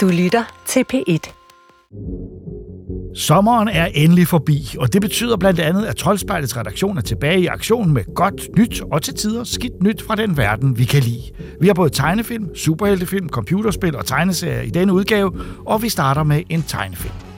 Du lytter til P1. Sommeren er endelig forbi, og det betyder blandt andet, at Troldspejlets redaktion er tilbage i aktion med godt nyt og til tider skidt nyt fra den verden, vi kan lide. Vi har både tegnefilm, superheltefilm, computerspil og tegneserier i denne udgave, og vi starter med en tegnefilm.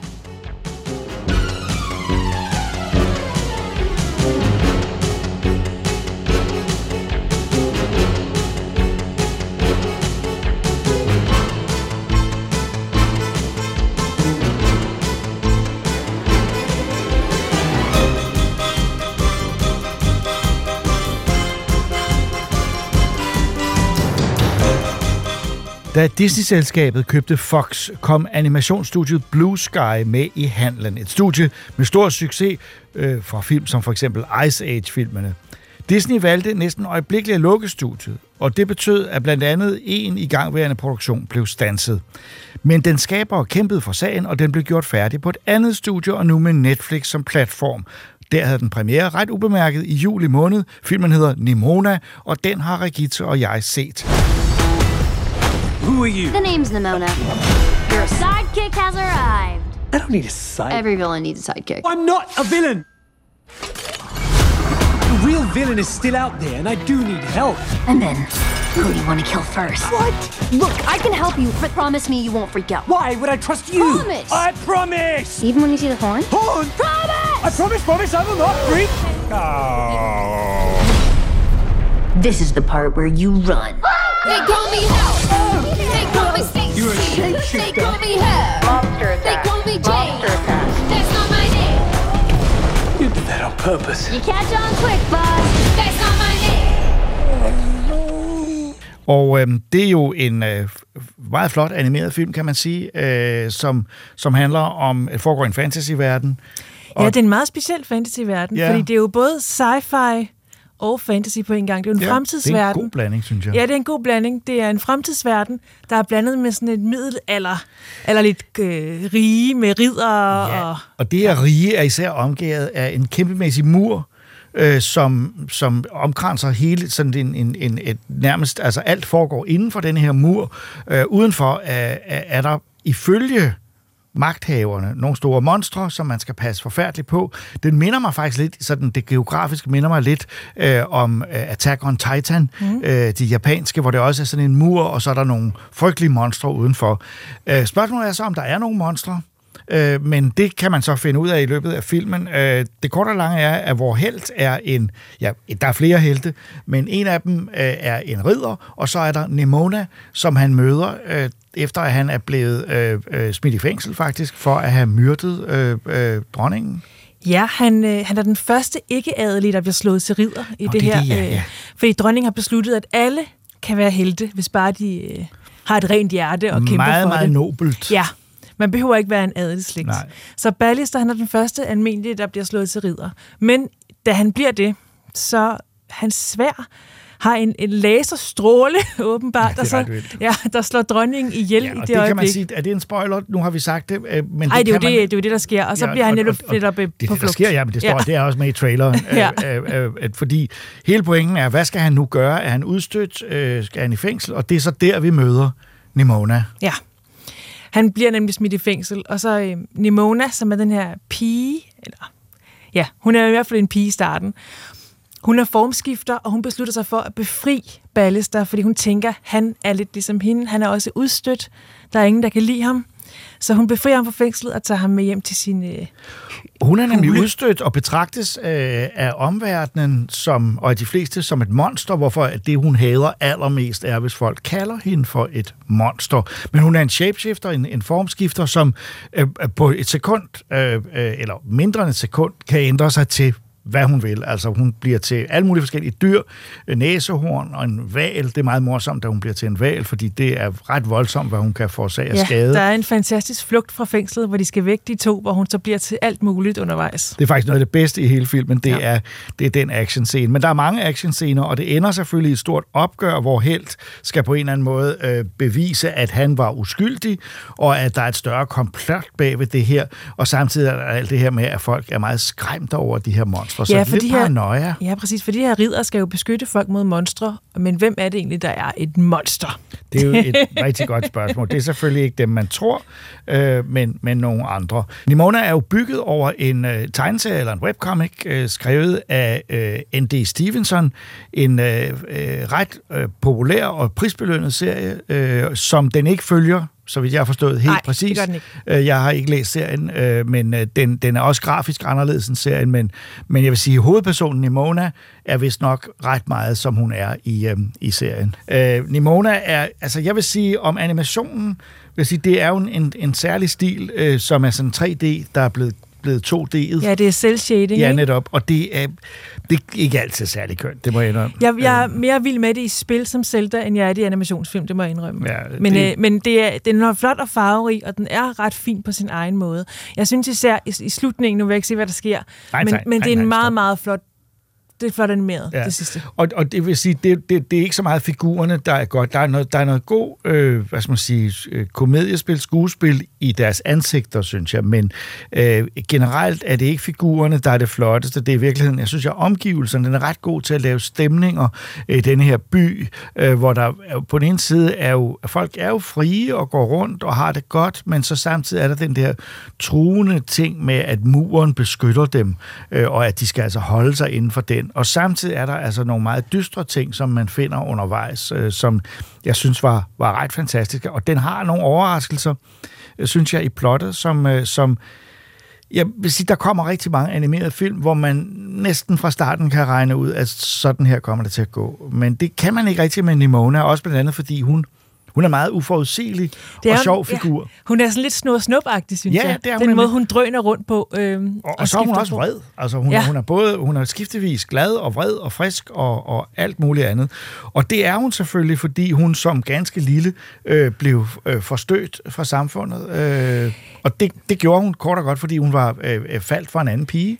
Da Disney-selskabet købte Fox, kom animationsstudiet Blue Sky med i handlen. Et studie med stor succes øh, fra film som for eksempel Ice Age-filmene. Disney valgte næsten øjeblikkeligt at lukke studiet, og det betød, at blandt andet en igangværende produktion blev stanset. Men den skaber kæmpede for sagen, og den blev gjort færdig på et andet studie, og nu med Netflix som platform. Der havde den premiere ret ubemærket i juli måned. Filmen hedder Nimona, og den har Regitze og jeg set. Who are you? The name's Nimona. Your sidekick has arrived. I don't need a sidekick. Every villain needs a sidekick. I'm not a villain. The real villain is still out there, and I do need help. And then, who do you want to kill first? What? Look, I can help you, but promise me you won't freak out. Why would I trust you? Promise. I promise. Even when you see the horn? Horn. Promise! I promise, promise, I will not freak. Oh. This is the part where you run. Ah! They call me Hell. They call me Stacy. You're a shapeshifter. They call me Hell. Monster They attack. call me Jane. Monster attack. That's not my name. You did that on purpose. You catch on quick, boss. That's not my name. Og øh, det er jo en øh, meget flot animeret film, kan man sige, øh, som, som handler om, at foregår i en fantasyverden. Ja, det er en meget speciel fantasyverden, Ja. fordi det er jo både sci-fi og fantasy på en gang. Det er jo en det er fremtidsverden. en god blanding, synes jeg. Ja, det er en god blanding. Det er en fremtidsverden, der er blandet med sådan et middelalder, eller lidt øh, rige med ridder Ja, og... og det her rige er især omgivet af en kæmpemæssig mur, øh, som, som omkranser hele sådan en, en, en et, nærmest, altså alt foregår inden for den her mur. Øh, udenfor er, er, er der ifølge magthaverne, nogle store monstre, som man skal passe forfærdeligt på. Den minder mig faktisk lidt, sådan det geografiske minder mig lidt øh, om øh, Attack on Titan, mm. øh, de japanske, hvor det også er sådan en mur, og så er der nogle frygtelige monstre udenfor. Øh, spørgsmålet er så, om der er nogle monstre, Øh, men det kan man så finde ud af i løbet af filmen. Øh, det korte og lange er, at hvor helt er en... Ja, der er flere helte, men en af dem øh, er en ridder, og så er der Nemona, som han møder, øh, efter at han er blevet øh, øh, smidt i fængsel faktisk, for at have myrdet øh, øh, dronningen. Ja, han, øh, han er den første ikke-adelige, der bliver slået til ridder i Nå, det, det er her. det, ja, ja. Øh, fordi dronningen har besluttet, at alle kan være helte, hvis bare de øh, har et rent hjerte og kæmper meget, for meget det. nobelt. Ja, man behøver ikke være en adelig slægt. Nej. Så Ballister, han er den første almindelige, der bliver slået til ridder. Men da han bliver det, så hans svær har en, en laserstråle, åbenbart, det er der, så, ja, der slår dronningen ihjel Ja, i det, det, kan man øjeblik. sige, er det en spoiler? Nu har vi sagt det, øh, men Nej, det, er jo det, man, det er jo det, der sker, og så Ja, bliver han netop og- og netop Det er på det, der flugt. sker, ja, men det står, Ja. ja. det er også med i traileren. Ja. øh, øh, øh, fordi hele pointen er, hvad skal han nu gøre? Er han udstødt? Øh, skal han i fængsel? Og det er så der, vi møder Nimona. Ja. Han bliver nemlig smidt i fængsel, og så øh, Nimona, som er den her pige, eller ja, hun er i hvert fald en pige i starten. Hun er formskifter, og hun beslutter sig for at befri Ballister, fordi hun tænker, han er lidt ligesom hende. Han er også udstødt. Der er ingen, der kan lide ham. Så hun befrier ham fra fængslet og tager ham med hjem til sin... Øh, Hun er nemlig Hule. udstødt og betragtes øh, af omverdenen som, og af de fleste som et monster, hvorfor at det, hun hader allermest, er, hvis folk kalder hende for et monster. Men hun er en shapeshifter, en, en formskifter, som øh, på et sekund, øh, øh, eller mindre end et sekund, kan ændre sig til hvad hun vil. Altså hun bliver til alle mulige forskellige dyr, næsehorn og en val. Det er meget morsomt, at hun bliver til en val, fordi det er ret voldsomt, hvad hun kan forårsage af ja, skade. der er en fantastisk flugt fra fængslet, hvor de skal væk de to, hvor hun så bliver til alt muligt undervejs. Det er faktisk noget af det bedste i hele filmen, det, Ja. er, det er den actionscene. Men der er mange actionscener, og det ender selvfølgelig i et stort opgør, hvor Helt skal på en eller anden måde øh, bevise, at han var uskyldig, og at der er et større komplot bag ved det her. Og samtidig er der alt det her med, at folk er meget skræmt over de her monstre. Monstre, så Ja, for de her- paranoia. Ja, præcis, for de her ridder skal jo beskytte folk mod monstre, men hvem er det egentlig, der er et monster? Det er jo et rigtig godt spørgsmål. Det er selvfølgelig ikke dem, man tror, øh, men, men nogle andre. Nimona er jo bygget over en øh, tegneserie eller en webcomic, øh, skrevet af øh, N.D. Stevenson, en øh, øh, ret øh, populær og prisbelønnet serie, øh, som den ikke følger så vidt jeg har forstået helt Nej, det præcis. den ikke. Øh, Jeg har ikke læst serien, øh, men øh, den, den er også grafisk anderledes end serien, men, men jeg vil sige, at hovedpersonen Nimona er vist nok ret meget, som hun er i, øh, i serien. Øh, Nimona er, altså jeg vil sige, om animationen, vil sige, det er jo en, en, en særlig stil, øh, som er sådan 3D, der er blevet blevet 2D'et. Ja, det er cel-shading, Ja, netop. Og det er, det er ikke altid særlig kønt, det må jeg indrømme. Jeg, jeg er mere vild med det i spil som Zelda, end jeg er det i animationsfilm, det må jeg indrømme. Ja, men det- øh, men det er, den er flot og farverig, og den er ret fin på sin egen måde. Jeg synes især i, i slutningen, nu vil jeg ikke se, hvad der sker, Nej, men, nej, men nej, det er nej, en meget, stop. meget flot det er flot animeret, ja. Det sidste. Og, og det vil sige, det, det, det er ikke så meget figurerne, der er godt. Der er noget, der er noget god, øh, hvad skal man sige, øh, komediespil, skuespil i deres ansigter, synes jeg. Men øh, generelt er det ikke figurerne, der er det flotteste. Det er i virkeligheden, jeg synes, at omgivelserne, den er ret god til at lave stemninger i denne her by, øh, hvor der er, på den ene side er jo, folk er jo frie og går rundt og har det godt, men så samtidig er der den der truende ting med, at muren beskytter dem, øh, og at de skal altså holde sig inden for den. Og samtidig er der altså nogle meget dystre ting, som man finder undervejs, øh, som jeg synes var, var ret fantastiske. Og den har nogle overraskelser, øh, synes jeg, i plottet, som, øh, som jeg vil sige, der kommer rigtig mange animerede film, hvor man næsten fra starten kan regne ud, at sådan her kommer det til at gå. Men det kan man ikke rigtig med Nimona, også blandt andet fordi hun, hun er meget uforudsigelig Det er og jo- sjov figur. Ja, hun er sådan lidt snor snup synes Ja, jeg. det er hun Den måde, hun drøner rundt på. Øh, Og, og så er hun også på. vred. Altså hun, Ja. ja. hun er både hun er skiftevis glad og vred og frisk og, og alt muligt andet. Og det er hun selvfølgelig, fordi hun som ganske lille øh, blev øh, forstødt fra samfundet. Øh, og det, det gjorde hun kort og godt, fordi hun var øh, øh, faldt for en anden pige.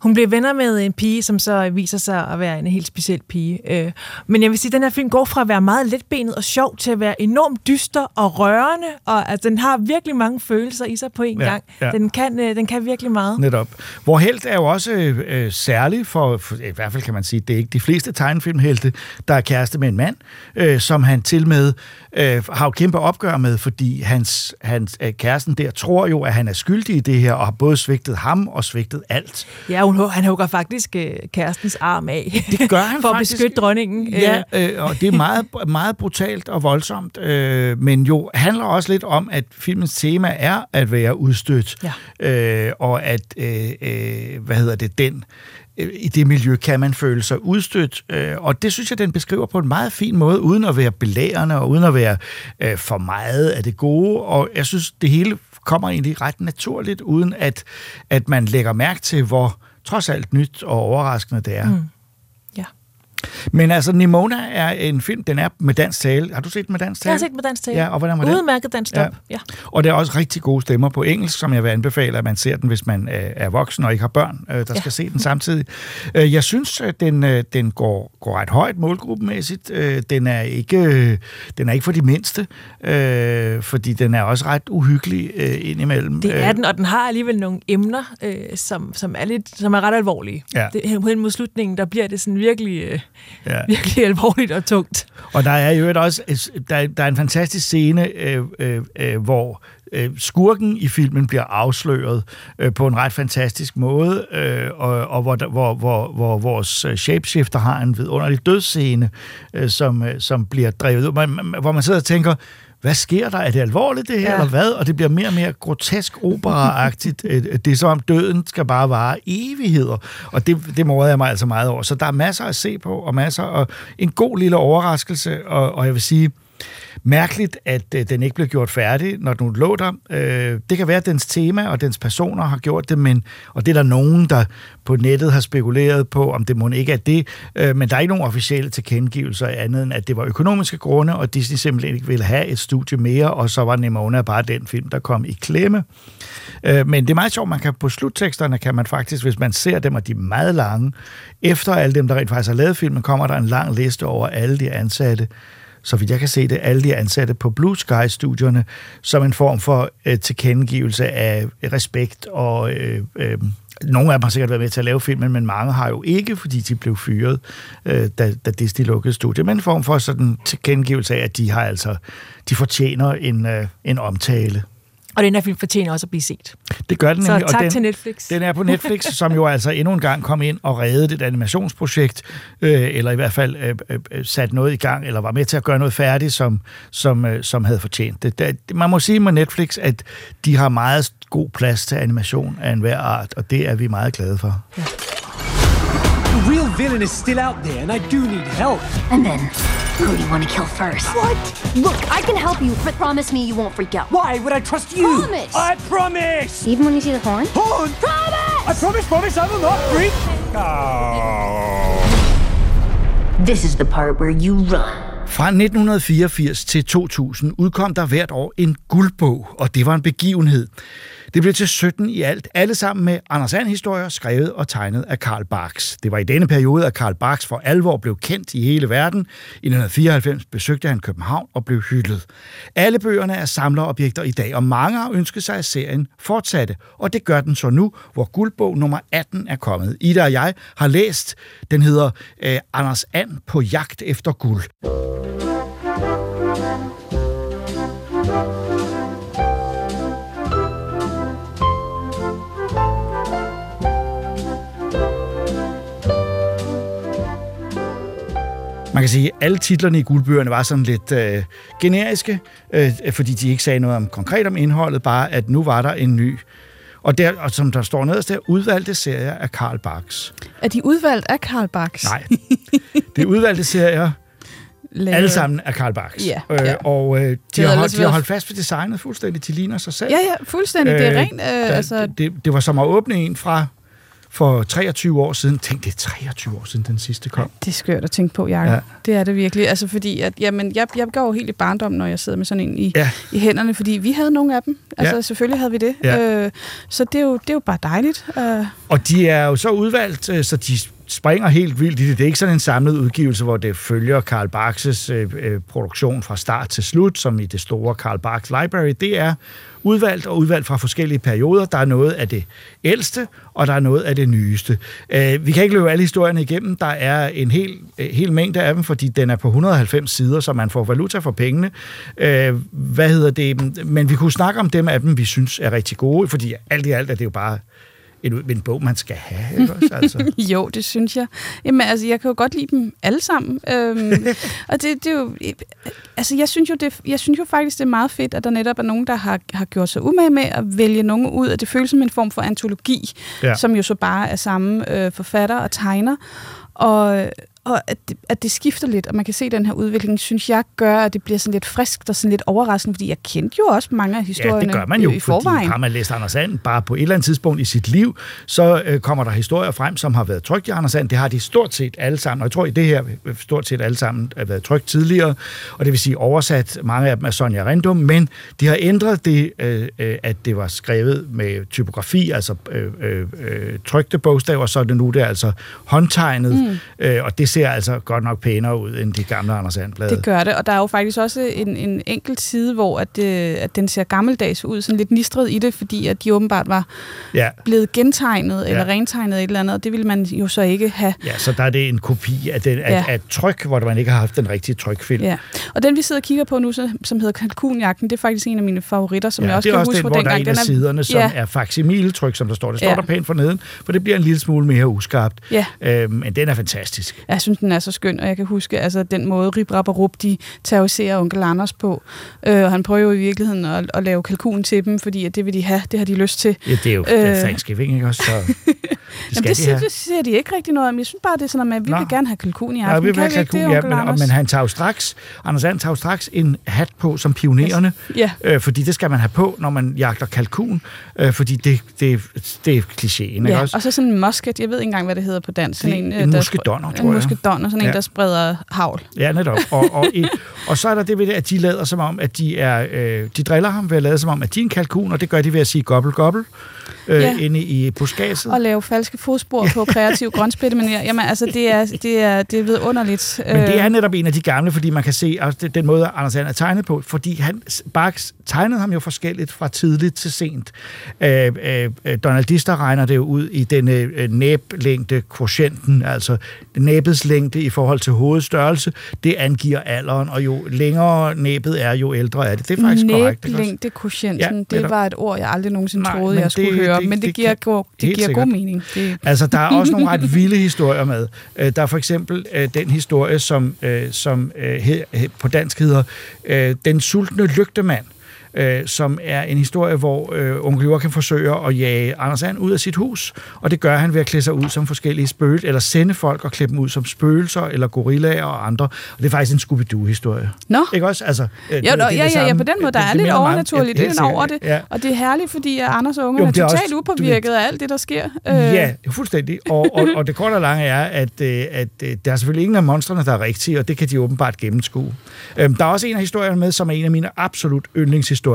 Hun bliver venner med en pige, som så viser sig at være en helt speciel pige. Øh, Men jeg vil sige, at den her film går fra at være meget letbenet og sjov til at være enormt dyster og rørende, og altså, den har virkelig mange følelser i sig på en Ja, gang. ja. Den, kan, øh, den kan virkelig meget. Netop. Hvor held er jo også øh, øh, særlig for, for, i hvert fald kan man sige, det er ikke de fleste tegnefilmhelte, der er kæreste med en mand, øh, som han til med øh, har jo kæmpe opgør med, fordi hans, hans øh, kæresten der tror jo, at han er skyldig i det her, og har både svigtet ham og svigtet alt. Ja, hun, han hugger faktisk øh, kærestens arm af. Det gør han For at faktisk. beskytte dronningen. Ja, øh, og det er meget, meget brutalt og voldsomt, øh, men jo handler også lidt om, at filmens tema er at være udstødt, Ja. øh, og at, øh, øh, hvad hedder det, den øh, Øh, i det miljø kan man føle sig udstødt, øh, og det synes jeg, den beskriver på en meget fin måde, uden at være belærende og uden at være øh, for meget af det gode, og jeg synes, det hele kommer egentlig ret naturligt, uden at, at man lægger mærke til, hvor trods alt nyt og overraskende det er. Mm. Men altså, Nimona er en film, den er med dansk tale. Har du set den med dansk tale? Jeg har set med dansk tale. Ja, og hvordan var det? Udmærket dansk Ja. ja. Og der er også rigtig gode stemmer på engelsk, som jeg vil anbefale, at man ser den, hvis man øh, er voksen og ikke har børn, øh, der Ja. skal se den samtidig. Øh, Jeg synes, at den, øh, den går, går ret højt målgruppemæssigt. Øh, Den er ikke, øh, den er ikke for de mindste, øh, fordi den er også ret uhyggelig øh, indimellem. Det er den, og den har alligevel nogle emner, øh, som, som, er lidt, som er ret alvorlige. Ja. Det, hen mod slutningen, der bliver det sådan virkelig, øh, Ja. virkelig alvorligt og tungt. Og der er jo også der, er- der er en fantastisk scene, øh, øh, øh, hvor øh, skurken i filmen bliver afsløret øh, på en ret fantastisk måde, øh, og, og hvor, hvor, hvor, hvor vores øh, shapeshifter har en vidunderlig dødsscene, øh, som, øh, som bliver drevet ud, hvor man sidder og tænker, hvad sker der? Er det alvorligt det her, Ja. eller hvad? Og det bliver mere og mere grotesk operaagtigt. Øh, det er som om døden skal bare vare evigheder. Og det, det morder jeg mig altså meget over. Så der er masser at se på, og masser og en god lille overraskelse, og, og jeg vil sige, mærkeligt, at øh, den ikke blev gjort færdig, når den lå der. Øh, det kan være, at dens tema og dens personer har gjort det, men, og det er der nogen, der på nettet har spekuleret på, om det må ikke er det, øh, men der er ikke nogen officielle tilkendegivelser andet end, at det var økonomiske grunde, og Disney simpelthen ikke ville have et studie mere, og så var Nemona bare den film, der kom i klemme. Øh, men det er meget sjovt, man kan på slutteksterne kan man faktisk, hvis man ser dem, og de er meget lange, efter alle dem, der rent faktisk har lavet filmen, kommer der en lang liste over alle de ansatte, så vidt jeg kan se det, alle de ansatte på Blue Sky-studierne, som en form for øh, tilkendegivelse af respekt og øh, øh, Nogle af dem har sikkert været med til at lave filmen, men mange har jo ikke, fordi de blev fyret, øh, da, da Disney lukkede studiet. Men en form for sådan tilkendegivelse af, at de har altså, de fortjener en, øh, en omtale. Og den her film fortjener også at blive set. Det gør den Så nemlig. tak og den, til Netflix. Den er på Netflix, som jo altså endnu en gang kom ind og reddede et animationsprojekt, øh, eller i hvert fald øh, øh, satte noget i gang, eller var med til at gøre noget færdigt, som, som, øh, som havde fortjent det. Der, man må sige med Netflix, at de har meget god plads til animation af enhver art, og det er vi meget glade for. The real villain is still out there, and I do need help. And then, who do you want to kill first? What? Look, I can help you, but promise me you won't freak out. Why would I trust you? Promise. I promise. Even when you see the horn? Horn. Promise! I promise, promise, I will not freak. Oh. This is the part where you run. Fra 1984 til 2000 udkom der hvert år en guldbog, og det var en begivenhed. Det blev til 17 i alt, alle sammen med Anders And-historier, skrevet og tegnet af Karl Barks. Det var i denne periode, at Karl Barks for alvor blev kendt i hele verden. I 1994 besøgte han København og blev hyldet. Alle bøgerne er samlerobjekter i dag, og mange har ønsket sig, at serien fortsatte. Og det gør den så nu, hvor guldbog nummer 18 er kommet. Ida og jeg har læst, den hedder øh, Anders And på jagt efter guld. Man kan sige, at alle titlerne i guldbøgerne var sådan lidt øh, generiske, øh, fordi de ikke sagde noget om konkret om indholdet, bare at nu var der en ny. Og, der, og som der står nederst der, udvalgte serier af Karl Barks. Er de udvalgt af Karl Barks? Nej, det er udvalgte serier, Lavet- alle sammen af Karl Barks. Ja, øh, ja. Og øh, de, har holdt, de har holdt fast ved designet fuldstændig. De ligner sig selv. Ja, ja, fuldstændig. Det er Øh, rent, øh, der- altså... det, det, det var som at åbne en fra for 23 år siden. Tænk, det er 23 år siden, den sidste kom. Det er skørt at tænke på, Jacob. Ja. Ja. Det er det virkelig. Altså fordi, at, jamen, jeg, jeg går jo helt i barndom, når jeg sidder med sådan en i, Ja. i hænderne, fordi vi havde nogle af dem. Altså Ja. selvfølgelig havde vi det. Ja. Øh, så det er, jo, det er jo bare dejligt. Øh, Og de er jo så udvalgt, øh, så de springer helt vildt i det. Det er ikke sådan en samlet udgivelse, hvor det følger Karl Barks' øh, øh, produktion fra start til slut, som i det store Karl Barks Library. Det er udvalgt og udvalgt fra forskellige perioder. Der er noget af det ældste, og der er noget af det nyeste. Øh, vi kan ikke løbe alle historierne igennem. Der er en hel, øh, hel mængde af dem, fordi den er på 190 sider, så man får valuta for pengene. Øh, hvad hedder det? Men vi kunne snakke om dem af dem, vi synes er rigtig gode, fordi alt i alt er det jo bare en, en bog, man skal have. Ikke også? Altså. jo, det synes jeg. Jamen, altså, jeg kan jo godt lide dem alle sammen. Øhm, og det, det er jo... Altså, jeg synes jo, det, jeg synes jo faktisk, det er meget fedt, at der netop er nogen, der har, har gjort sig umage med at vælge nogen ud, og det føles som en form for antologi, Ja. som jo så bare er samme øh, forfatter og tegner. Og, og at, det, at det skifter lidt, og man kan se den her udvikling, synes jeg gør, at det bliver sådan lidt friskt og sådan lidt overraskende, fordi jeg kendte jo også mange af Ja, historierne det gør man jo, i forvejen. fordi har man læst Anders And bare på et eller andet tidspunkt i sit liv, så øh, kommer der historier frem, som har været trygt i Anders And. Det har de stort set alle sammen, og jeg tror i det her øh, stort set alle sammen har været trygt tidligere, og det vil sige oversat mange af dem af Sonja Rindum, men de har ændret det, øh, øh, at det var skrevet med typografi, altså øh, øh, øh, trykte bogstaver, så er det nu det er altså håndtegnet, mm. øh, og det ser altså godt nok pænere ud end de gamle Anders And-blade. Det gør det, og der er jo faktisk også en, en enkelt side, hvor at, øh, at den ser gammeldags ud, sådan lidt nistret i det, fordi at de åbenbart var Ja. blevet gentegnet Ja. eller rentegnet et eller andet, og det ville man jo så ikke have. Ja, så der er det en kopi af, den, af, Ja. af et tryk, hvor man ikke har haft den rigtige trykfilm. Ja. Og den, vi sidder og kigger på nu, som hedder Kalkunjagten, det er faktisk en af mine favoritter, som ja, jeg også det er kan også huske den, fra hvor der er dengang. en af Den siderne, som ja, er facsimile-tryk, som der står. Det står Ja. der pænt for neden, for det bliver en lille smule mere uskarpt. Ja. Øhm, men den er fantastisk. Jeg synes, den er så skøn, og jeg kan huske altså, den måde Rip Rap og Rup, de terroriserer onkel Anders på. Øh, og han prøver jo i virkeligheden at, at lave kalkun til dem, fordi at det vil de have, det har de lyst til. Ja, det er jo Øh. øh. Thanksgiving, ikke også? Så det skal Jamen, det, de siger, det siger de ikke rigtig noget om. Jeg synes bare, det er sådan at vi Nå. vil gerne have kalkun i aften. Ja, vi vil kan have ikke kalkun, det, ja, men, Anders? men han tager jo straks, Anders And tager jo straks en hat på som pionererne, Ja. øh, fordi det skal man have på, når man jagter kalkun, øh, fordi det, det, det er klichéen, ikke Ja, også? og så sådan en musket, jeg ved ikke engang, hvad det hedder på dansk. Det en, en øh, der muskedonner, spre- tror En jeg. muskedonner, sådan en, Ja. der spreder havl. Ja, netop. Og, og, et, og så er der det ved det, at de lader som om, at de er, øh, de driller ham ved at lade som om, at de er en kalkun, og det gør de ved at sige gobbel, gobbel. Øh, Ja. inde i buskadset. Og lave falske fodspor på kreativ grønspættemanér. Jamen, altså, det er, det er, det er vidunderligt. Men det er Øh, netop en af de gamle, fordi man kan se det- den måde, Anders And er tegnet på, fordi han, Barks tegnede ham jo forskelligt fra tidligt til sent. Øh, øh, øh, Donaldister regner det jo ud i denne øh, næblængde quotienten, altså næbets længde i forhold til hovedstørrelse, det angiver alderen, og jo længere næbet er, jo ældre er det. Det er faktisk korrekt. ikke også? Næblængde quotienten, Ja, det var et ord, jeg aldrig nogensinde Nej, troede, men jeg skulle det- høre. Det- men det, det giver, kan- det giver sikkert. god mening. Det, Altså, der er også nogle ret vilde historier med. Øh, Der er for eksempel øh, den historie, som, øh, som på dansk hedder Den sultne lygtemand, øh, som er en historie, hvor øh, onkel Joachim forsøger at jage Anders And ud af sit hus, og det gør han ved at klæde sig ud som forskellige spøgelser, eller sende folk og klæde dem ud som spøgelser, eller gorillaer og andre. Og det er faktisk en Scooby-Doo-historie. Nå, Ikke også? Altså, øh, Jo, det nå, det ja, ja, ja, på den måde, der Det- er det lidt overnaturligt, er over det. Ja. Og det er herligt, fordi Anders og Jo, men det er er også- totalt du upåvirket af alt det, der sker. Øh, Ja, fuldstændig. Og, og, og det korte og lange er, at, øh, at øh, der er selvfølgelig ingen af monstrene, der er rigtige, og det kan de åbenbart gennemskue. Øhm, Der er også en af historierne med, som er en af mine absolut yndlingshistorier.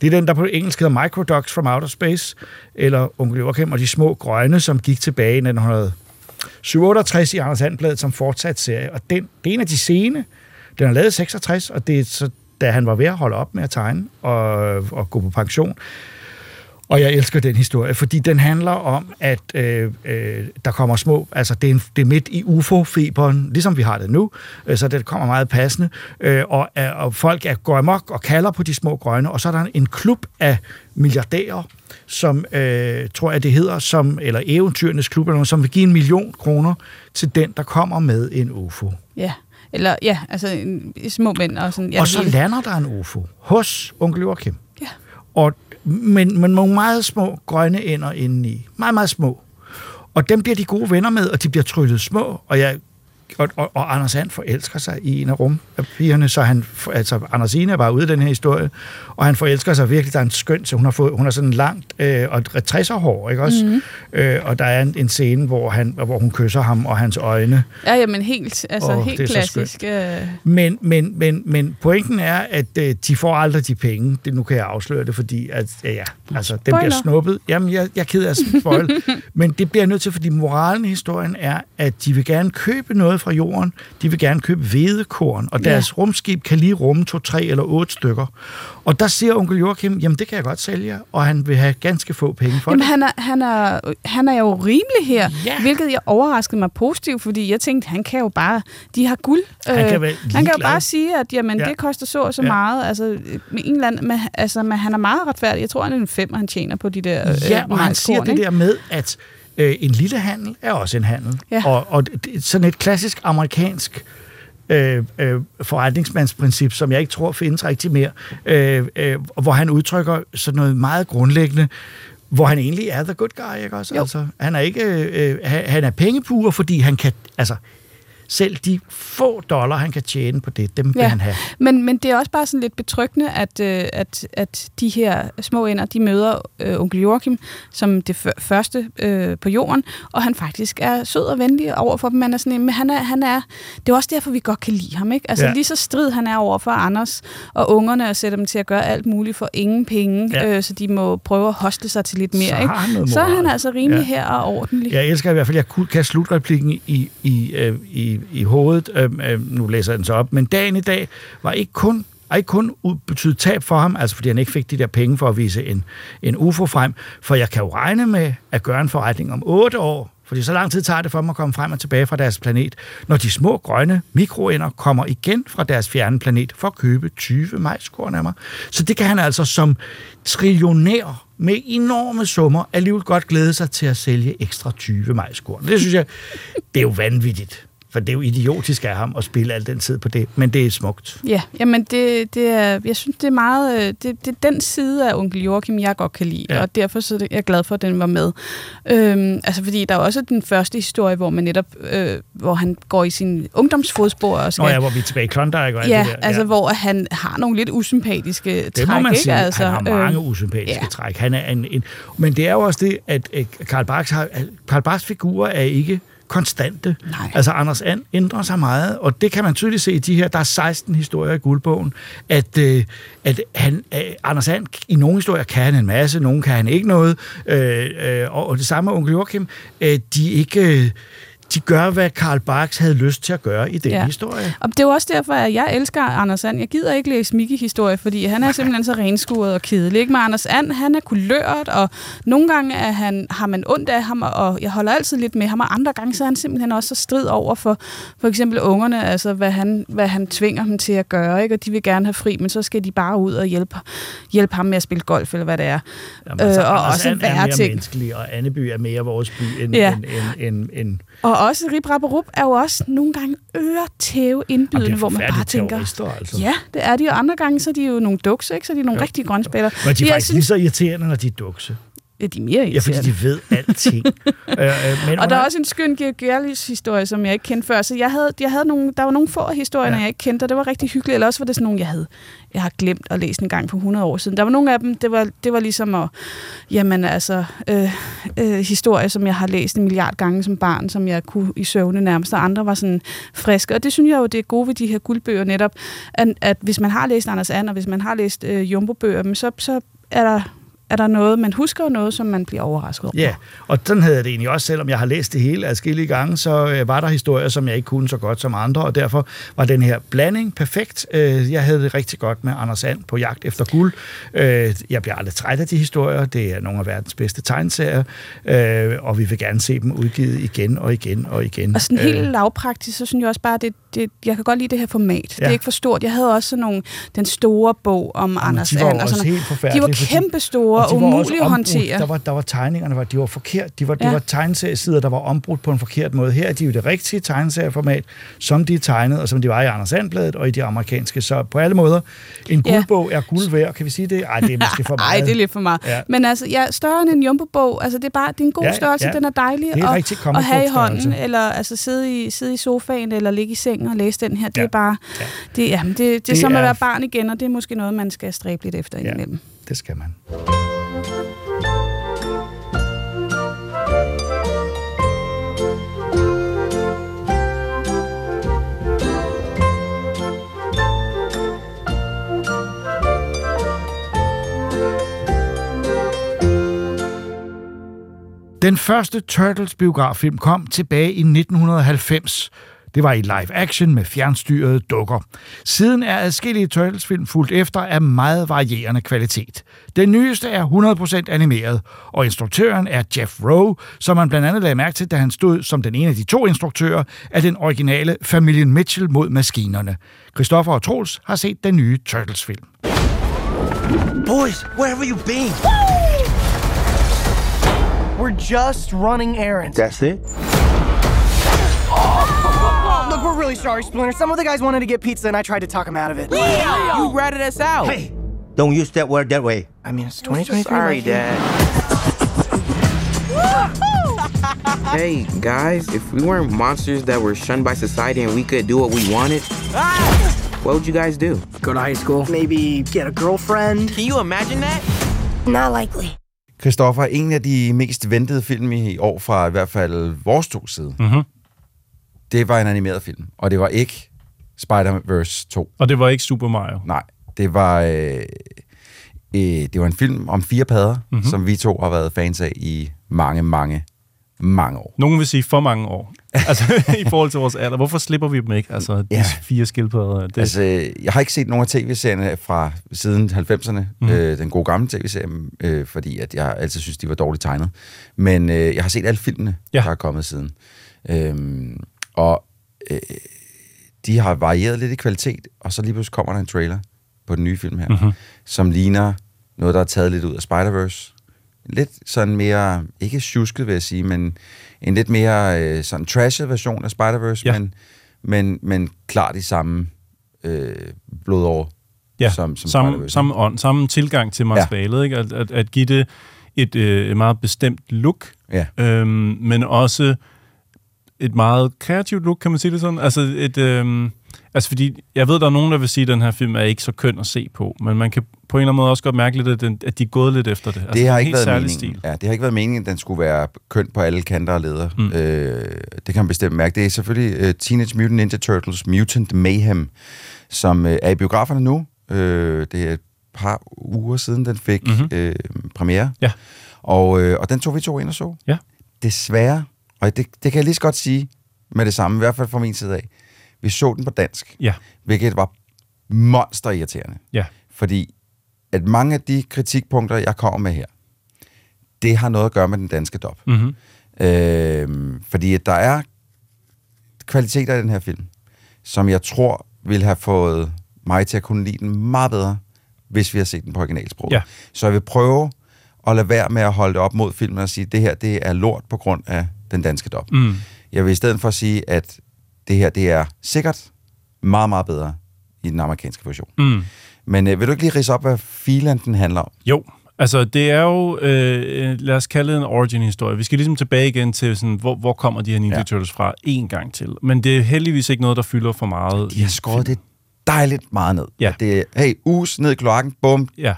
Det er den, der på engelsk hedder Microducks from Outer Space, eller Onkel Joachim og de små grønne, som gik tilbage i 1968 i Anders Handbladet som fortsat serie. Og den, det er en af de sene. Den er lavet i 66, og det er så, da han var ved at holde op med at tegne og, og gå på pension. Og jeg elsker den historie, fordi den handler om, at øh, øh, der kommer små, altså det er, en, det er midt i UFO-feberen, ligesom vi har det nu, øh, så det kommer meget passende, øh, og, øh, og folk er, går amok og kalder på de små grønne, og så er der en klub af milliardærer, som øh, tror jeg det hedder, som, eller eventyrenes klub, eller noget, som vil give en million kroner til den, der kommer med en UFO. Ja, eller ja, altså en, små mænd og sådan. Ja, og så lander der en UFO hos onkel Joachim. Ja. Og, men, men nogle meget små grønne ender indeni. Meget, meget små. Og dem bliver de gode venner med, og de bliver tryllet små. Og, jeg, og, og, og Anders And forelsker sig i en af rumpigerne, så han, altså Anders Ine er bare ude i den her historie, og han forelsker sig virkelig, der er en skøn, så hun har, fået, hun har sådan langt øh, og et 60'er hår, ikke også? Mhm. Mm. Øh, og der er en, en scene, hvor, han, hvor hun kysser ham og hans øjne, Ja, ja, men helt, altså det helt klassisk. Øh, men, men, men, men pointen er, at øh, de får aldrig de penge. Det, nu kan jeg afsløre det, fordi at, ja, ja, altså, den bliver snuppet. Jamen, jeg, jeg er ked af at spoil. men det bliver jeg nødt til, fordi moralen i historien er, at de vil gerne købe noget fra jorden. De vil gerne købe hvedekorn, og deres Ja. rumskib kan lige rumme to, tre eller otte stykker. Og der siger onkel Joachim, jamen det kan jeg godt sælge, og han vil have ganske få penge for Jamen, det. han er, han, er, han er jo rimelig her, Ja. hvilket jeg overraskede mig positivt, fordi jeg tænkte, han kan jo bare, de har guld. Han kan Øh, han kan jo bare sige, at jamen, Ja. det koster så og så Ja. meget. Altså, med en eller anden, men, altså, men han er meget retfærdig. Jeg tror, han er en fem, han tjener på de der øh, Ja, og han siger det der med, at øh, en lille handel er også en handel. Ja. Og, og det, sådan et klassisk amerikansk øh, øh, forretningsmandsprincip, som jeg ikke tror findes rigtig mere, øh, øh, hvor han udtrykker sådan noget meget grundlæggende, hvor han egentlig er the good guy, ikke også? Jo. Altså, han er ikke, øh, han, han er pengepuger, fordi han kan, altså, selv de få dollar, han kan tjene på det, dem vil Ja. han have. Men, men det er også bare sådan lidt betryggende, at, øh, at, at de her små ender, de møder øh, onkel Joachim som det f- første øh, på jorden, og han faktisk er sød og venlig over for dem. Man er sådan, en- men han er, han er, det er også derfor, vi godt kan lide ham. Ikke? Altså Ja. lige så strid han er over for Anders og ungerne, og sætter dem til at gøre alt muligt for ingen penge, Ja. øh, så de må prøve at hostle sig til lidt mere. Så ikke? han så er han altså rimelig Ja. her og ordentlig. Jeg elsker i hvert fald, jeg kunne- kan slutreplikken i, i, øh, i, i hovedet. Øh, øh, nu læser jeg den så op. Men dagen i dag var ikke kun og ikke kun ud- betydet tab for ham, altså fordi han ikke fik de der penge for at vise en, en UFO frem, for jeg kan jo regne med at gøre en forretning om otte år, fordi så lang tid tager det for dem at komme frem og tilbage fra deres planet, når de små grønne mikroender kommer igen fra deres fjerne planet for at købe 20 majskorn af mig. Så det kan han altså som trillionær med enorme summer alligevel godt glæde sig til at sælge ekstra 20 majskorn. Det synes jeg, det er jo vanvittigt. For det er jo idiotisk af ham at spille al den tid på det, men det er smukt. Ja, jamen det, det er, jeg synes, det er meget, øh, det, det er den side af onkel Joachim, jeg godt kan lide, Ja. ja. og derfor så er jeg glad for, at den var med. Øhm, altså fordi der er også den første historie, hvor man netop, øh, hvor han går i sin ungdomsfodspor og skal... Nå ja, hvor vi er tilbage i Klondike og ja, det der. altså hvor han har nogle lidt usympatiske Det træk, må man ikke? sige. Altså, han har mange øh, usympatiske ja. træk. Han er en, en, men det er jo også det, at Karl Barks, har, Karl Barks figurer er ikke konstante. Nej. Altså, Anders And ændrer sig meget, og det kan man tydeligt se i de her, der er 16 historier i guldbogen, at, øh, at han, øh, Anders And, i nogle historier kan han en masse, nogle kan han ikke noget, øh, øh, og, og det samme med onkel Joachim, øh, de ikke... Øh, de gør, hvad Karl Barks havde lyst til at gøre i den ja. Historie. Og det er jo også derfor, at jeg elsker Anders Sand. Jeg gider ikke læse Mickey-historie, fordi han er simpelthen så renskuret og kedelig. Ikke? Men Anders And, han er kulørt, og nogle gange er han, har man ondt af ham, og jeg holder altid lidt med ham, og andre gange så er han simpelthen også så strid over for for eksempel ungerne, altså hvad han, hvad han tvinger dem til at gøre, ikke? og de vil gerne have fri, men så skal de bare ud og hjælpe, hjælpe ham med at spille golf, eller hvad det er. Jamen, altså, Øh, og Anders også And er mere ting. menneskelig, og Anneby er mere vores by end, ja. end, end, end, end Og også Rip Rap og Rup er jo også nogle gange øretæve indbydende, hvor man bare tænker, altså. ja, det er de, og andre gange så er de jo nogle duks, ikke? så er de nogle rigtige grønspætter. Men de er Jeg faktisk lige så irriterende, når de er dukse. Ja, de er mere Ja, fordi de ved alting. øh, øh, men Og der er også en skøn Georg historie, som jeg ikke kendte før. Så jeg havde, jeg havde nogle, der var nogle få af historierne, Ja. jeg ikke kendte, og det var rigtig hyggeligt. Eller også var det sådan nogle, jeg havde jeg har glemt at læse en gang for 100 år siden. Der var nogle af dem, det var, det var ligesom at, jamen altså, øh, øh, historier, som jeg har læst en milliard gange som barn, som jeg kunne i søvne nærmest, og andre var sådan friske. Og det synes jeg jo, det er gode ved de her guldbøger netop, at, at hvis man har læst Anders And, og hvis man har læst øh, Jumbo-bøger, så, så er der er der noget, man husker, og noget, som man bliver overrasket over. Ja, og sådan havde jeg det egentlig også, selvom jeg har læst det hele adskillige gange, så øh, var der historier, som jeg ikke kunne så godt som andre, og derfor var den her blanding perfekt. Øh, jeg havde det rigtig godt med Anders And på jagt efter guld. Øh, jeg bliver aldrig træt af de historier. Det er nogle af verdens bedste tegneserier, øh, og vi vil gerne se dem udgivet igen og igen og igen. Og sådan helt Øh, lavpraktisk, så synes jeg også bare, det, det, jeg kan godt lide det her format. Ja. Det er ikke for stort. Jeg havde også sådan nogle, den store bog om Jamen, Anders de var And. Og sådan, helt de var kæmpe store og, de var umulige at håndtere. Der var, der var tegningerne, var, de var forkert. De var, ja. Ja. det var tegneseriesider, der var ombrudt på en forkert måde. Her er de jo det rigtige tegneserieformat, som de er tegnet, og som de var i Anders Sandbladet og i de amerikanske. Så på alle måder, en Ja. guldbog er guld værd. Kan vi sige det? Ej, det er måske for meget. Nej, det er lidt for meget. Ja. Ja. Men altså, ja, større end en jumbo-bog. Altså, det er bare det er en god Ja, ja, størrelse. ja. Den er dejlig Det er at, rigtig at have i hånden. Eller altså, sidde, i, sidde i sofaen, eller ligge i sengen og læse den her. Det Ja. er bare... Ja. Det, ja, det, det, det er Det som er- at være barn igen, og det er måske noget, man skal stræbe lidt efter Ja. indimellem. Det skal man. Den første Turtles-biograffilm kom tilbage i 1990. Det var i live action med fjernstyrede dukker. Siden er adskillige Turtles-film fulgt efter af meget varierende kvalitet. Den nyeste er 100% animeret, og instruktøren er Jeff Rowe, som man blandt andet lagde mærke til, da han stod som den ene af de to instruktører af den originale Familien Mitchell mod maskinerne. Christoffer og Troels har set den nye Turtles-film. Boys, where have you been? We're just running errands. That's it? Oh, look, we're really sorry, Splinter. Some of the guys wanted to get pizza, and I tried to talk them out of it. You ratted us out. Hey, don't use that word that way. I mean, it's 2023. Sorry, like- Dad. hey, guys, if we weren't monsters that were shunned by society and we could do what we wanted, ah! what would you guys do? Go to high school. Maybe get a girlfriend. Can you imagine that? Not likely. Christoffer, en af de mest ventede film i år fra i hvert fald vores to side, Mhm. det var en animeret film, og det var ikke Spider-Verse 2. Og det var ikke Super Mario. Nej, det var, øh, øh, det var en film om fire padder, Mhm. mm-hmm. som vi to har været fans af i mange, mange, mange år. Nogen vil sige for mange år. Altså, i forhold til vores alder. Hvorfor slipper vi dem ikke? Altså, de Ja. fire skildpadder. Det. Altså, jeg har ikke set nogen af tv-serierne fra siden 90'erne, Mhm. mm. øh, den gode gamle tv-serie, øh, fordi at jeg altid synes, de var dårligt tegnet. Men øh, jeg har set alle filmene, Ja. der er kommet siden. Øhm, og øh, de har varieret lidt i kvalitet, og så lige pludselig kommer der en trailer på den nye film her, Mhm. mm-hmm. som ligner noget, der er taget lidt ud af Spider-Verse. Lidt sådan mere, ikke tjusket vil jeg sige, men en lidt mere øh, sådan trashet version af Spider-Verse, Ja. men, men, men klart i samme øh, blodår ja, som, som samme, samme ånd, samme tilgang til materialet. Ja. Ikke? At, at, at give det et, øh, et meget bestemt look, Ja. øhm, men også et meget kreativt look, kan man sige det sådan. Altså et, øhm, Altså fordi, jeg ved, der er nogen, der vil sige, at den her film er ikke så køn at se på, men man kan på en eller anden måde også godt mærke lidt, at, den, at de er gået lidt efter det. Altså, det har er ikke helt været meningen. Stil. Ja, det har ikke været meningen, at den skulle være køn på alle kanter og leder. Mm. Øh, det kan man bestemt mærke. Det er selvfølgelig uh, Teenage Mutant Ninja Turtles Mutant Mayhem, som uh, er i biograferne nu. Uh, det er et par uger siden, den fik mm-hmm. uh, premiere. Ja. Og, uh, og den tog vi to ind og så. Ja. Desværre, og det, det kan jeg lige så godt sige med det samme, i hvert fald fra min side af. Vi så den på dansk, Ja. hvilket var monsterirriterende. Ja. Fordi at mange af de kritikpunkter, jeg kommer med her, det har noget at gøre med den danske dop. Mm-hmm. Øh, fordi at der er kvaliteter i den her film, som jeg tror ville have fået mig til at kunne lide den meget bedre, hvis vi har set den på originalsprog. Ja. Så jeg vil prøve at lade være med at holde det op mod filmen og sige, at det her det er lort på grund af den danske dop. Mm. Jeg vil i stedet for sige, at det her det er sikkert meget, meget bedre i den amerikanske version. Mm. Men øh, vil du ikke lige rise op, hvad filen den handler om? Jo, altså det er jo, øh, lad os kalde det en origin-historie. Vi skal ligesom tilbage igen til, sådan, hvor, hvor kommer de her Ninja Ja. ja. Turtles fra en gang til. Men det er heldigvis ikke noget, der fylder for meget. De har skåret det dejligt meget ned. Ja. Det er, hey, us ned i kloakken, bum. Ja.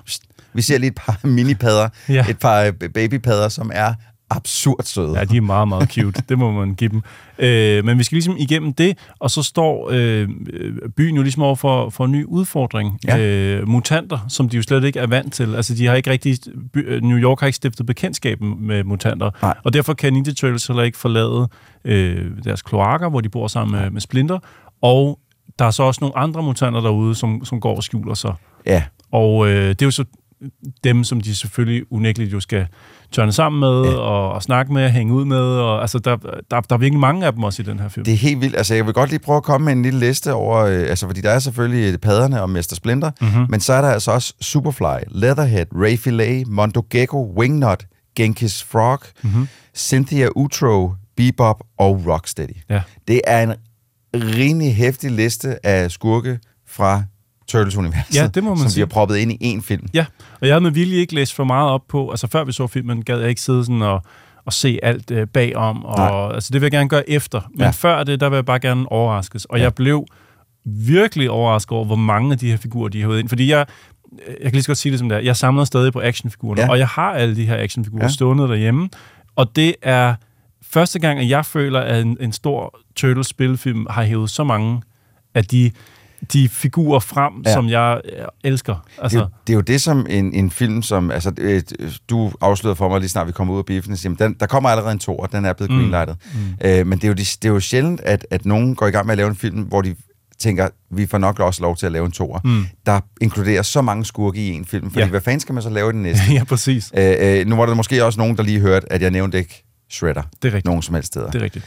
Vi ser lige et par minipadder, Ja. et par øh, babypadder, som er absurd søde. Ja, de er meget, meget cute. det må man give dem. Øh, men vi skal ligesom igennem det, og så står øh, byen jo ligesom over for, for en ny udfordring. Ja. Øh, mutanter, som de jo slet ikke er vant til. Altså, de har ikke rigtig... By, øh, New York har ikke stiftet bekendtskab med mutanter. Nej. Og derfor kan Ninja Turtles heller ikke forlade øh, deres kloakker, hvor de bor sammen med, med Splinter. Og der er så også nogle andre mutanter derude, som, som går og skjuler sig. Ja. Og øh, det er jo så dem, som de selvfølgelig unægteligt jo skal tørne sammen med, ja. og, og snakke med, og hænge ud med. Og, altså, der, der, der er virkelig mange af dem også i den her film. Det er helt vildt. Altså, jeg vil godt lige prøve at komme med en lille liste over... Øh, altså, fordi der er selvfølgelig padderne og Mr. Splinter, Mhm. men så er der altså også Superfly, Leatherhead, Ray Filet, Mondo Gecko, Wingnut, Genki's Frog, Mhm. Cynthia Utro, Bebop og Rocksteady. Ja. Det er en rimelig hæftig liste af skurke fra Turtles-universet, Ja, det må man som sige. vi har proppet ind i én film. Ja, og jeg havde med vilje ikke læst for meget op på, altså før vi så filmen, gad jeg ikke sidde sådan og, og se alt øh, bagom, og Nej. altså det vil jeg gerne gøre efter. Men Ja. før det, der vil jeg bare gerne overraskes. Og Ja. jeg blev virkelig overrasket over, hvor mange af de her figurer, de har været ind. Fordi jeg, jeg kan lige så godt sige det som det er, jeg samler stadig på actionfigurerne, Ja. og jeg har alle de her actionfigurer ja. stående derhjemme, og det er første gang, at jeg føler, at en, en stor Turtles-spilfilm har hævet så mange af de, de figurer frem, Ja. som jeg øh, elsker. Altså, Altså, det, er jo- det er jo det som en, en film, som... Altså, øh, du afslørede for mig lige snart, vi kommer ud af biffen, og siger, "Men den, der kommer allerede en to, og den er blevet Mm. greenlightet. Mm. Øh, men det er, jo, de- det er jo sjældent, at, at nogen går i gang med at lave en film, hvor de tænker, vi får nok også lov til at lave en toer, Mm. der inkluderer så mange skurke i en film. Fordi Ja. hvad fanden skal man så lave i den næste? ja, præcis. øh, øh, nu var der måske også nogen, der lige hørte, at jeg nævnte ikke Shredder. Det er rigtigt. Nogen som helst steder. Det er rigtigt.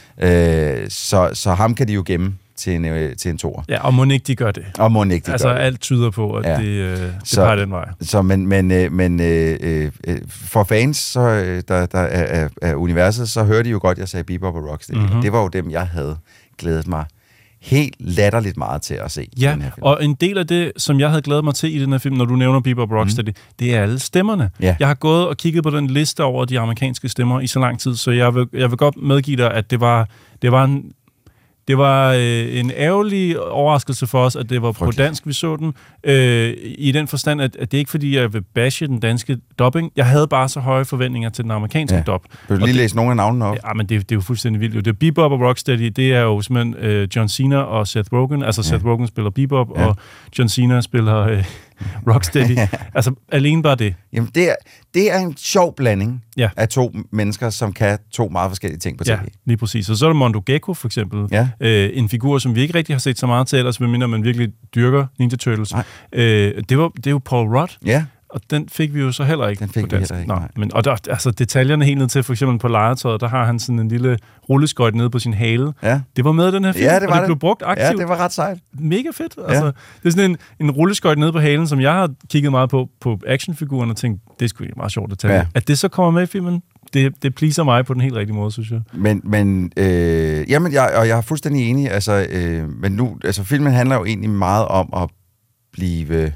Øh, så, så ham kan de jo gemme til en, øh, til en toer. Ja, og må ikke de gør det. Og må ikke de altså, gør det. alt tyder på, at Ja. det, øh, det Så- peger den vej. Så, men, men, øh, men øh, øh, øh, for fans så, øh, der, der er, er, er universet, så hørte de jo godt, jeg sagde Bebop og Rocksteady. Mm-hmm. Mhm. Det var jo dem, jeg havde glædet mig helt latterligt meget til at se. Ja, den her film. og en del af det, som jeg havde glædet mig til i den her film, når du nævner Bebop Rocksteady, mm. det er alle stemmerne. Ja. Jeg har gået og kigget på den liste over de amerikanske stemmer i så lang tid, så jeg vil, jeg vil godt medgive dig, at det var, det var en det var øh, en ærgerlig overraskelse for os, at det var Frygteligt. på dansk, vi så den. Øh, I den forstand, at, at det er ikke fordi, jeg vil bashe den danske dubbing. Jeg havde bare så høje forventninger til den amerikanske Ja. dub. Vil du lige det- læse nogle af navnene op? Ja, men det, det er jo fuldstændig vildt. jo. Det er Bebop og Rocksteady, det er jo simpelthen øh, John Cena og Seth Rogen. Altså Ja. Seth Rogen spiller Bebop, Ja. og John Cena spiller øh, Rocksteady. altså alene bare det. Jamen, det er, det er en sjov blanding Ja. af to mennesker, som kan to meget forskellige ting på tv. Ja, lige præcis. Og så er der Mondo Gecko for eksempel. Ja. Øh, en figur, som vi ikke rigtig har set så meget til ellers, medmindre man virkelig dyrker Ninja Turtles. Nej. Øh, det, var, det er jo Paul Rudd. Ja, Og den fik vi jo så heller ikke Den fik på vi dansk. heller ikke, Nå, nej. men, og der, altså detaljerne helt ned til, for eksempel på legetøjet, der har han sådan en lille rulleskøjt nede på sin hale. ja. Det var med i den her film, Ja, det var og det, det. blev brugt aktivt. ja, det var ret sejt. mega fedt. Altså, Det er sådan en, en rulleskøjt nede på halen, som jeg har kigget meget på, på actionfiguren og tænkt, det er sgu meget sjovt detalje. Ja. Ja. At det så kommer med i filmen, det, det pleaser mig på den helt rigtige måde, synes jeg. Men, men øh, jamen, jeg, og jeg er fuldstændig enig. Altså, øh, men nu, altså, filmen handler jo egentlig meget om at blive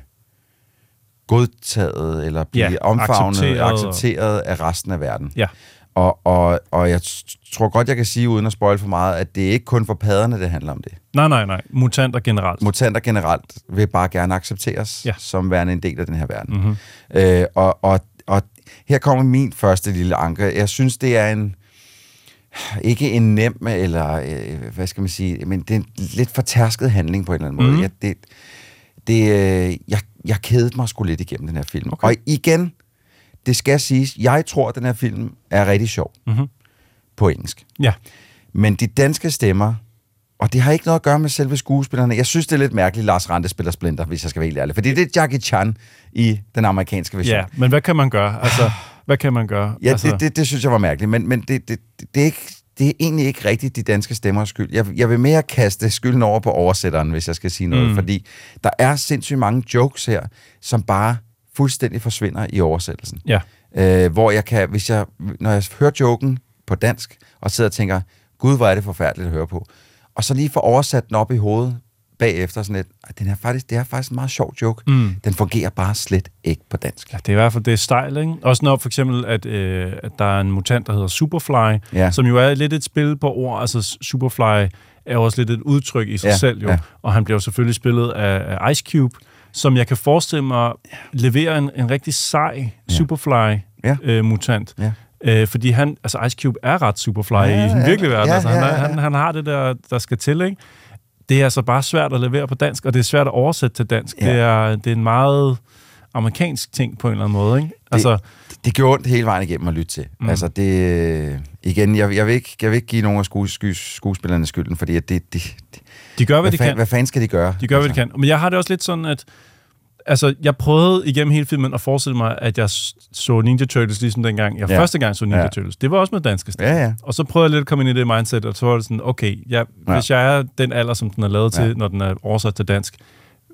godtaget, eller blive Ja, omfavnet, accepteret accepteret, og- accepteret af resten af verden. Ja. Og, og, og jeg tror godt, jeg kan sige, uden at spoil for meget, at det er ikke kun for padderne, det handler om det. Nej, nej, nej. Mutanter generelt. Mutanter generelt vil bare gerne accepteres Ja. som værende en del af den her verden. Mhm. Øh, og, og, og her kommer min første lille anke. Jeg synes, det er en ikke en nem, eller øh, hvad skal man sige, men det er en lidt fortærsket handling på en eller anden måde. Mhm. Jeg, det, det, øh, jeg, jeg kedede mig sgu lidt igennem den her film. Okay. Og igen, det skal siges, jeg tror, at den her film er rigtig sjov Mhm. på engelsk. Ja. Men de danske stemmer, og det har ikke noget at gøre med selve skuespillerne. Jeg synes, det er lidt mærkeligt, Lars Rante spiller Splinter, hvis jeg skal være helt ærlig. Fordi det er Jackie Chan i den amerikanske version. Ja, men hvad kan man gøre? Altså, hvad kan man gøre? Ja, altså, det, det, det synes jeg var mærkeligt, men, men det, det, det, det, er ikke, det er egentlig ikke rigtigt de danske stemmers skyld. Jeg, jeg vil mere kaste skylden over på oversætteren, hvis jeg skal sige noget, Mm. fordi der er sindssygt mange jokes her, som bare fuldstændig forsvinder i oversættelsen. Ja. Øh, hvor jeg kan, hvis jeg, når jeg hører joken på dansk, og sidder og tænker, gud, hvor er det forfærdeligt at høre på, og så lige får oversat den op i hovedet bagefter sådan lidt, "Ej, den er faktisk, det er faktisk en meget sjov joke. Mm. Den fungerer bare slet ikke på dansk. Ja, det er i hvert fald det er style, ikke? Også når for eksempel, at, øh, at der er en mutant, der hedder Superfly, Ja. som jo er lidt et spil på ord. Altså Superfly er også lidt et udtryk i sig Ja, selv, jo. ja. Og han bliver jo selvfølgelig spillet af, af Ice Cube, som jeg kan forestille mig leverer en, en rigtig sej Superfly-mutant. Ja. Øh, fordi han, altså Ice Cube er ret Superfly ja, Ja, i den ja. virkelige verden. Ja, altså, han, ja, ja, ja. Han, han har det der, der skal til, ikke? Det er altså bare svært at levere på dansk, og det er svært at oversætte til dansk. Ja. Det, er, det er en meget amerikansk ting på en eller anden måde, ikke? Altså, det, det gjorde ondt hele vejen igennem at lytte til. Mm. Altså det, igen, jeg, jeg, vil ikke, jeg vil ikke give nogen af skues, skues, skuespillerne skylden, fordi at det, det, det, De gør, hvad, hvad, de fanden, kan. hvad fanden skal de gøre? De gør, hvad de kan. Men jeg har det også lidt sådan, at altså, jeg prøvede igennem hele filmen at forestille mig, at jeg så Ninja Turtles, ligesom dengang jeg ja. Første gang så Ninja Ja. Turtles. Det var også med danske stemmer. Ja, ja. Og så prøvede jeg lidt at komme ind i det mindset, og så var det sådan, okay, jeg, Ja. hvis jeg er den alder, som den er lavet til, Ja. når den er oversat til dansk,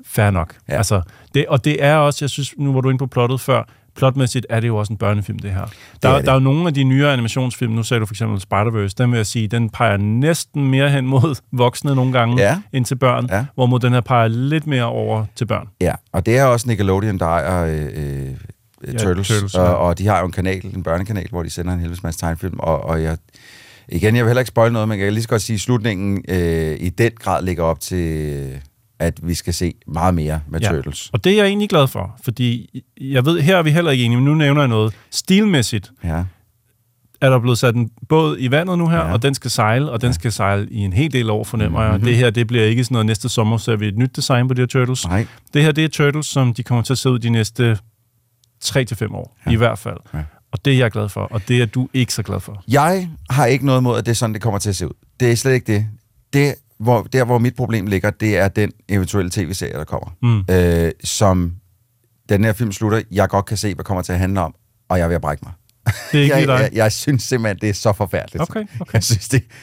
fair nok. Ja. Altså, det, og det er også, jeg synes, nu var du inde på plottet før, plotmæssigt er det jo også en børnefilm, det her. Der, er det. der er jo nogle af de nyere animationsfilm, nu sagde du for eksempel Spider-Verse, den vil jeg sige, den peger næsten mere hen mod voksne nogle gange, Ja. end til børn, Ja. hvorimod den her peger lidt mere over til børn. Ja, og det er også Nickelodeon, der ejer øh, øh, Ja, Turtles, Turtles, ja. og, og de har jo en kanal, en børnekanal, hvor de sender en helvedes masse tegnfilm, og, og jeg, igen, jeg vil heller ikke spoil noget, men jeg kan lige så godt sige, at slutningen øh, i den grad ligger op til, at vi skal se meget mere med ja. Turtles. Og det er jeg egentlig glad for, fordi jeg ved, her er vi heller ikke enige, men nu nævner jeg noget. Stilmæssigt Ja. er der blevet sat en båd i vandet nu her, Ja. ja. og den skal sejle, og den skal sejle i en hel del år, fornemmer jeg. Mhm. Det her, det bliver ikke sådan noget, næste sommer ser vi et nyt design på de her Turtles. Nej. Det her, det er Turtles, som de kommer til at se ud de næste 3-5 år, ja. i hvert fald. Ja. Og det er jeg glad for, og det er du ikke så glad for. Jeg har ikke noget mod, at det er sådan, det kommer til at se ud. Det er slet ikke det. det hvor, der, hvor mit problem ligger, det er den eventuelle tv-serie, der kommer. Mm. Øh, som den her film slutter, jeg godt kan se, hvad kommer til at handle om, og jeg at brække mig. Det er ikke jeg, dig. jeg, jeg synes simpelthen, det er så forfærdeligt. Okay, okay. Jeg synes, det er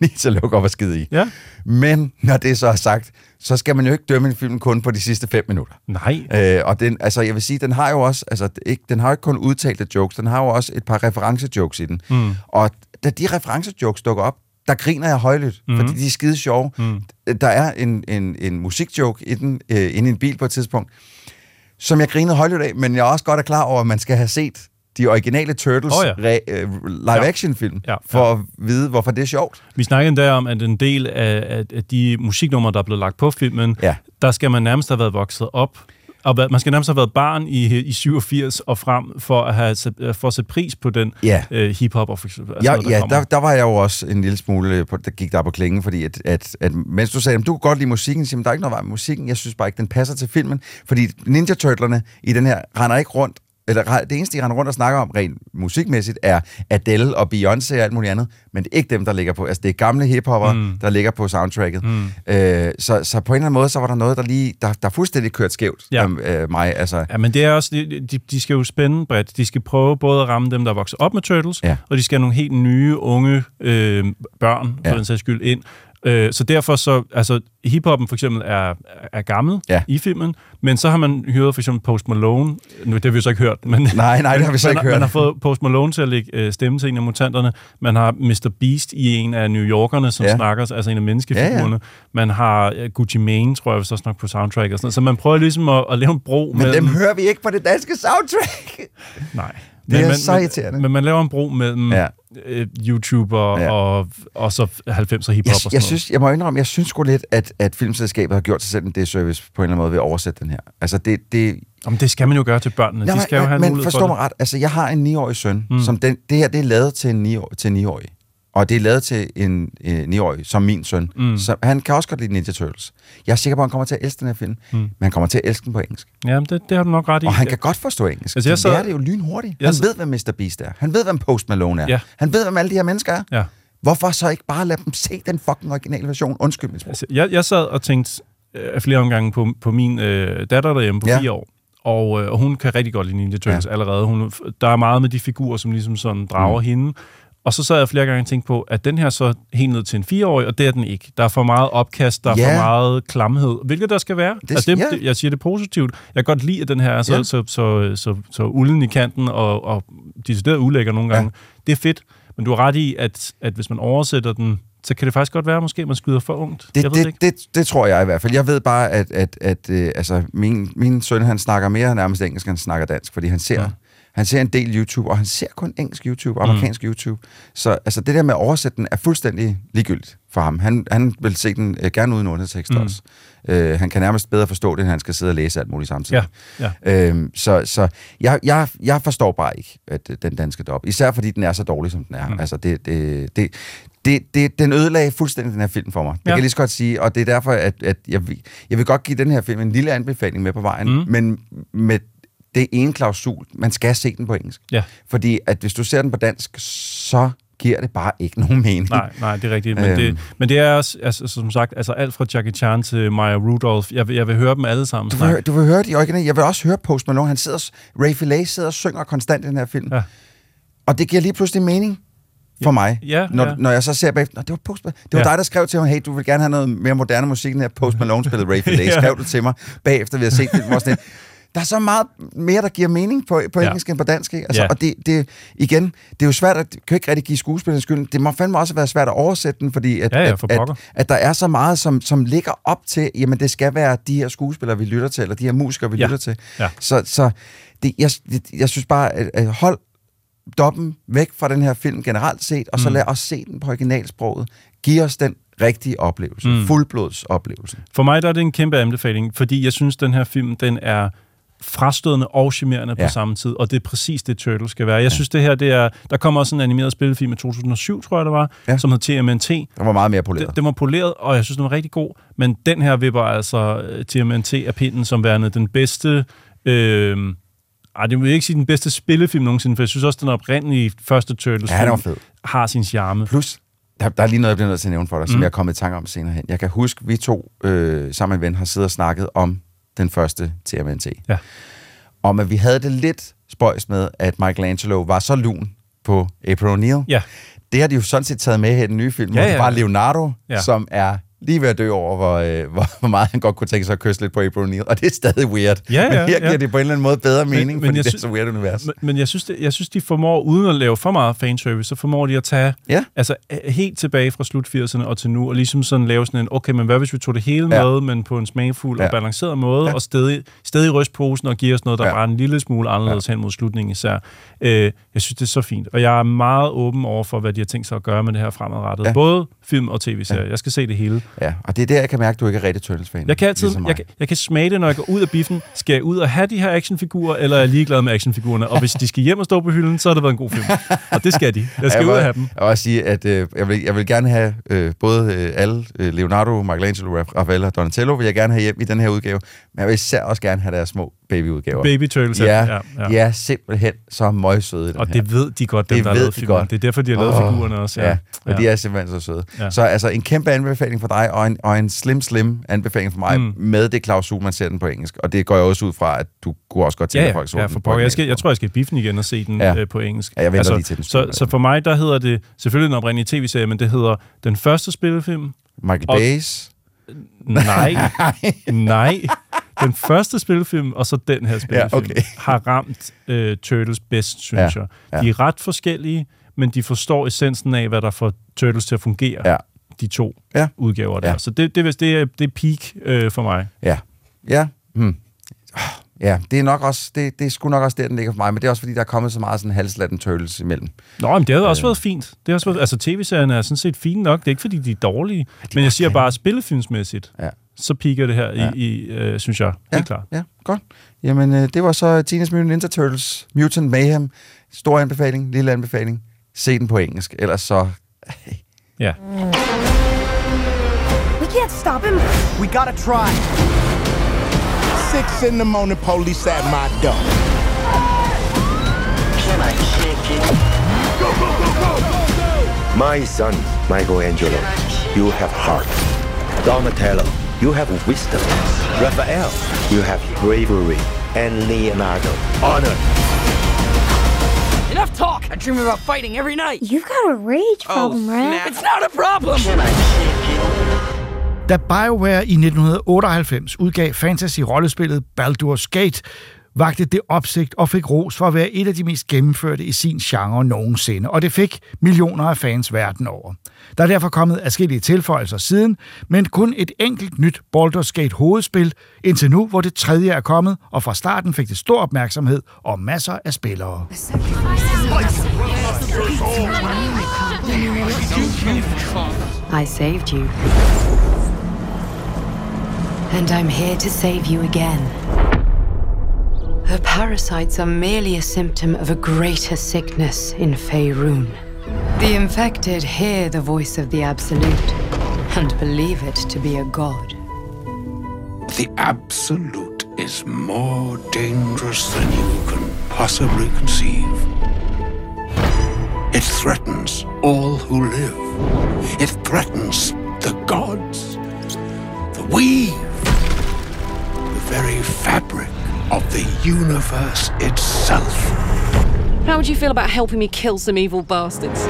lige at lukke op og skide i. Ja. Men når det så er sagt, så skal man jo ikke dømme en film kun på de sidste fem minutter. Nej. Øh, og den, altså, jeg vil sige, den har jo også, altså, ikke, den har jo ikke kun udtalte jokes, den har jo også et par referencejokes i den. Mm. Og da de referencejokes dukker op, der griner jeg højlydt, mm. fordi de er skide sjove. Mm. Der er en, en, en musikjoke i den, øh, inde i en bil på et tidspunkt, som jeg grinede højlydt af, men jeg er også godt er klar over, at man skal have set de originale Turtles oh, ja. øh, live-action-film, Ja, ja. for at vide, hvorfor det er sjovt. Vi snakkede endda om, at en del af, af, af de musiknumre, der er blevet lagt på filmen, Ja. der skal man nærmest have været vokset op. Og været- man skal nærmest have været barn i, i 87 og frem, for at, have, sæt- for at sætte pris på den Ja. øh, hiphop og for eksempel. Ja, noget, ja kommer. der, der var jeg jo også en lille smule, øh, på, der gik der på klingen, fordi at, at, at mens du sagde, at du kunne godt lide musikken, siger, der er ikke noget vej med musikken, jeg synes bare ikke, den passer til filmen, fordi Ninja Turtlerne i den her render ikke rundt, eller det eneste, de render rundt og snakker om rent musikmæssigt, er Adele og Beyoncé og alt muligt andet, men det er ikke dem, der ligger på, altså det er gamle hiphopper, Mm. der ligger på soundtracket. Mm. Øh, så, så på en eller anden måde, så var der noget, der lige, der, der fuldstændig kørt skævt Ja. ja. øh, mig, altså, Ja, men det er også, de, de, de skal jo spænde bredt. De skal prøve både at ramme dem, der vokser op med Turtles, Ja. og de skal have nogle helt nye, unge øh, børn, for Ja. den sags skyld, ind. Øh, så derfor så, altså hiphoppen for eksempel er, er gammel Ja. i filmen, men så har man hyret for eksempel Post Malone, nu det har vi jo så ikke hørt, men Nej, nej, det har vi så man, ikke hørt. Man har fået Post Malone til at lægge øh, stemme til en af mutanterne, man har Mr. Beast i en af New Yorkerne, som Ja. snakker, altså en af menneskefigurerne, Ja, man har øh, Gucci Mane, tror jeg, hvis også nok på soundtrack, og sådan noget. så man prøver ligesom at, at lave en bro men mellem... dem hører vi ikke på det danske soundtrack. Nej. Det er man, så irriterende. Men, men man laver en bro mellem Ja. øh, YouTuber Ja. og, og så 90'er hiphop Jeg, og sådan jeg, synes, jeg må indrømme, jeg synes sgu lidt, at, at filmselskabet har gjort sig selv en disservice på en eller anden måde ved at oversætte den her. Altså, det, det, Jamen, det skal man jo gøre til børnene. Nej, de skal jo have en men mulighed forstå for mig det. ret. Altså, jeg har en 9-årig søn, mm. Mm. som den, det her det er lavet til en 9 til en 9-årig. Og det er lavet til en øh, 9-årig, som min søn. Mm. Så han kan også godt lide Ninja Turtles. Jeg er sikker på, at han kommer til at elske den her film, mm. men han kommer til at elske den på engelsk. Jamen, det, det har du nok ret i. Og han kan godt forstå engelsk. Altså, jeg så... Det er det jo lynhurtigt. Jeg Han sad- ved, hvem Mr. Beast er. Han ved, hvem Post Malone er. Ja. Han ved, hvem alle de her mennesker er. Ja. Hvorfor så ikke bare lade dem se den fucking originale version? Undskyld mit sprog. Altså, jeg, jeg sad og tænkte øh, flere omgange på, på min øh, datter derhjemme på Ja. ja. fire år. Og, øh, og hun kan rigtig godt lide Ninja Turtles ja. allerede. Hun, der er meget med de figurer, som ligesom sådan drager mm. hende. Og så sad jeg flere gange og tænkte på, at den her så helt ned til en fireårig, og det er den ikke. Der er for meget opkast, der er Ja. for meget klamhed, hvilket der skal være. Det- Det, altså det, det, jeg siger det positivt. Jeg kan godt lide, at den her er så, ja. så, så, så, så, så ulden i kanten og, og decideret ulækker nogle gange. Ja. Det er fedt, men du har ret i, at, at hvis man oversætter den, så kan det faktisk godt være, måske man skyder for ungt. Det, jeg ved det, ikke. det, det tror jeg i hvert fald. Jeg ved bare, at, at, at øh, altså, min, min søn han snakker mere nærmest engelsk, end han snakker dansk, fordi han ser, Ja. Han ser en del YouTube, og han ser kun engelsk YouTube, amerikansk mm. YouTube. Så altså, det der med at oversætte den er fuldstændig ligegyldigt for ham. Han, han vil se den øh, gerne uden undertekst mm. Også. Øh, han kan nærmest bedre forstå det, end han skal sidde og læse alt muligt samtidig. Ja, ja. Øhm, så så jeg, jeg, jeg forstår bare ikke at, øh, den danske dop. Især fordi den er så dårlig, som den er. Mm. Altså, det, det, det, det, det, den ødelagde fuldstændig den her film for mig. Det Ja. kan jeg lige så godt sige, og det er derfor, at, at jeg, vil- jeg vil godt give den her film en lille anbefaling med på vejen. Mm. men med det ene klausul, man skal se den på engelsk. Ja. Fordi at hvis du ser den på dansk, så giver det bare ikke nogen mening. Nej, nej, det er rigtigt. Men, Øhm. det, men det er også, altså, som sagt, altså alt fra Jackie Chan til Maya Rudolph. Jeg, vil- jeg vil høre dem alle sammen. Du vil, høre, du vil høre de originale. Jeg vil også høre Post Malone. Han sidder, Ray Fillet sidder og synger konstant i den her film. Ja. Og det giver lige pludselig mening for mig. Ja, når, ja. når jeg så ser bagefter, det var Post Malone. Det var Ja. dig, der skrev til mig, hey, du vil gerne have noget mere moderne musik, end her Post Malone spillede Ray Fillet. Ja. Skrev du til mig bagefter, vi har set og sådan. Der er så meget mere, der giver mening på, på Ja. engelsk end på dansk. Ikke? Altså, Ja. Og det, det, igen, det er jo svært at, kan ikke rigtig give skuespilleren skyld. Det må fandme også være svært at oversætte den, fordi at, Ja, ja, at, for at, pokker. at, der er så meget, som, som ligger op til, jamen det skal være de her skuespillere, vi lytter til, eller de her musikere, vi Ja. lytter til. Ja. Så, så det, jeg, det, jeg synes bare, at, at hold doppen væk fra den her film generelt set, og så Mm. lad os se den på originalsproget. Giv os den rigtige oplevelse. Mm. Mm. Fuldblodsoplevelse. For mig der er det en kæmpe anbefaling, fordi jeg synes, den her film, den er frastødende og charmerende Ja. på samme tid, og det er præcis det, Turtle skal være. Jeg ja. synes, det her, det er... Der kommer også en animeret spillefilm i 2007, tror jeg, det var, Ja. som hed TMNT. Den var meget mere poleret. Den, den var poleret, og jeg synes, den var rigtig god, men den her vipper altså øh, TMNT af pinden som værende den bedste... Øh, ej, det vil jeg ikke sige den bedste spillefilm nogensinde, for jeg synes også, den oprindelige første Turtles Ja, den var film fed. har sin charme. Plus, der, der er lige noget, jeg bliver nødt til at nævne for dig, mm. som jeg er kommet i tanke om senere hen. Jeg kan huske, vi to øh, sammen med en ven har siddet og snakket om den første TMNT. Ja. Om at vi havde det lidt spøjs med, at Michelangelo var så lun på April O'Neil. Ja. Det har de jo sådan set taget med her i den nye film, Ja, hvor det ja. var Leonardo, Ja. som er lige ved at dø over, hvor, øh, hvor, hvor meget han godt kunne tænke sig at kysse lidt på April O'Neil. Og det er stadig weird. Ja, ja, men her ja. giver det på en eller anden måde bedre mening, men, fordi jeg det er så weird univers. Men, men jeg, synes, det, jeg synes, de formår, uden at lave for meget fanservice, så formår de at tage Ja. altså, helt tilbage fra slut 80'erne og til nu, og ligesom sådan lave sådan en, okay, men hvad hvis vi tog det hele Ja. med, men på en smagfuld Ja. og balanceret måde, Ja. og stadig, stadig ryst posen og give os noget, der Ja. er en lille smule anderledes ja. hen mod slutningen især. Øh, jeg synes, det er så fint, og jeg er meget åben over for, hvad de har tænkt sig at gøre med det her fremadrettet. Ja. Ja. Både film og tv-serier. Ja. Jeg skal se det hele. Ja, og det er der, jeg kan mærke, at du ikke er rigtig Turtles-fan. Jeg kan altid, ligesom jeg, kan- jeg kan smage det, når jeg går ud af biffen. Skal jeg ud og have de her actionfigurer, eller er jeg ligeglad med actionfigurerne? Og hvis de skal hjem og stå på hylden, så har det været en god film. Og det skal de. Jeg skal jeg ud og have dem. Jeg vil også sige, at øh, jeg, vil, jeg vil gerne have øh, både øh, alle, øh, Leonardo, Michelangelo, Raphael og Donatello, vil jeg gerne have hjem i den her udgave, men jeg vil især også gerne have deres små babyudgaver. Baby Turtles. Ja, ja, ja. ja. simpelthen så den Og her. det ved de godt, dem Det der har ved lavet de godt. Det er derfor, de har lavet Åh, figurerne også. Ja, ja. og de er simpelthen så søde. Ja. Så altså en kæmpe anbefaling for dig, og en, og en slim, slim anbefaling for mig, mm. Med det klausul, man ser den på engelsk. Og det går jeg også ud fra, at du kunne også godt tænke Ja, ja, folk så ja for på. Jeg, skal, jeg tror, jeg skal i biffen igen og se den Ja. øh, på engelsk. Ja, jeg venter lige til den så, så for mig, der hedder det selvfølgelig den oprindelige tv-serie, men det hedder den første spillefilm. Michael Bay's. Nej, nej. Den første spillefilm, og så den her spillefilm, Ja, okay. har ramt øh, Turtles bedst, synes Ja, jeg. ja. De er ret forskellige, men de forstår essensen af, hvad der får Turtles til at fungere. Ja. De to Ja. udgaver der. Ja. Så det, det, det, er, det er peak øh, for mig. Ja. Ja. Hmm. ja, det er nok også, det, det er sgu nok også der, den ligger for mig, men det er også fordi, der er kommet så meget sådan halslatten turtles imellem. Nå, men det havde også Øh. været fint. Det har også været, altså, tv-serierne er sådan set fine nok. Det er ikke, fordi de er dårlige. men jeg siger bare, spillefilmsmæssigt, Ja. Så piker det her Ja. i, i øh, synes jeg. Ja, Helt klart. ja, godt. Jamen, øh, det var så Teenage Mutant Ninja Turtles, Mutant Mayhem. Stor anbefaling, lille anbefaling. Se den på engelsk, ellers så... Ja. We can't stop him. We gotta try. Six in the morning, police at my door. Can I kick it? Go, go, go, go, go, My son, Michelangelo, you have heart. Donatello, you have wisdom. Raphael, you have bravery. And Leonardo, honor. Enough talk! I dream about fighting every night. You've got a rage problem, right? It's not a problem. Da BioWare i 1998 udgav fantasy-rollespillet Baldur's Gate, vagte det opsigt og fik ros for at være et af de mest gennemførte i sin genre nogensinde, og det fik millioner af fans verden over. Der er derfor kommet adskillige tilføjelser siden, men kun et enkelt nyt Baldur's Gate hovedspil, indtil nu, hvor det tredje er kommet, og fra starten fik det stor opmærksomhed og masser af spillere. I saved you. And I'm here to save you again. Her parasites are merely a symptom of a greater sickness in Faerun. The infected hear the voice of the Absolute and believe it to be a god. The Absolute is more dangerous than you can possibly conceive. It threatens all who live. It threatens the gods, the weave, the very fabric of the universe itself. How would you feel about helping me kill some evil bastards?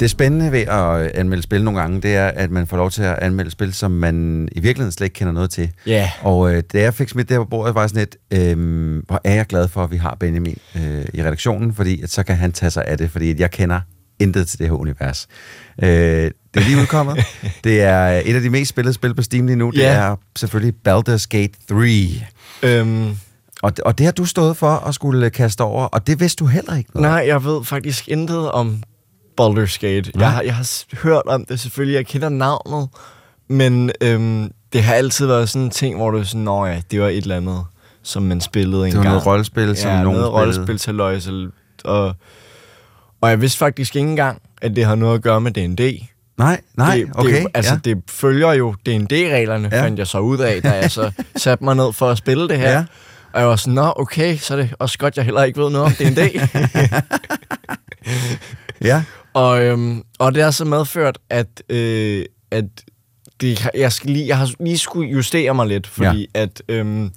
Det spændende ved at øh, anmelde spil nogle gange, det er, at man får lov til at anmelde spil, som man i virkeligheden slet ikke kender noget til. Ja. Og øh, da jeg fik smidt det her på bordet, var jeg sådan lidt, øh, hvor er jeg glad for, at vi har Benjamin øh, i redaktionen, fordi at så kan han tage sig af det, fordi at jeg kender intet til det her univers. Øh, det er lige udkommet. det er et af de mest spillede spil på Steam lige nu. Det Ja. er selvfølgelig Baldur's Gate 3. Øhm, Og, og det har du stået for at skulle kaste over, og det vidste du heller ikke noget. nej, jeg ved faktisk intet om Baldur's Gate. Nej. Jeg har, jeg har hørt om det selvfølgelig, jeg kender navnet, men øhm, det har altid været sådan en ting, hvor du sådan, nå ja, det var et eller andet, som man spillede var engang. noget rollespil, som ja, nogen noget rollespil til løjse, og, og jeg vidste faktisk ikke engang, at det har noget at gøre med D&D. Nej, nej, det, okay. Det, altså, ja. det følger jo D&D-reglerne, Ja. fandt jeg så ud af, da jeg så satte mig ned for at spille det her. Ja. Og jeg var sådan, nå, okay, så er det også godt, jeg heller ikke ved noget om D&D. ja. og, øhm, og det har så medført, at, øh, at det, jeg, skal lige, jeg har lige skulle justere mig lidt, fordi ja. at... Øhm,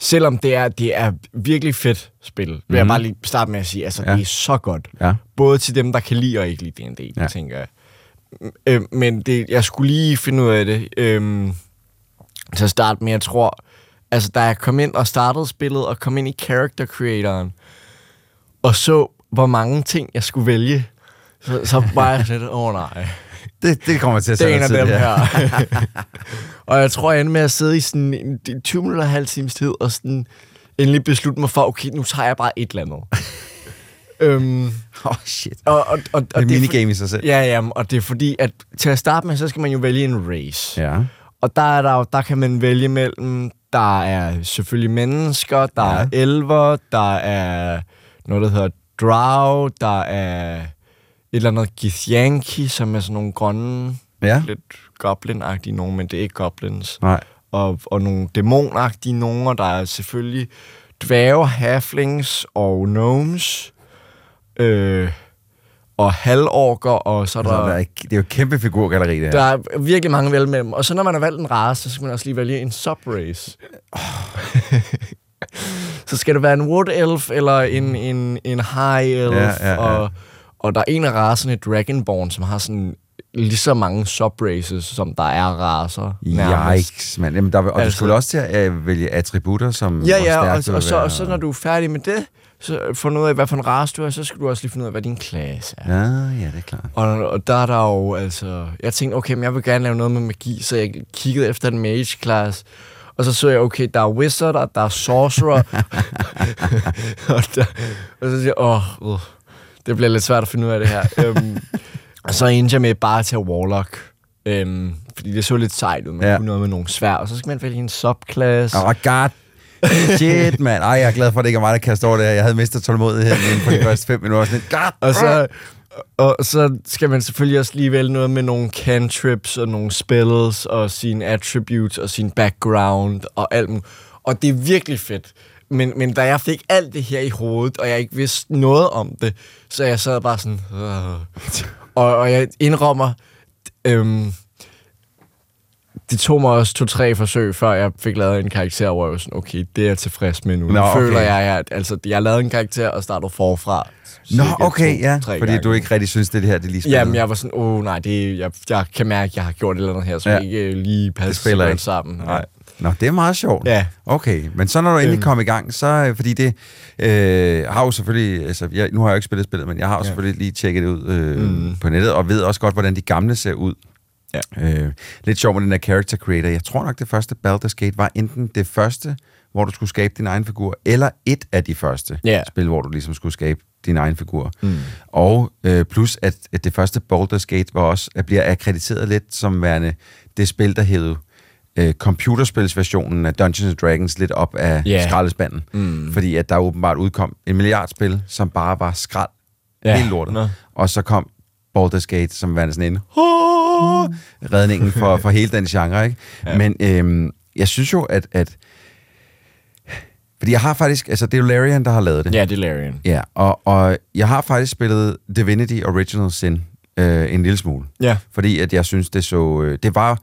Selvom det er, det er virkelig fedt spil, vil mm. jeg Mhm. bare lige starte med at sige, altså Ja. det er så godt. Ja. Både til dem, der kan lide og ikke lide D&D, Ja. tænker jeg. Øh, men det, jeg skulle lige finde ud af det øhm, til at starte med. Jeg tror, altså da jeg kom ind og startede spillet og kom ind i character creatoren og så, hvor mange ting jeg skulle vælge, så, så var jeg sådan åh oh, nej. Det, det kommer til at Det er en tage af dem ja. her. og jeg tror, jeg endte med at sidde i sådan en- en 20 minutter og en halv times tid, og sådan endelig beslutte mig for, okay, nu tager jeg bare et eller andet. øhm, oh, shit. Og, og, og, og Det er minigame i sig selv. Ja, ja, og det er fordi, at til at starte med, så skal man jo vælge en race. Ja. Og der, er der, jo- der kan man vælge mellem, der er selvfølgelig mennesker, der Ja. er elver, der er noget, der hedder drow, der er eller andet githyanki, som er sådan nogle grønne, Ja. lidt goblin-agtige nogen, men det er ikke goblins. Nej. Og, og nogle dæmonagtige nogen, og der er selvfølgelig dværge, halflings og gnomes. Øh, og halvorker, og så er der... Altså, der er, det er jo et kæmpe figurgalleri, det Der er virkelig mange vel mellem. Og så når man har valgt en race, så skal man også lige vælge en subrace. så skal det være en wood elf eller en, en, en high elf. Ja, ja, ja. Og, og der er en af racerne, Dragonborn, som har sådan lige så mange subraces, som der er nærmest. Yikes, mand. Jamen, der, og altså, du skulle også til at øh, vælge attributter, som Ja, ja, og, og, så, og så når du er færdig med det, så finder du ud af, hvad for en race du er, så skal du også lige finde ud af, hvad din klasse er. Ja, ja, det er klart. Og, og der er der jo, altså... Jeg tænkte, okay, men jeg vil gerne lave noget med magi, så jeg kiggede efter en mage class. Og så så jeg, okay, der er wizard, og der er sorcerer. og, der, og så siger jeg, åh, uh, det bliver lidt svært at finde ud af det her. um, og så endte jeg med bare at tage warlock. Um, fordi det så lidt sejt ud. Man Ja. kunne noget med nogle svær, og så skal man vælge en subklasse. Åh, oh, god shit, mand. Ej, jeg er glad for, at det ikke er mig, der kaster over det her. Jeg havde mistet tålmodigheden inden for de første fem minutter. Sådan, god. Og så, og så skal man selvfølgelig også lige vælge noget med nogle cantrips og nogle spells og sine attributes og sin background og alt muligt. Og det er virkelig fedt. Men, men da jeg fik alt det her i hovedet, og jeg ikke vidste noget om det, så jeg sad bare sådan... Øh. Og, og jeg indrømmer... Øhm, det tog mig også to-tre forsøg, før jeg fik lavet en karakter, hvor jeg var sådan, okay, det er jeg tilfreds med nu. Nå, okay. føler jeg, at altså, jeg lavet en karakter og startet forfra. Nå, okay, to, ja. Fordi gange. du ikke rigtig synes, det, det her, det lige spiller. Jamen, jeg var sådan, åh oh, nej, det, jeg, jeg kan mærke, at jeg har gjort et eller andet her, som Ja. ikke lige passer det spiller så godt ikke sammen. Nej. Nå, det er meget sjovt. Ja. Okay, men så når du endelig Øhm. kommer i gang, så øh, fordi det øh, har jo selvfølgelig, altså jeg, nu har jeg jo ikke spillet spillet, men jeg har jo Ja. selvfølgelig lige tjekket det ud øh, mm. På nettet, og ved også godt, hvordan de gamle ser ud. Ja. Øh, lidt sjovt med den der character creator. Jeg tror nok, det første Baldur's Gate var enten det første, hvor du skulle skabe din egen figur, eller et af de første Ja. spil, hvor du ligesom skulle skabe din egen figur. Mm. Og øh, plus, at, at det første Baldur's Gate var også, at bliver akkrediteret lidt som værende det spil, der hed øh, computerspilsversionen af Dungeons and Dragons lidt op af yeah. skraldespanden. Mm. Fordi at der åbenbart udkom en milliardspil, som bare var skrald. Ja. Helt lortet. Nå. Og så kom Baldur's Gate, som værende sådan en redningen for, for hele den genre. Ikke? Ja. Ja. Men øhm, jeg synes jo, at, at fordi jeg har faktisk, altså det er jo Larian, der har lavet det. Ja, det er Larian. Ja, og, og jeg har faktisk spillet Divinity Original Sin øh, en lille smule. Ja. Fordi at jeg synes, det så... Øh, det var...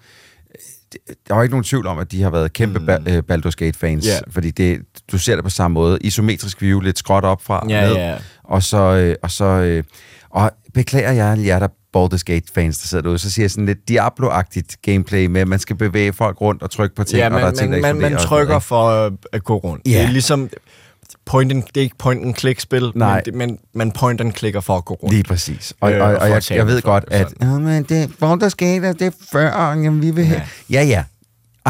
Der var ikke nogen tvivl om, at de har været kæmpe mm. ba- øh, Baldur's Gate-fans. Ja. Fordi det, du ser det på samme måde. Isometrisk view, lidt skråt op fra Ja, ned. ja. Og så... Øh, og, så øh, og beklager jeg jer, der Baldur's Gate-fans, der sidder derude, så siger jeg sådan lidt Diablo-agtigt gameplay med, at man skal bevæge folk rundt og trykke på ting, Ja, og der er man, ting, man, der man, man trykker noget, for at gå rundt. Ja. Det er ligesom... Point and, det er ikke point and click spil, Nej. men, det, men man point and clicker for at gå rundt. Lige præcis. Og, Øh, og, og og, jeg, jeg ved godt, at ja, men det, Baldur's Gate, er- det er før, jamen, vi vil have... Ja, ja.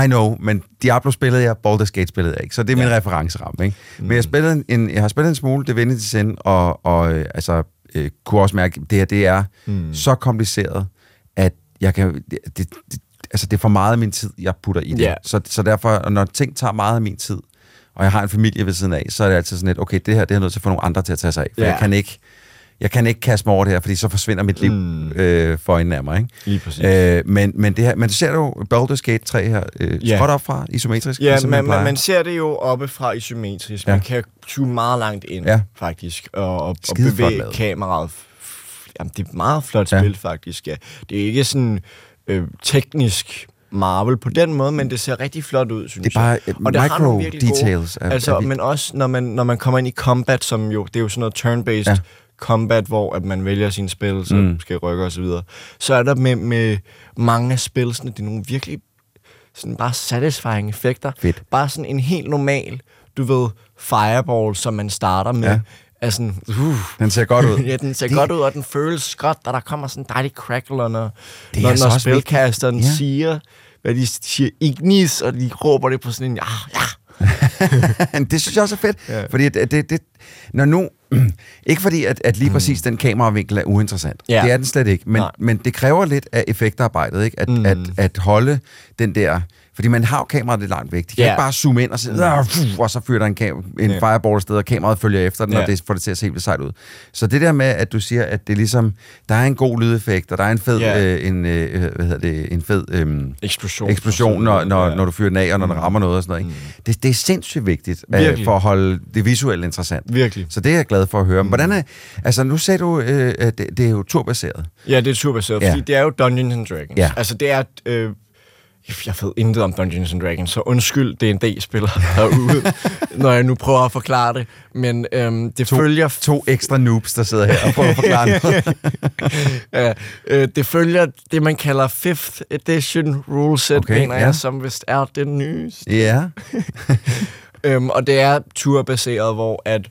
I know, men Diablo spillede jeg, Baldur's Gate spillede jeg ikke, så det er min referenceramme. Ikke? Men jeg, spillede en, jeg har spillet en smule Divinity Sin, og, og øh, altså, øh, kunne også mærke, at det her det er Mm. så kompliceret, at jeg kan... Det, det, det, altså, det er for meget af min tid, jeg putter i det. Ja. Så, så derfor, når ting tager meget af min tid, og jeg har en familie ved siden af, så er det altid sådan lidt, okay, det her det er jeg nødt til at få nogle andre til at tage sig af. For Ja. jeg kan ikke jeg kan ikke kaste mig over det her, fordi så forsvinder mit liv Mm. øh, for øjnene af mig. Ikke? Lige præcis. Øh, men, men, det her, men du ser jo Baldur's Gate 3 her, øh, Ja. skråt op fra, isometrisk. Ja, ligesom man, man, man ser det jo oppe fra isometrisk. Ja. Man kan zoome meget langt ind, Ja. faktisk, og, og, og bevæge kameraet. Jamen, det er et meget flot Ja. spil, faktisk. Ja. Det er ikke sådan øh, teknisk Marvel på den måde, men det ser rigtig flot ud, synes Det er bare, jeg. Og det har micro nogle virkelig gode- details er- altså, er men også, når man, når man kommer ind i combat, som jo, det er jo sådan noget turn-based Ja. combat, hvor at man vælger sine spil, så Mm. skal rykke og så videre. Så er der med, med mange af spilsene, det er nogle virkelig sådan bare satisfying effekter. Fedt. Bare sådan en helt normal, du ved, fireball, som man starter med. Ja. Er sådan, uh, Den ser godt ud. ja, den ser Det- godt ud, og den føles godt, og der kommer sådan en dejlig crackle, når, når, altså når spilkasteren ja. siger, hvad de siger, ignis, og de råber det på sådan en, ja, ja, det synes jeg også er fedt, ja. Fordi det, det, det, når nu, ikke fordi, at, at lige præcis den kameravinkel er uinteressant, Ja. det er den slet ikke, men, Nej. men det kræver lidt af effektarbejdet, ikke? At, mm. Mm. at, at holde den der, fordi man har jo kameraet lidt langt væk, de kan Ja. ikke bare zoome ind og sige, og så fyrer der en, kam- en Ja. fireball sted, og kameraet følger efter den, Ja. og det får det til at se helt vildt sejt ud. Så det der med, at du siger, at det er ligesom, der er en god lydeffekt, og der er en fed, Ja. øh, en, øh, hvad hedder det, en fed, øh, eksplosion. eksplosion, når, når, Ja. når du fyrer den af, og når den Mm. rammer noget og sådan noget. Ikke? Det, det er sindssygt vigtigt øh, for at holde det visuelle interessant. Virkelig. Så det er jeg glad for at høre. Men hvordan er, altså nu sagde du, øh, at det, det er jo turbaseret. Ja, det er turbaseret, ja. fordi det er jo Dungeons and Dragons. Ja. Altså, det er... Øh, jeg ved intet om Dungeons and Dragons, så undskyld D&D-spillere derude, når jeg nu prøver at forklare det. Men øhm, det To- følger... To ekstra noobs, der sidder her og prøver at forklare noget. ja, øh, det følger det, man kalder 5th edition rule set, Okay, mener ja. jeg, som vist er det nyeste. ja. Øhm, og det er turbaseret, hvor at,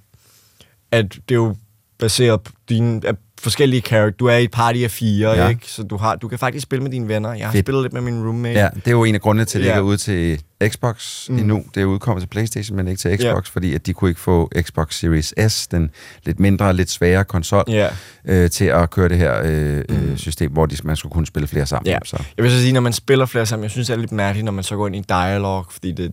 at det er jo baseret på dine, forskellige character. Du er i et party af fire, Ja. ikke? Så du, har, du kan faktisk spille med dine venner. Jeg har Fedt. spillet lidt med min roommate. Ja, det er jo en af grundene til, at det Ja. ikke er ude til Xbox mm. Endnu. Det er udkommet til Playstation, men ikke til Xbox, fordi at de kunne ikke få Xbox Series S, den lidt mindre, lidt sværere konsol, Ja. øh, til at køre det her øh, mm. system, hvor de, man skulle kunne spille flere sammen. Ja. Så. Jeg vil så sige, når man spiller flere sammen, jeg synes, det er lidt mærkeligt, når man så går ind i dialog, fordi det,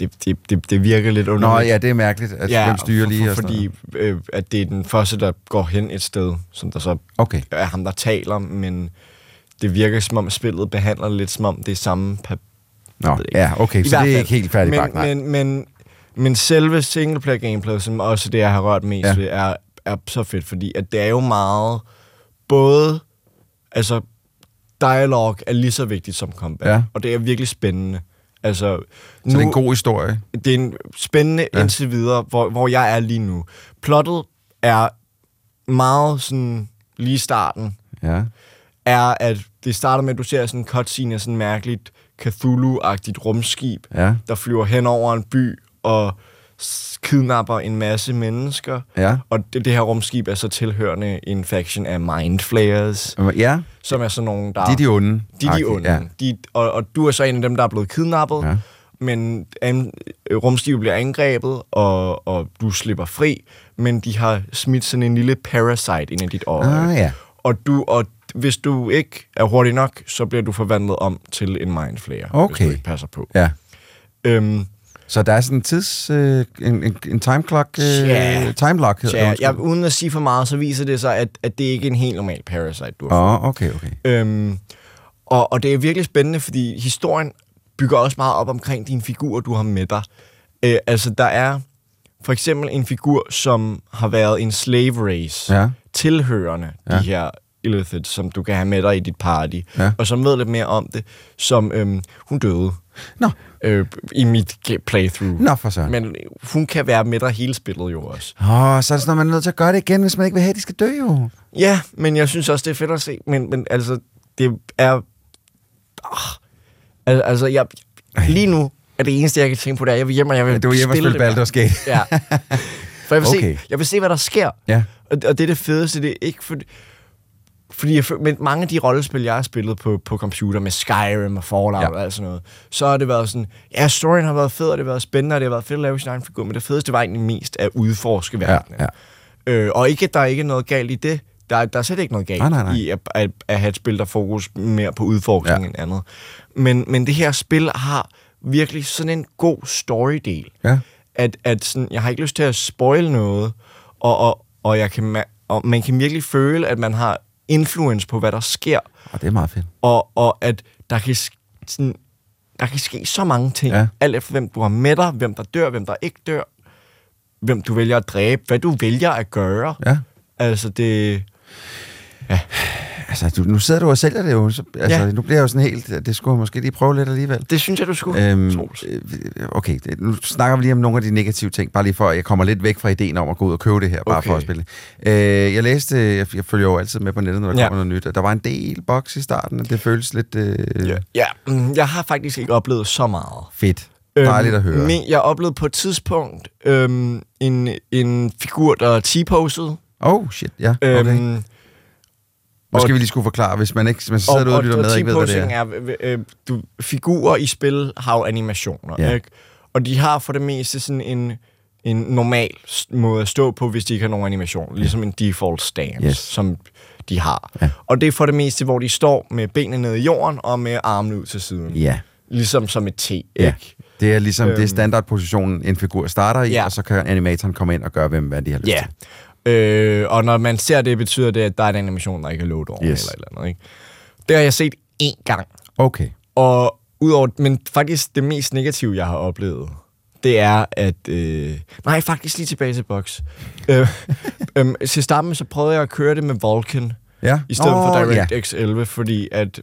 det, det, det, det virker lidt Nå, underligt. ja, det er mærkeligt, at hvem styrer for, lige for, og sådan Fordi øh, at det er den første, der går hen et sted, som der så okay. er ham, der taler, men det virker som om, spillet behandler lidt som om, det er samme... Pa- Nå, ja, okay, I så det er fald. ikke helt færdigt men, bagt, nej. men, men, men selve singleplayer gameplay, som også det, jeg har rørt mest Ja. ja. ved, er, er så fedt, fordi at det er jo meget... Både... Altså, dialog er lige så vigtigt som combat. Ja. Og det er virkelig spændende. Altså, Så det er en god historie. Det er en spændende Ja. indtil videre, hvor, hvor jeg er lige nu. Plottet er meget sådan lige starten. Ja. Er, at det starter med, at du ser sådan en cutscene af sådan mærkeligt Cthulhu-agtigt rumskib, Ja. der flyver hen over en by og kidnapper en masse mennesker. Ja. Og det, det her rumskib er så tilhørende en faction af Mindflayers. Ja. Som er sådan nogle, der... De er de onde. De er de onde. ja. De, og, og du er så en af dem, der er blevet kidnappet. Ja. Men an, rumskibet bliver angrebet, og, og du slipper fri. Men de har smidt sådan en lille parasite ind i dit øje. Ah, ja. Og, du, og hvis du ikke er hurtig nok, så bliver du forvandlet om til en mindflayer. Hvis Okay. du ikke passer på. Ja. Øhm, Så der er sådan en tids... Øh, en, en, en time clock... Øh, Ja. time lock hedder ja, det. jeg, uden at sige for meget, så viser det sig, at, at det ikke er en helt normal parasite, du har Åh, oh, okay, okay. Øhm, og, og det er virkelig spændende, fordi historien bygger også meget op omkring dine figurer, du har med dig. Øh, altså, der er for eksempel en figur, som har været en slave race, Ja. tilhørende Ja. de her Illithid, som du kan have med dig i dit party, Ja. og som ved lidt mere om det, som øhm, hun døde. Nå. Øh, I mit playthrough. Nå, for søren. Men hun kan være med dig hele spillet jo også. Åh, oh, så er det sådan, noget, man er nødt til at gøre det igen, hvis man ikke vil have, at de skal dø jo. Ja, men jeg synes også, det er fedt at se. Men, men altså, det er... Ah, al- altså, jeg, lige nu er det eneste, jeg kan tænke på, det er, at jeg vil hjem, og jeg vil Ja, du spille spille det. Baldur's Gate. Ja. For jeg vil, Okay. se, jeg vil se, hvad der sker. Ja. Og, og det er det fedeste, det er ikke for, fordi jeg, med mange af de rollespil, jeg har spillet på, på computer med Skyrim og Fallout Ja. ja. og alt sådan noget, så har det været sådan, ja, storyen har været fed, og det har været spændende, og det har været fedt at lave sin egen figur, men det fedeste var egentlig mest at udforske verdenen. ja. Øh, og ikke, at der er ikke noget galt i det. Der, er- der er slet ikke noget galt Nej, nej, nej. i at, at, at have et spil, der fokus mere på udforskning Ja. ja. end andet. Men, men det her spil har virkelig sådan en god storydel. Ja. At, at sådan, jeg har ikke lyst til at spoil noget, og, og, og, jeg kan, og man kan virkelig føle, at man har influence på, hvad der sker. Og det er meget fedt. Og, og at der kan, sådan, der kan ske så mange ting. Ja. Alt efter, hvem du har med dig, hvem der dør, hvem der ikke dør, hvem du vælger at dræbe, hvad du vælger at gøre. Ja. Altså, det... Altså, du, nu sidder du og sælger det jo. Så, altså, Ja. nu bliver jeg jo sådan helt... Det skulle jeg måske lige prøve lidt alligevel. Det synes jeg, du skulle. Øhm, øh, okay, nu snakker vi lige om nogle af de negative ting, bare lige for, at jeg kommer lidt væk fra ideen om at gå ud og købe det her, bare Okay. for at spille. Øh, jeg læste, jeg, jeg følger jo altid med på nettet, når der Ja. kommer noget nyt, og der var en del boks i starten, og det føles lidt øh, Ja, ja mm, jeg har faktisk ikke oplevet så meget. fedt. Dejligt at høre. Men jeg oplevede på et tidspunkt øhm, en, en figur, der T-posede. Oh, shit, ja, okay. Øhm, Måske og- vi lige skulle forklare, hvis man ikke hvis man sidder derude og lytter med og ikke ved, hvad det er. er, øh, du, figurer i spil har jo animationer, Ja. ikke? Og de har for det meste sådan en, en normal måde at stå på, hvis de ikke har nogen animation. Ligesom en default stance, Yes. som de har. Ja. Og det er for det meste, hvor de står med benene nede i jorden og med armene ud til siden. Ja. Ligesom som et T, ikke? Ja. Det er ligesom øhm. det er standardpositionen, en figur starter i, Ja. og så kan animatoren komme ind og gøre, hvem hvad de har lyst Ja. til. Øh, og når man ser det, betyder det, at der er en animation, der ikke er loadet over Yes. eller et eller andet. Ikke? Det har jeg set én gang. Okay. Og udover, men faktisk det mest negative, jeg har oplevet, det er, at... Øh, nej, faktisk lige tilbage til box. øh, øh, til starten så prøvede jeg at køre det med Vulkan, Ja. i stedet for Åh, DirectX 11, fordi at...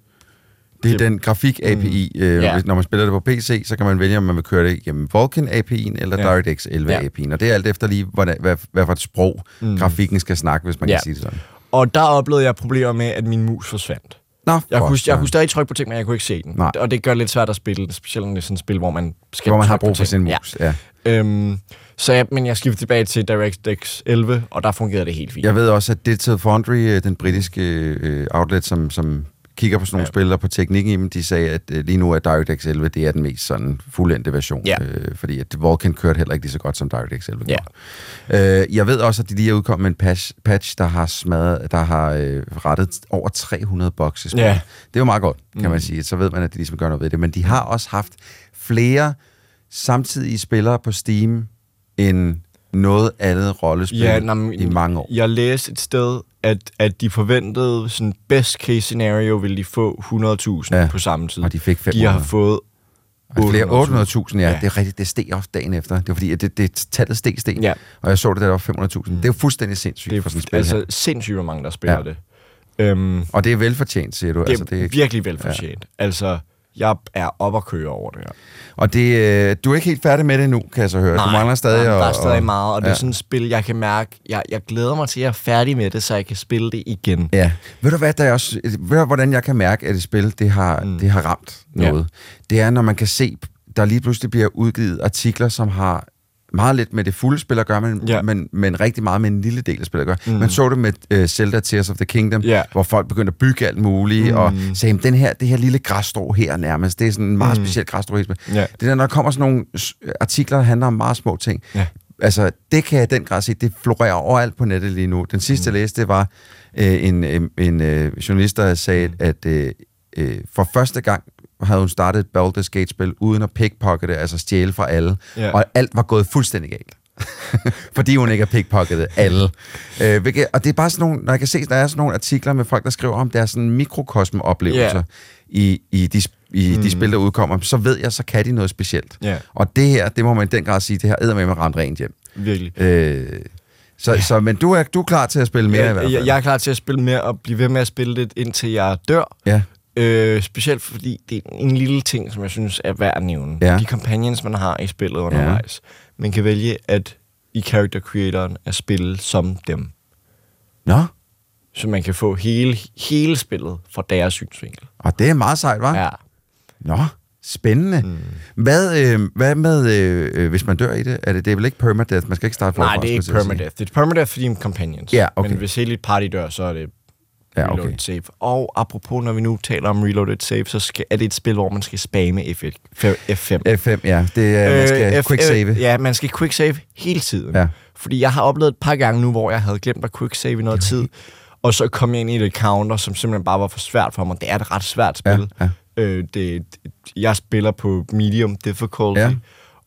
Det er den grafik-API. Mm. Øh, Ja. Når man spiller det på PC, så kan man vælge, om man vil køre det igennem Vulkan-API'en eller Ja. DirectX 11-API'en. Og det er alt efter lige, hvordan, hvad, hvad for et sprog mm. grafikken skal snakke, hvis man Ja. kan sige det sådan. Og der oplevede jeg problemer med, at min mus forsvandt. Nå, jeg, kunne, jeg kunne stadig trykke på ting, men jeg kunne ikke se den. Nej. Og det gør det lidt svært at spille, specielt når er sådan et spil, hvor man skal Hvor man har brug for sin mus. Ja. Ja. Øhm, så jeg, men jeg skiftede tilbage til DirectX 11, og der fungerede det helt fint. Jeg ved også, at Digital Foundry, øh, den britiske øh, outlet, som, som kigger på sådan nogle ja. spil og på teknikken i dem, de sagde, at øh, lige nu er DirectX 11, det er den mest sådan fuldendte version. Ja. Øh, fordi at Vulkan kørte heller ikke lige så godt, som DirectX 11 Ja. gjorde. Øh, jeg ved også, at de lige er udkommet med en patch, patch der har smadret, der har øh, rettet over 300 bugs i spillet. Ja. Det er jo meget godt, kan Mm. man sige. Så ved man, at de ligesom gør noget ved det. Men de har også haft flere samtidige spillere på Steam end noget andet rollespil Ja, nej, i mange år. Jeg læste et sted, at, at de forventede sådan best case scenario ville de få 100.000 Ja, på samme tid. og de fik De 500. har fået Og flere 800.000, ja, Ja. Det er rigtigt. Det steg også dagen efter. Det var fordi, at det, det tallet steg, steg. Ja. Og jeg så det, der var 500.000. Det er jo fuldstændig sindssygt Det er for sådan et spil altså her. sindssygt, hvor mange der spiller Ja. det. Øhm, Og det er velfortjent, siger du. det er, altså, det er virkelig velfortjent. Ja. Altså, jeg er op at køre over det her. Og det, øh, du er ikke helt færdig med det nu, kan jeg så høre. du mangler stadig nej, der er stadig at- meget, og det ja. er sådan et spil, jeg kan mærke, jeg, jeg glæder mig til, at jeg er færdig med det, så jeg kan spille det igen. Ja. Ved du hvad, der er også, ved du, hvordan jeg kan mærke, at et spil, det har, mm. det har ramt Ja. noget? Det er, når man kan se, der lige pludselig bliver udgivet artikler, som har meget lidt med det fulde spil at gøre, men, Ja. men, men rigtig meget med en lille del af spillet at gøre. Mm. Mm. Man så det med uh, Zelda Tears of the Kingdom, Ja. hvor folk begyndte at bygge alt muligt, Mm. og sagde, "Jamen, den her, det her lille græsstrå her nærmest, det er sådan en meget Mm. speciel græsstrå. i spil." Ja. Det der, når der kommer sådan nogle s- artikler, der handler om meget små ting, Ja. altså, det kan jeg den grad se, det florerer overalt på nettet lige nu. Den sidste, mm. jeg læste, det var øh, en, en, en øh, journalist, der sagde, at øh, øh, for første gang havde hun startet et Baldur's Gate-spil uden at pickpockete, altså stjæle fra alle, Ja. og alt var gået fuldstændig galt. Fordi hun ikke har pickpocketet alle. Øh, hvilket, og det er bare sådan nogle, når jeg kan se, der er sådan nogle artikler med folk, der skriver om deres sådan mikrokosme-oplevelser Ja. i, i, de, i Mm. de spil, der udkommer, så ved jeg, så kan de noget specielt. Ja. Og det her, det må man i den grad sige, det her med med ramt rent hjem. Virkelig. Øh, så, ja. så, men du er, du er klar til at spille mere i hvert jeg, fald? jeg, jeg er klar til at spille mere, og blive ved med at spille det, indtil jeg dør. Ja. Øh, specielt fordi det er en lille ting, som jeg synes er værd at nævne. Ja. De companions, man har i spillet undervejs. Man kan vælge at i character creatoren at spille som dem. Nå, Så man kan få hele, hele spillet fra deres synsvinkel. og det er meget sejt, hva'? Ja. Nå, spændende. Mm. Hvad, øh, hvad med, øh, øh, hvis man dør i det? Er det, det er vel ikke permadeath? Man skal ikke starte forfra, Nej, det er ikke permadeath. Det er permadeath for dine companions. Ja, okay. Men hvis hele dit party dør, så er det Ja, reloaded okay. save. Og apropos, når vi nu taler om reloaded save, så skal, er det et spil, hvor man skal spamme F1, F5. F5, ja. Det er, man skal Øh, quick F- save. øh, Ja, man skal quick save hele tiden. Ja. Fordi jeg har oplevet et par gange nu, hvor jeg havde glemt at quick save i noget tid, og så kom jeg ind i et counter, som simpelthen bare var for svært for mig. Det er et ret svært spil. Ja, Øh, det, jeg spiller på medium difficulty, Ja.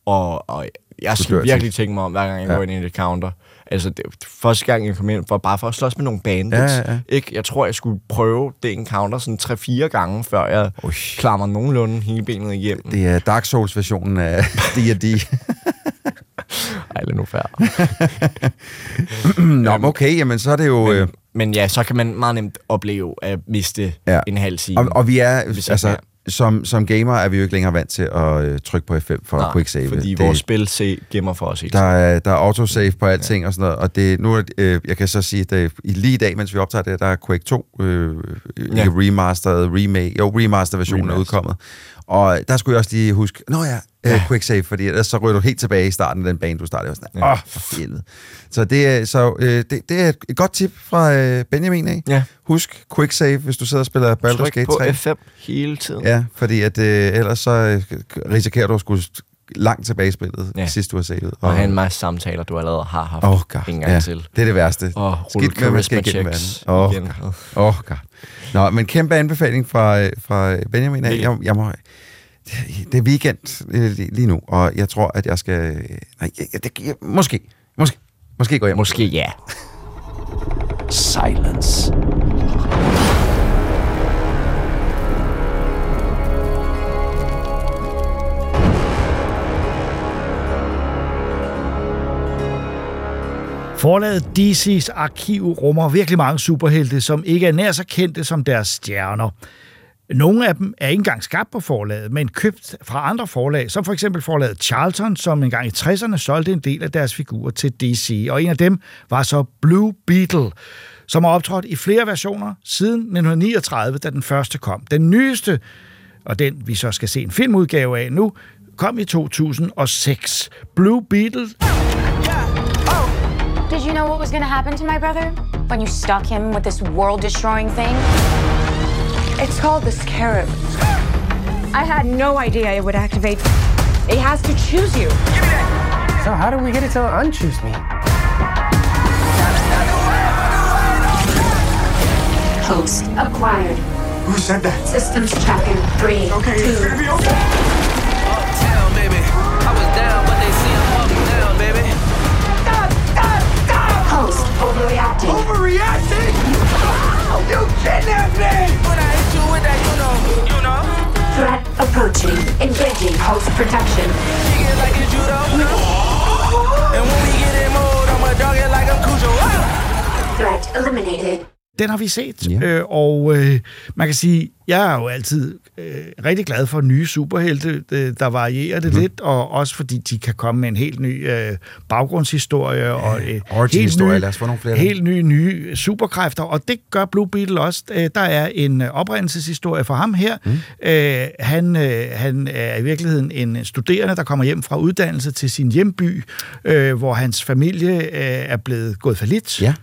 og, og jeg skal virkelig tænke mig om, hver gang jeg Ja. går ind i et counter. Altså, det, første gang jeg kom ind, var bare for at slås med nogle bandits. Ja, ja. Ikke? Jeg tror, jeg skulle prøve det encounter sådan 3-4 gange, før jeg klarer mig nogenlunde hele benet igennem. Det er Dark Souls-versionen af D&D. Ej, lad nu færre. Nå, men okay, jamen så er det jo... øh, Men, men ja, så kan man meget nemt opleve at miste Ja. en halv time. Og, og vi er, altså, mere. Som, som gamer er vi jo ikke længere vant til at øh, trykke på F5 for Nej, quick save. fordi det, vores spil se, gemmer for os hele der er, der er autosave på alting og sådan noget, og det, nu er, øh, jeg kan så sige, at det, i lige i dag, mens vi optager det, der er Quake 2 øh, Ja. ja. remastered, remake, jo, remaster-versionen er Remaster. udkommet. Og der skulle jeg også lige huske, nå ja, øh, Ja. quick save, fordi ellers så ryger du helt tilbage i starten af den bane, du startede. Åh, Ja. oh, for helvede. Så, det, er- så øh, det, det er et- godt tip fra øh, Benjamin af. Ja. Husk quick save, hvis du sidder og spiller Baldur's Gate på 3. F5 hele tiden. Ja, fordi at, øh, ellers så øh, risikerer du at skulle langt tilbage i spillet, Ja. sidst du har set det. Og have en masse samtaler, du allerede har haft oh, God. en gang ja, til. Det er det værste. Og Skidt med, man skal igennem verden. Åh, igen. God. Oh, God. Nå, men kæmpe anbefaling fra, fra Benjamin. af. Jeg, jeg må, det er weekend øh, lige nu, og jeg tror, at jeg skal... Nej, jeg, det, jeg, måske. Måske. Måske går jeg. Måske ja. Silence. Forlaget DC's arkiv rummer virkelig mange superhelte, som ikke er nær så kendte som deres stjerner. Nogle af dem er ikke engang skabt på forlaget, men købt fra andre forlag, som for eksempel forlaget Charlton, som engang i 60'erne solgte en del af deres figurer til DC. Og en af dem var så Blue Beetle, som har optrådt i flere versioner siden 1939, da den første kom. Den nyeste, og den vi så skal se en filmudgave af nu, kom i 2006. Blue Beetle Did you know what was going to happen to my brother when you stuck him with this world destroying thing? It's called the Scarab. I had no idea it would activate. It has to choose you. So how do we get it to unchoose me? Host acquired. Who said that? Systems tracking. Three, Okay, two, it's gonna be okay. Host overreacting. Overreacting? You kidnapped me! When I hit you with that, you know, you know. Threat approaching. Engaging host protection. Kick it like it's judo. And when we get in mode, I'ma dog it like I'm Cujo. Threat eliminated. Den har vi set, ja. øh, og øh, man kan sige, jeg er jo altid øh, rigtig glad for nye superhelte, øh, der varierer det mm. lidt, og også fordi de kan komme med en helt ny øh, baggrundshistorie, ja, og øh, origin-historie. ny, Lad os få nogle flere. helt nye, nye superkræfter, og det gør Blue Beetle også. Øh, der er en øh, oprindelseshistorie for ham her. Mm. Øh, han, øh, han er i virkeligheden en studerende, der kommer hjem fra uddannelse til sin hjemby, øh, hvor hans familie øh, er blevet gået for lidt. Ja.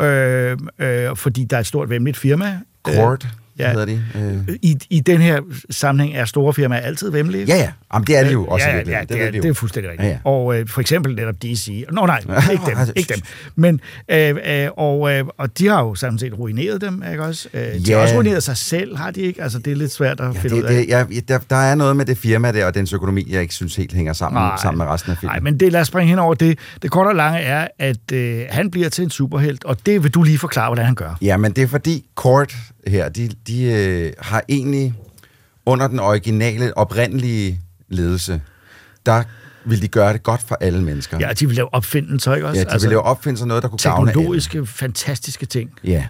Øh, øh, fordi der er et stort vemmeligt firma. Cord, ja. hedder de. Øh. I, I den her sammenhæng er store firmaer altid vemmelige. Ja, ja. Jamen, det er de jo også Ja, ja, virkeligheden. det, Det er, det, jo. er fuldstændig rigtigt. Ja, ja. Og øh, for eksempel netop DC. Nå nej, ikke dem. ikke dem. Men, øh, øh, og, øh, og de har jo sådan set ruineret dem, ikke også? Øh, de Ja. har også ruineret sig selv, har de ikke? Altså, det er lidt svært at finde ud Det, af. det, jeg, der, der er noget med det firma der, og dens økonomi, jeg ikke synes helt hænger sammen, Nej. sammen med resten af filmen. Nej, men det, lad os springe hen over det. Det korte og lange er, at øh, han bliver til en superhelt, og det vil du lige forklare, hvordan han gør. Ja, men det er fordi Court her, de, de øh, har egentlig under den originale, oprindelige ledelse, der vil de gøre det godt for alle mennesker. Ja, de vil lave opfindelser, ikke også? Ja, de vil lave opfindelser noget, der kunne gavne alle. Teknologiske, fantastiske ting. Ja.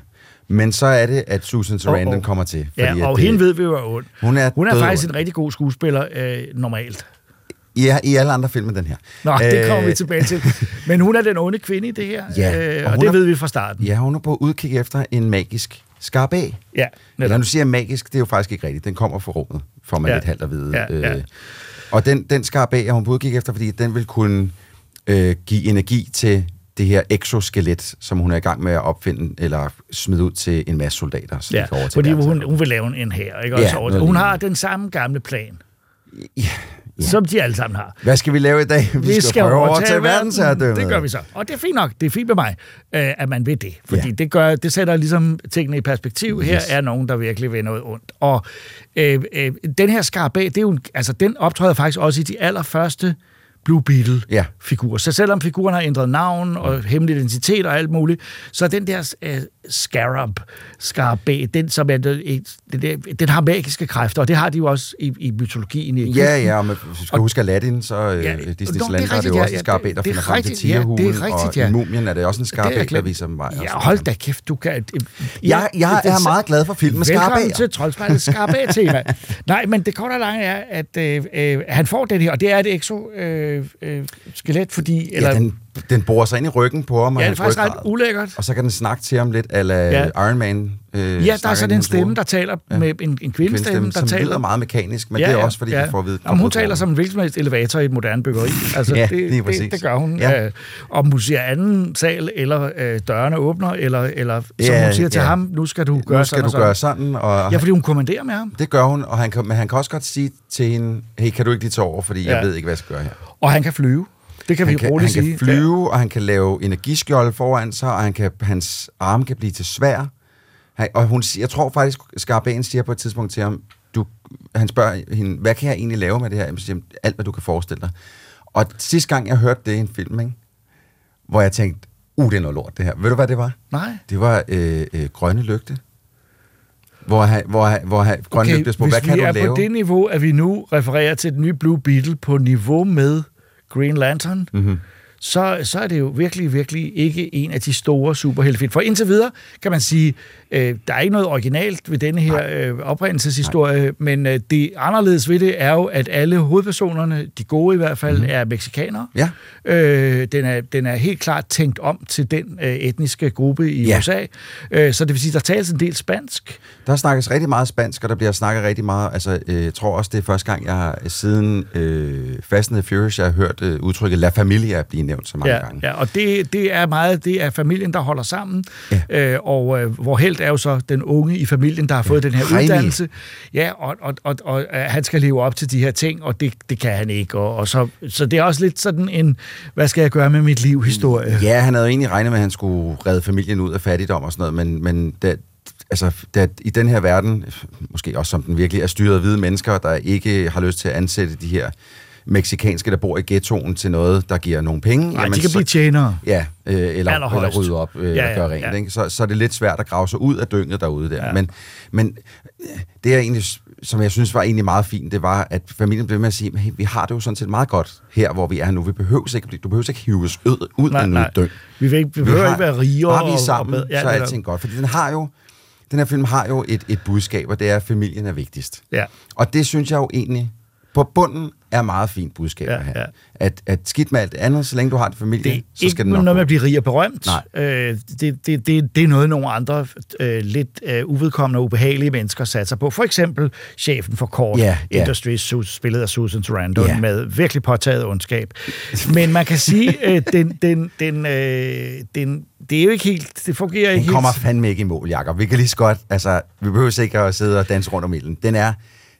Men så er det, at Susan Sarandon Og- og- kommer til. Ja, at og det- hende ved vi jo er ond. Hun er, Hun er faktisk ond. en rigtig god skuespiller, øh, normalt. Ja, i alle andre film end den her. Nå, det Øh, kommer vi tilbage til. Men hun er den onde kvinde i det her, Ja, øh, og, hun det er- ved vi fra starten. Ja, hun er på udkig efter en magisk skarabæ. Ja, Eller nu siger jeg magisk, det er jo faktisk ikke rigtigt. Den kommer fra rummet, får man Ja. ja. lidt halvt at vide. Ja, ja. Øh, og den, den skarabæ er hun på udkig efter, fordi den vil kunne øh, give energi til det her exoskelet, som hun er i gang med at opfinde, eller smide ud til en masse soldater, så Ja, kan overtage fordi hun, hun vil lave en her, ikke? Ja, Også, noget hun lignende. har den samme gamle plan, Ja, som de alle sammen har. Hvad skal vi lave i dag? Vi, skal, prøve at overtage verdensherredømmet. Det gør vi så. Og det er fint nok. Det er fint med mig, øh, at man vil det. Fordi Ja. det, gør, det sætter ligesom tingene i perspektiv. Her Yes. er nogen, der virkelig vil noget ondt. Og øh, øh, den her skarabæ, det er jo, altså, den optræder faktisk også i de allerførste Blue Beetle-figurer. Så selvom figuren har ændret navn og hemmelig identitet og alt muligt, så er den der øh, scarab, skarabæ, den, som er, det, den har magiske kræfter, og det har de jo også i, i mytologien i Egypten. Ja, ja, og hvis vi skal huske Aladdin, så øh, Ja, ja, Disney's det Land, der er det jo ja, også ja, en skarabæ, det- der er finder frem til rigtigt, ja, det er tigerhulen, rigtigt, og ja. i mumien er det også en jeg der viser og Ja, hold da kæft, du kan... Jeg- jeg er meget glad for filmen Velkommen Skarabæer. til Troldspejlets Skarabæ-tema. Nej, men det korte og lange er, at øh, øh, han får den her, og det er et exoskelet, øh, skelet, fordi... Eller, Ja, den, den borer sig ind i ryggen på ham, Ja, det er faktisk ret ryggrad. ulækkert. Og så kan den snakke til ham lidt, ala Ja. ja. Iron Man. Øh, ja, der er sådan en stemme, der taler med en, en kvindestemme, der som taler... lyder meget mekanisk, men det er også, fordi vi får at vide... Jamen, hun taler som en hvilken som helst elevator i et moderne byggeri. Altså, Ja, det, det, præcis. det gør hun. Ja. Ja. Øh, om hun siger anden sal, eller øh, dørene åbner, eller, eller som Ja, hun siger til ja. ham, nu skal du gøre nu skal sådan du og gøre sådan. sådan, og Ja, fordi hun kommanderer med ham. det gør hun, og han kan, men han kan også godt sige til hende, hey, kan du ikke lige tage over, fordi Ja. jeg ved ikke, hvad jeg skal gøre her. Og han kan flyve. Det kan han vi kan, roligt han sige. kan flyve, og han kan lave energiskjold foran sig, og han kan, hans arme kan blive til svær. Han, og hun, siger- jeg tror faktisk, Skarabæen siger på et tidspunkt til ham, du, han spørger hende, hvad kan jeg egentlig lave med det her? Jeg siger, alt, hvad du kan forestille dig. Og sidste gang, jeg hørte det i en film, ikke? hvor jeg tænkte, uh, det er noget lort, det her. Ved du, hvad det var? Nej. Det var øh, øh, Grønne Lygte. Hvor han, hvor han, hvor han, Grønne Okay, Lygte spurgte, hvis hvad kan vi du er lave? på det niveau, at vi nu refererer til den nye Blue Beetle på niveau med Green Lantern, Mhm. så, så er det jo virkelig, virkelig ikke en af de store superheltefilm. For indtil videre kan man sige, øh, der er ikke noget originalt ved denne her øh, oprindelseshistorie, Nej. men øh, det anderledes ved det er jo, at alle hovedpersonerne, de gode i hvert fald, mm-hmm. er meksikanere. Ja. Øh, den, er, den er helt klart tænkt om til den øh, etniske gruppe i Ja. USA. Øh, så det vil sige, der tales en del spansk. Der snakkes rigtig meget spansk, og der bliver snakket rigtig meget. Altså, øh, jeg tror også, det er første gang, jeg har siden øh, Fast and the Furious, jeg har hørt øh, udtrykket La Familia blive nævnt så mange ja, gange. Ja, og det, det er meget, det er familien, der holder sammen, ja. øh, og øh, hvor Held er jo så den unge i familien, der har fået ja. den her Jaime. uddannelse. Ja, og, og, og, og øh, han skal leve op til de her ting, og det, det kan han ikke. Og, og så, så det er også lidt sådan en, hvad skal jeg gøre med mit liv historie. Ja, han havde jo egentlig regnet med, at han skulle redde familien ud af fattigdom og sådan noget, men, men da, altså, da, i den her verden, måske også som den virkelig er styret af hvide mennesker, der ikke har lyst til at ansætte de her meksikanske, der bor i ghettoen til noget, der giver nogle penge. Nej, de kan blive tjenere. Ja, øh, eller, eller Allerhøjst. rydde op øh, Ja, ja, og gøre rent. ja. Ikke? Så, så er det lidt svært at grave sig ud af dynget derude der. Ja. Men, men øh, det er egentlig, som jeg synes var egentlig meget fint, det var, at familien blev med at sige, hey, vi har det jo sådan set meget godt her, hvor vi er nu. Vi behøver ikke, du behøver ikke hives ud, ud Nej, af noget døgn. Vi, vil ikke, vi behøver ikke være rigere. Bare vi er og- sammen, og- ja, så er alting godt. Fordi den har jo, den her film har jo et, et budskab, og det er, at familien er vigtigst. Ja. Og det synes jeg jo egentlig, på bunden er meget fint budskab Ja, at have. ja. At, at skidt med alt det andet, så længe du har en familie, Det så skal den nok noget med at blive rig og berømt. Nej. Øh, det, det, det, det er noget, nogle andre øh, lidt øh, uvedkommende og ubehagelige mennesker satser på. For eksempel chefen for Court Ja, ja. Industries, spillet af Susan Sarandon, Ja. med virkelig påtaget ondskab. Men man kan sige, øh, den, den, den, øh, den, det er jo ikke helt, det fungerer Den ikke kommer helt. fandme ikke i mål, Jacob. Vi kan lige så godt, altså, vi behøver ikke at sidde og danse rundt om ilden. Den er,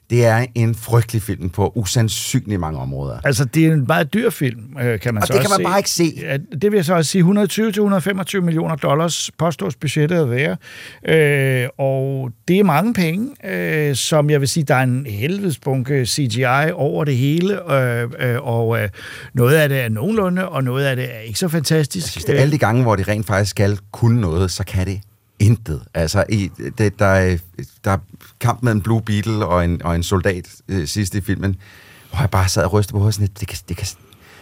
det er en frygtelig film på usandsynligt mange områder. Altså, det er en meget dyr film, øh, kan man Og så det også kan man bare ikke se. Ja, det vil jeg så også sige, 120-125 millioner dollars påstås budgettet at være. Øh, og det er mange penge, øh, som jeg vil sige, der er en helvedes bunke CGI over det hele, øh, øh, og øh, noget af det er nogenlunde, og noget af det er ikke så fantastisk. synes, det er alle de gange, hvor de rent faktisk skal kunne noget, så kan det intet. Altså, i, det, der, er, der er kamp med en Blue Beetle og en, og en soldat øh, sidst i filmen, hvor jeg bare sad og rystede på hovedet sådan lidt, det kan, det kan,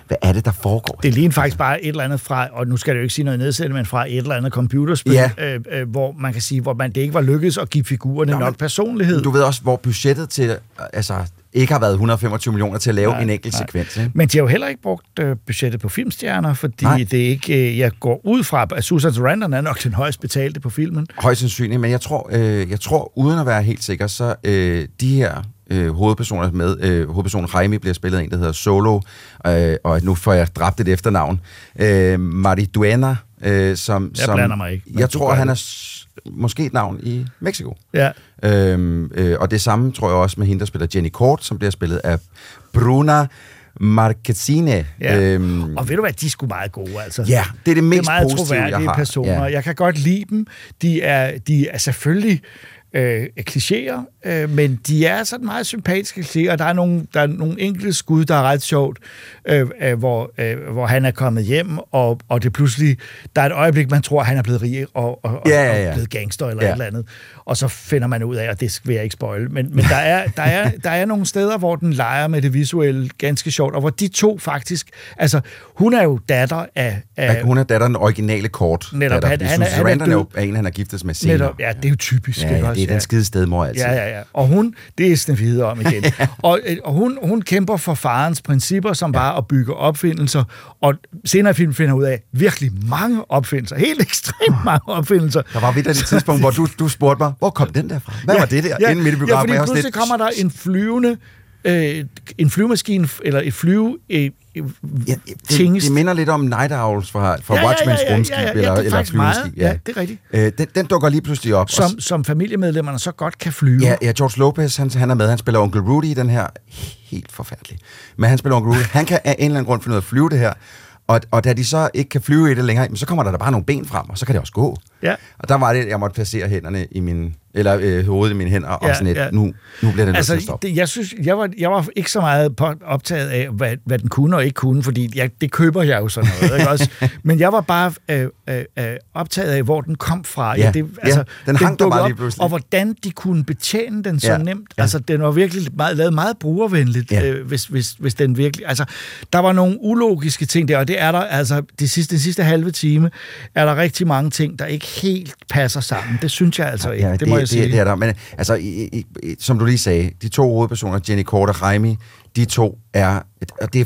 hvad er det, der foregår? Det ligner faktisk bare et eller andet fra, og nu skal det jo ikke sige noget nedsættende, men fra et eller andet computerspil, Ja. øh, øh, hvor man kan sige, hvor man det ikke var lykkedes at give figurerne Nå, nok men personlighed. Du ved også, hvor budgettet til, altså, ikke har været 125 millioner til at lave Nej, en enkelt nej. sekvens. Ikke? Men de har jo heller ikke brugt øh, budgettet på filmstjerner, fordi Nej. det er ikke, øh, jeg går ud fra, at Susan Sarandon er nok den højst betalte på filmen. Højst sandsynligt, men jeg tror, øh, jeg tror uden at være helt sikker, så øh, de her øh, hovedpersoner med, øh, hovedpersonen Jaime bliver spillet af en, der hedder Solo, øh, og nu får jeg dræbt et efternavn, øh, Mariduena, øh, som... Jeg som, blander mig ikke, Jeg tror, han er måske et navn i Mexico. Ja. Øhm, øh, og det samme tror jeg også med hende, der spiller Jenny Court, som bliver spillet af Bruna Marquezine. Ja. Øhm, Og ved du hvad, de er sgu meget gode, altså. Ja, det er det mest det er meget positive, jeg troværdige har. personer. Ja. Jeg kan godt lide dem. De er, de er selvfølgelig øh, klichéer, øh, men de er sådan meget sympatiske klichéer, og der er nogle, der er nogle enkelte skud, der er ret sjovt, øh, øh, hvor, øh, hvor han er kommet hjem, og, og det pludselig, der er et øjeblik, man tror, han er blevet rig og, og, Ja, ja, ja. og blevet gangster eller Ja. et eller andet, og så finder man ud af, og det vil jeg ikke spoil, men, men der, er, der, er, der er nogle steder, hvor den leger med det visuelle ganske sjovt, og hvor de to faktisk, altså hun er jo datter af, af hun er datter den originale kort. Netop, datter, han- han er- Susan han er er, er en, han har giftet sig med senere. Netop, ja, det er jo typisk. Ja, ja, også? Det er den skide stedmor altid. Ja, ja, ja. Og hun, det er videre om igen. og øh, og hun, hun kæmper for farens principper, som ja. bare at bygge opfindelser. Og senere i filmen finder ud af virkelig mange opfindelser. Helt ekstremt mange opfindelser. Der var vidt et tidspunkt, hvor du, du spurgte mig, hvor kom den der fra? Hvad var det der? Ja, Inden midt i ja, biografen, fordi var jeg også pludselig lidt- kommer der en flyvende øh, en flyvemaskine, eller et flyve... Øh, ja, det, det minder lidt om Night Owls fra, fra Ja, ja, Watchmen's ja, ja, rumskib, ja, ja, eller, det er eller flyveskib. meget. Ja, det er rigtigt. Øh, den, den dukker lige pludselig op. og som, som familiemedlemmerne så godt kan flyve. Ja, ja, George Lopez, han, han er med. Han spiller onkel Rudy i den her. Helt forfærdelig. Men han spiller onkel Rudy. Han kan af en eller anden grund finde ud af at flyve det her. Og, og da de så ikke kan flyve i det længere, så kommer der da bare nogle ben frem, og så kan det også gå. Ja. Og der var det, jeg måtte placere hænderne i min, eller øh, hovedet i mine hænder, og Ja, sådan et, ja. nu, nu bliver det nødt altså, til at. Det, jeg synes, jeg var, jeg var ikke så meget på, optaget af, hvad, hvad den kunne og ikke kunne, fordi jeg, det køber jeg jo sådan noget. Ikke også? Men jeg var bare øh, øh, øh, optaget af, hvor den kom fra. Ja, det, ja, den hang der bare lige op, pludselig. Og hvordan de kunne betjene den så Ja, nemt. ja. Altså, den var virkelig meget, lavet meget brugervenligt, Ja. øh, hvis, hvis, hvis den virkelig... Altså, der var nogle ulogiske ting der, og det er der, altså, de sidste, den sidste halve time, er der rigtig mange ting, der ikke helt passer sammen. Det synes jeg altså ikke, Ja, det, må jeg sige. Det, det er der. Men altså, i, i, i, som du lige sagde, de to hovedpersoner, Jenny Court og Jaime, de to er... Og det er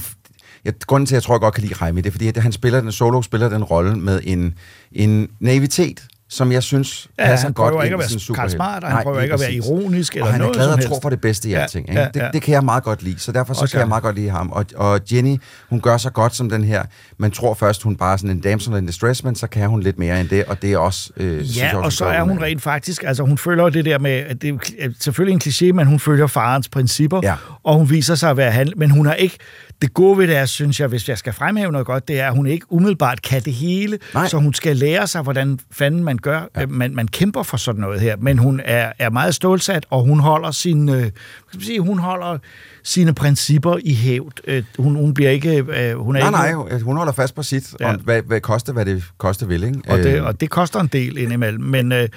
jeg, grunden til, at jeg tror, jeg godt kan lide Jaime, det er, fordi at han spiller den, solo spiller den rolle med en, en naivitet, som jeg synes Ja, passer han godt prøver ind ikke at i være sådan en Karl superhelt. Smart, og han prøver ikke at være ironisk eller Og han er glad og tror på det bedste i Ja, alting. Ikke? ja, Det, ja. det kan jeg meget godt lide, så derfor så Også kan jeg han. meget godt lide ham. Og, og Jenny, hun gør sig godt som den her. Man tror først, hun bare er sådan en damsel in distress, men så kan hun lidt mere end det, og det er også... Øh, synes jeg Ja, og så er hun rent faktisk, altså hun følger det der med, at det er selvfølgelig en kliché, men hun følger farens principper, Ja. og hun viser sig at være handel, men hun har ikke, det gode ved det er, synes jeg, hvis jeg skal fremhæve noget godt, det er, at hun ikke umiddelbart kan det hele, Nej. så hun skal lære sig, hvordan fanden man gør, ja. man, man kæmper for sådan noget her, men hun er, er meget stålsat, og hun holder sin, øh, skal sige, hun holder sine principper i hævd. Øh, hun, hun bliver ikke, øh, hun er Nej, ikke, nej, hun holder fast på sit, Ja. ja. og hvad, hvad koster, hvad det koste vil, ikke? Og det, Øh, og det koster en del indimellem. Men, øh,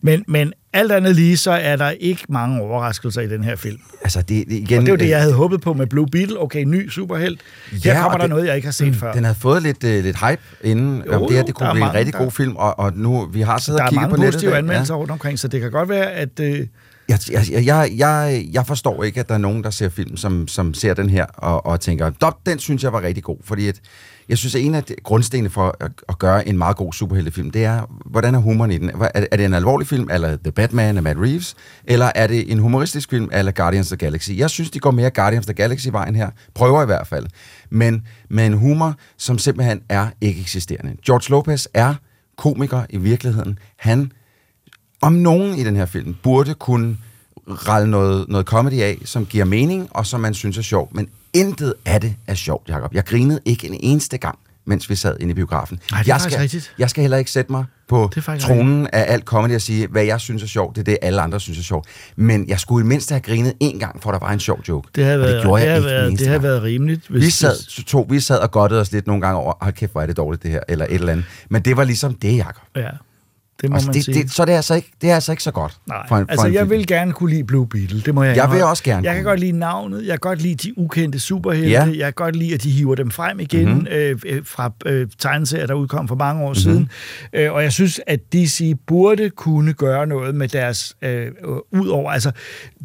men, men alt andet lige, så er der ikke mange overraskelser i den her film. Altså, det, det igen... Og det er jo det, øh, jeg havde håbet på med Blue Beetle. Okay, ny superhelt. Her Ja, kommer og der det- noget, jeg ikke har set før. Den havde fået lidt, øh, lidt hype inden, Jo, om det her det er kunne blive en mange, rigtig der- god film, og, og nu, vi har siddet og er kigget mange på nettet. positive der. anmeldelser rundt omkring, så det kan godt være, at... Øh, jeg, jeg, jeg, jeg, jeg forstår ikke, at der er nogen, der ser film, som, som ser den her og, og tænker, "Dop, den synes jeg var rigtig god. Fordi at, jeg synes, at en af grundstenene for at, at gøre en meget god superheltefilm, det er, hvordan er humoren i den? Er, er det en alvorlig film, eller The Batman af Matt Reeves? Eller er det en humoristisk film, eller Guardians of the Galaxy? Jeg synes, de går mere Guardians of the Galaxy-vejen her. Prøver i hvert fald. Men med en humor, som simpelthen er ikke eksisterende. George Lopez er komiker i virkeligheden. Han om nogen i den her film burde kunne ralle noget, noget comedy af, som giver mening, og som man synes er sjovt. Men intet af det er sjovt, Jacob. Jeg grinede ikke en eneste gang, mens vi sad inde i biografen. Nej, det er jeg, skal, rigtigt. jeg skal heller ikke sætte mig på tronen af alt comedy og sige, hvad jeg synes er sjovt, det er det, alle andre synes er sjovt. Men jeg skulle i mindst have grinet en gang, for der var en sjov joke. det og været, det gjorde det jeg ikke været, det gang. været rimeligt. Hvis, Vi sad, to, vi sad og godtede os lidt nogle gange over, hold kæft, hvor er det dårligt det her, eller et eller andet. Men det var ligesom det, Jacob. Ja, det må Altså, man det, sige. det, så det er, altså ikke, det er altså ikke så godt. Nej, for en, altså for en jeg film. vil gerne kunne lide Blue Beetle, det må jeg Jeg vil også gerne Jeg kan godt lide navnet, jeg kan godt lide de ukendte superhelte, Ja. jeg kan godt lide, at de hiver dem frem igen Mhm. mm-hmm. øh, øh, fra øh, tegneserier, der udkom for mange år mm-hmm. siden. Øh, og jeg synes, at DC burde kunne gøre noget med deres, øh, øh, udover, altså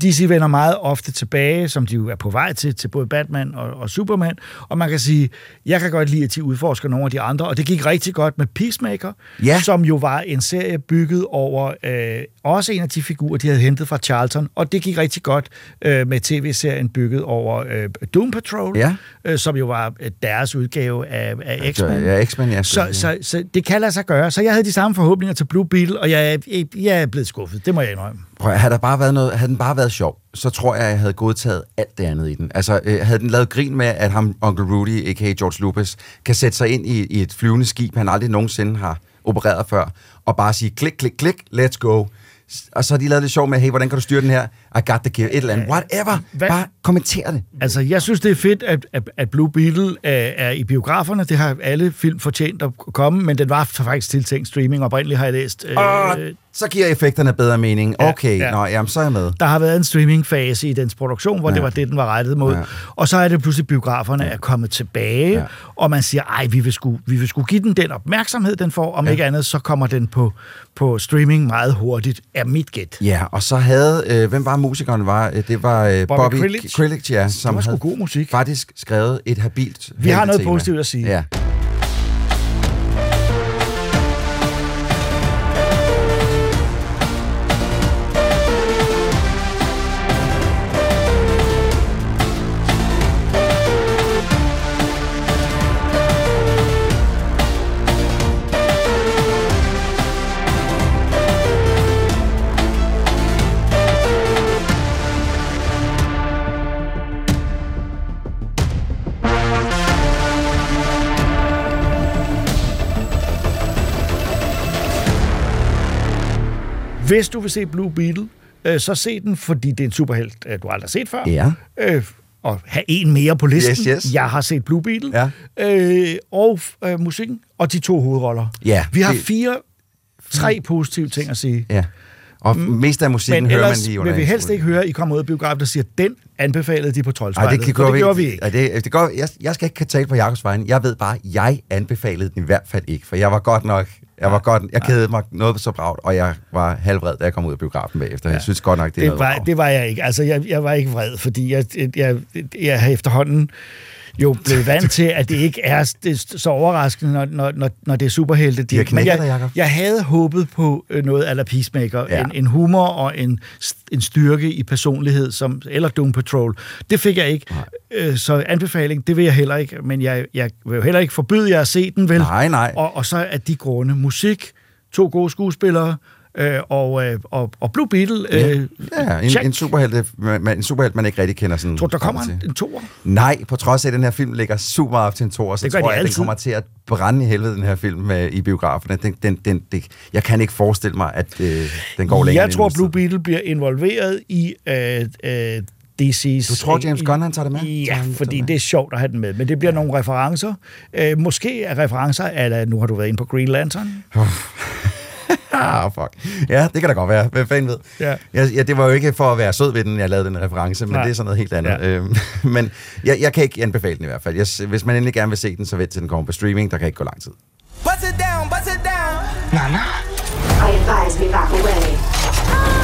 DC vender meget ofte tilbage, som de jo er på vej til, til både Batman og, og Superman, og man kan sige, jeg kan godt lide, at de udforsker nogle af de andre, og det gik rigtig godt med Peacemaker, Ja. som jo var en serie bygget over øh, også en af de figurer, de havde hentet fra Charlton, og det gik rigtig godt øh, med tv-serien bygget over øh, Doom Patrol, Ja. øh, som jo var øh, deres udgave af, af X-Men. Ja, X-Men, ja. Så, så, så det kan lade sig gøre. Så jeg havde de samme forhåbninger til Blue Beetle, og jeg, er- jeg er blevet skuffet. Det må jeg indrømme. Prøv, havde, der bare været noget, havde den bare været sjov, så tror jeg, jeg havde godtaget alt det andet i den. Altså, øh, havde den lavet grin med, at ham, Uncle Rudy, a.k.a. George Lucas, kan sætte sig ind i, i et flyvende skib, han aldrig nogensinde har opereret før, og bare sige klik, klik, klik, let's go. Og så har de lavet lidt sjov med, hey, hvordan kan du styre den her? I got the gear, et eller andet. Whatever. Hvad- Bare kommenter det. Altså, jeg synes, det er fedt, at, at, at Blue Beetle er, er i biograferne. Det har alle film fortjent at komme, men den var faktisk tiltænkt streaming. Oprindeligt har jeg læst. Og så giver effekterne bedre mening. Ja, Okay, ja. ja. Nå, jamen, så er jeg med. Der har været en streamingfase i dens produktion, hvor ja. Ja. det var det, den var rettet mod. Ja. Ja. Og så er det pludselig, biograferne er kommet tilbage, ja. Ja. og man siger, ej, vi vil, sgu, vi vil sgu give den den opmærksomhed, den får. Om ja. Ja. ikke andet, så kommer den på, på streaming meget hurtigt, er mit gæt. Ja, og så havde, øh, hvem var musikeren? Var, øh, det var øh, Bobby Bobby, Krillage. Krillage, ja, som var sgu havde god musik. faktisk skrevet et habilt Vi har noget positivt at sige. Ja. Hvis du vil se Blue Beetle, øh, så se den, fordi det er en superhelt, øh, du aldrig har set før. Ja. Øh, og have en mere på listen. Yes, yes. Jeg har set Blue Beetle. Ja. Øh, og øh, musikken, og de to hovedroller. Ja, Vi har det- fire, tre positive ting at sige. Ja. Og mm. mest af musikken Men hører man lige under vil vi helst ikke høre, at I kommer ud af biografen, der siger, den anbefalede de på Nej, Troldspejlet. det, kan gå, det gjorde vi ikke. Ja, det, det går, jeg, jeg skal ikke kunne tale på Jakobs vegne. Jeg ved bare, jeg anbefalede den i hvert fald ikke, for jeg var godt nok, jeg var godt, jeg kedede mig noget så bragt, og jeg var halvvred, da jeg kom ud af biografen bagefter. Jeg synes godt nok, det er Det var, vrag. det var jeg ikke. Altså, jeg, jeg var ikke vred, fordi jeg, jeg, jeg har efterhånden jo blevet vant til, at det ikke er så overraskende, når, når, når, når det er superhelte. De har Men jeg, dig, jeg havde håbet på øh, noget af Peacemaker. Ja. En, en humor og en, en styrke i personlighed, som, eller Doom Patrol. Det fik jeg ikke. Øh, så anbefaling, det vil jeg heller ikke. Men jeg, jeg vil jo heller ikke forbyde jer at se den, vel? Nej, nej. Og, og så er de grunde musik, to gode skuespillere, øh, og, øh, og, og Blue Beetle. Øh, Ja, en, en, superhelt, man, en superhelt, man ikke rigtig kender sådan. Tror du, der kommer en, en toer? Nej, på trods af, at den her film ligger super op til en toer, så Det tror jeg, at den altid. kommer til at brænde i helvede, den her film med, i biograferne. Den, den, den, det, jeg kan ikke forestille mig, at øh, den går længere Jeg tror. Blue Beetle bliver involveret i øh, øh, DC's... Du tror, James Gunn, han tager det med? Ja, fordi det er sjovt at have den med. Men det bliver nogle referencer. Øh, måske er referencer, eller nu har du været inde på Green Lantern. Ah, fuck. Ja, det kan da godt være. Hvad fanden ved? Ja. Jeg, ja, det var jo ikke for at være sød ved den, jeg lavede den reference, men Nej. det er sådan noget helt andet. Ja. Øhm, men jeg, jeg kan ikke anbefale den i hvert fald. Jeg, hvis man endelig gerne vil se den, så vent til den kommer på streaming. Der kan ikke gå lang tid. Bust it down, bust it down. Nana? I advise we back away. Town,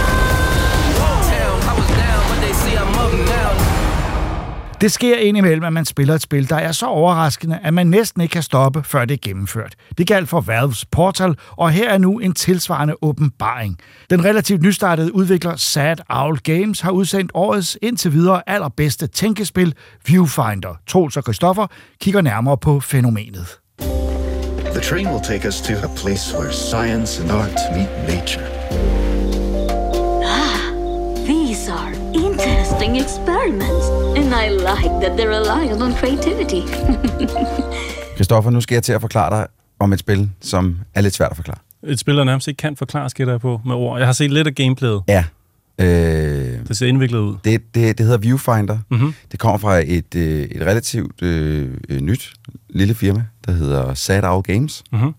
Det sker indimellem, at man spiller et spil, der er så overraskende, at man næsten ikke kan stoppe, før det er gennemført. Det galt for Valves Portal, og her er nu en tilsvarende åbenbaring. Den relativt nystartede udvikler Sad Owl Games har udsendt årets indtil videre allerbedste tænkespil, Viewfinder. Troels og Christoffer kigger nærmere på fænomenet. The train will take us to a place where science and art meet nature. These are interesting experiments, and I like that they're reliant on creativity. Christoffer, nu skal jeg til at forklare dig om et spil, som er lidt svært at forklare. Et spil, der nærmest ikke kan forklare, skætter jeg på med ord. Jeg har set lidt af gameplayet. Ja. Øh, Det ser indviklet ud. det, det, det hedder Viewfinder. Mhm. Det kommer fra et, øh, et relativt øh, øh, nyt lille firma, der hedder Sad Owl Games. Mhm.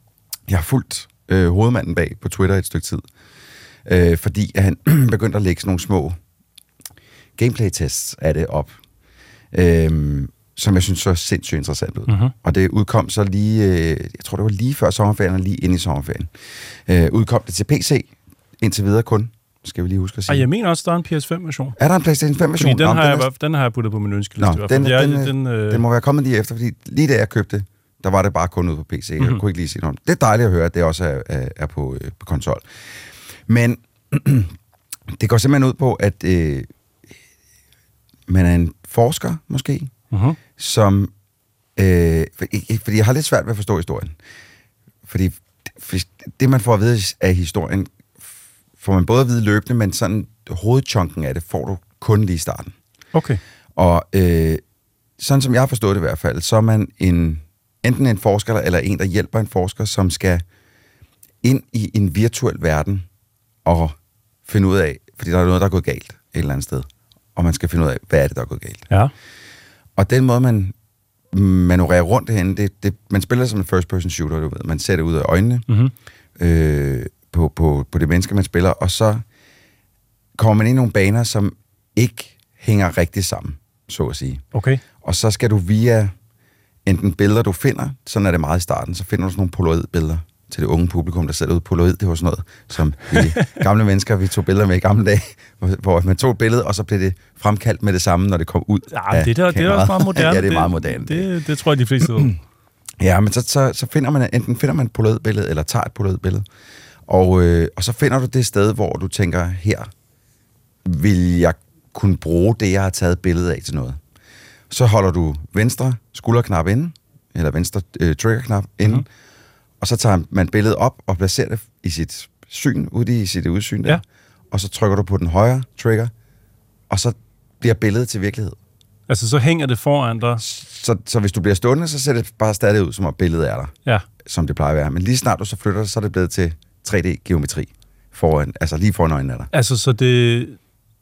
Jeg har fulgt øh, hovedmanden bag på Twitter et stykke tid, øh, fordi at han begyndte at lægge sådan nogle små gameplay-tests af det op, øh, som jeg synes så sindssygt interessant ud. Mhm. Og det udkom så lige, øh, jeg tror det var lige før sommerferien, og lige inde i sommerferien. Øh, udkom det til PC, indtil videre kun, skal vi lige huske at sige. Ej, jeg mener også, der er en PS5-version. Er der en PlayStation 5-version? Fordi den, Nå, har den jeg, er- den har jeg puttet på min ønskeliste. Nå, den, Jeg- den, den, øh, den må være kommet lige efter, fordi lige da jeg købte der var det bare kun ude på PC. Jeg Mhm. kunne ikke lige sige noget. Det er dejligt at høre, at det også er, er, er på, øh, på konsol. Men det går simpelthen ud på, at øh, man er en forsker, måske, Mhm. som... Øh, fordi jeg har lidt svært ved at forstå historien. Fordi det, man får at vide af historien, får man både at vide løbende, men sådan hovedchunken af det får du kun lige i starten. Okay. Og øh, sådan som jeg har forstået det i hvert fald, så er man en, enten en forsker eller en, der hjælper en forsker, som skal ind i en virtuel verden og finde ud af, fordi der er noget, der er gået galt et eller andet sted, og man skal finde ud af, hvad er det, der er gået galt. Ja. Og den måde, man manøvrerer rundt herinde, det, det, man spiller som en first-person shooter, du ved. Man ser det ud af øjnene Mhm. øh, på, på, på det menneske, man spiller, og så kommer man ind i nogle baner, som ikke hænger rigtig sammen, så at sige. Okay. Og så skal du via enten billeder, du finder, sådan er det meget i starten, så finder du sådan nogle polaroid-billeder til det unge publikum, der sætter ud. Polaroid, det var sådan noget, som vi gamle mennesker, vi tog billeder med i gamle dage, hvor- man tog et billede, og så blev det fremkaldt med det samme, når det kom ud Ja, det, der, det er også meget moderne. ja, det er meget moderne. Det, det tror jeg, de fleste ved. Ja, men så, så, så finder man, enten finder man et polaroid-billede, eller tager et polaroid-billede, og, øh, og så finder du det sted, hvor du tænker, her vil jeg kunne bruge det, jeg har taget billedet af til noget. Så holder du venstre skulderknap inde, eller venstre øh, triggerknap inde, mm. Og så tager man billedet op og placerer det i sit syn, ude i sit udsyn der, Ja. og så trykker du på den højre trigger, og så bliver billedet til virkelighed. Altså, så hænger det foran dig. Så, så hvis du bliver stående, så ser det bare stadig ud, som om billedet er der Ja. som det plejer at være. Men lige snart du så flytter, så er det blevet til 3D-geometri. foran, altså lige foran øjnene af dig. Altså, så det,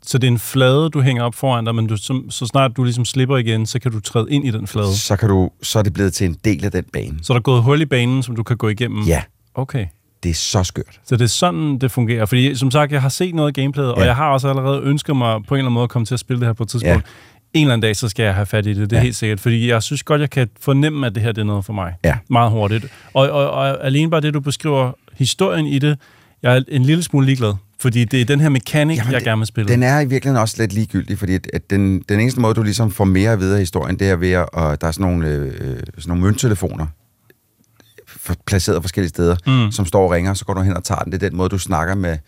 så det er en flade, du hænger op foran dig, men du, så, så snart du ligesom slipper igen, så kan du træde ind i den flade. Så, kan du, så er det blevet til en del af den bane. Så er der gået hul i banen, som du kan gå igennem? Ja. Okay. Det er så skørt. Så det er sådan, det fungerer. Fordi som sagt, jeg har set noget af gameplayet, ja. og jeg har også allerede ønsket mig på en eller anden måde at komme til at spille det her på et tidspunkt. Ja. En eller anden dag, så skal jeg have fat i det, det er ja. helt sikkert. Fordi jeg synes godt, jeg kan fornemme, at det her det er noget for mig. Ja. Meget hurtigt. Og, og, og alene bare det, du beskriver historien i det, jeg er en lille smule ligeglad. Fordi det er den her mekanik, Jamen, jeg gerne vil spille. Den er i virkeligheden også lidt ligegyldig, fordi at den, den eneste måde, du ligesom får mere at vide af historien, det er ved at, og der er sådan nogle, øh, sådan nogle mønttelefoner, placeret forskellige steder, mm. som står og ringer, så går du hen og tager den. Det er den måde, du snakker med,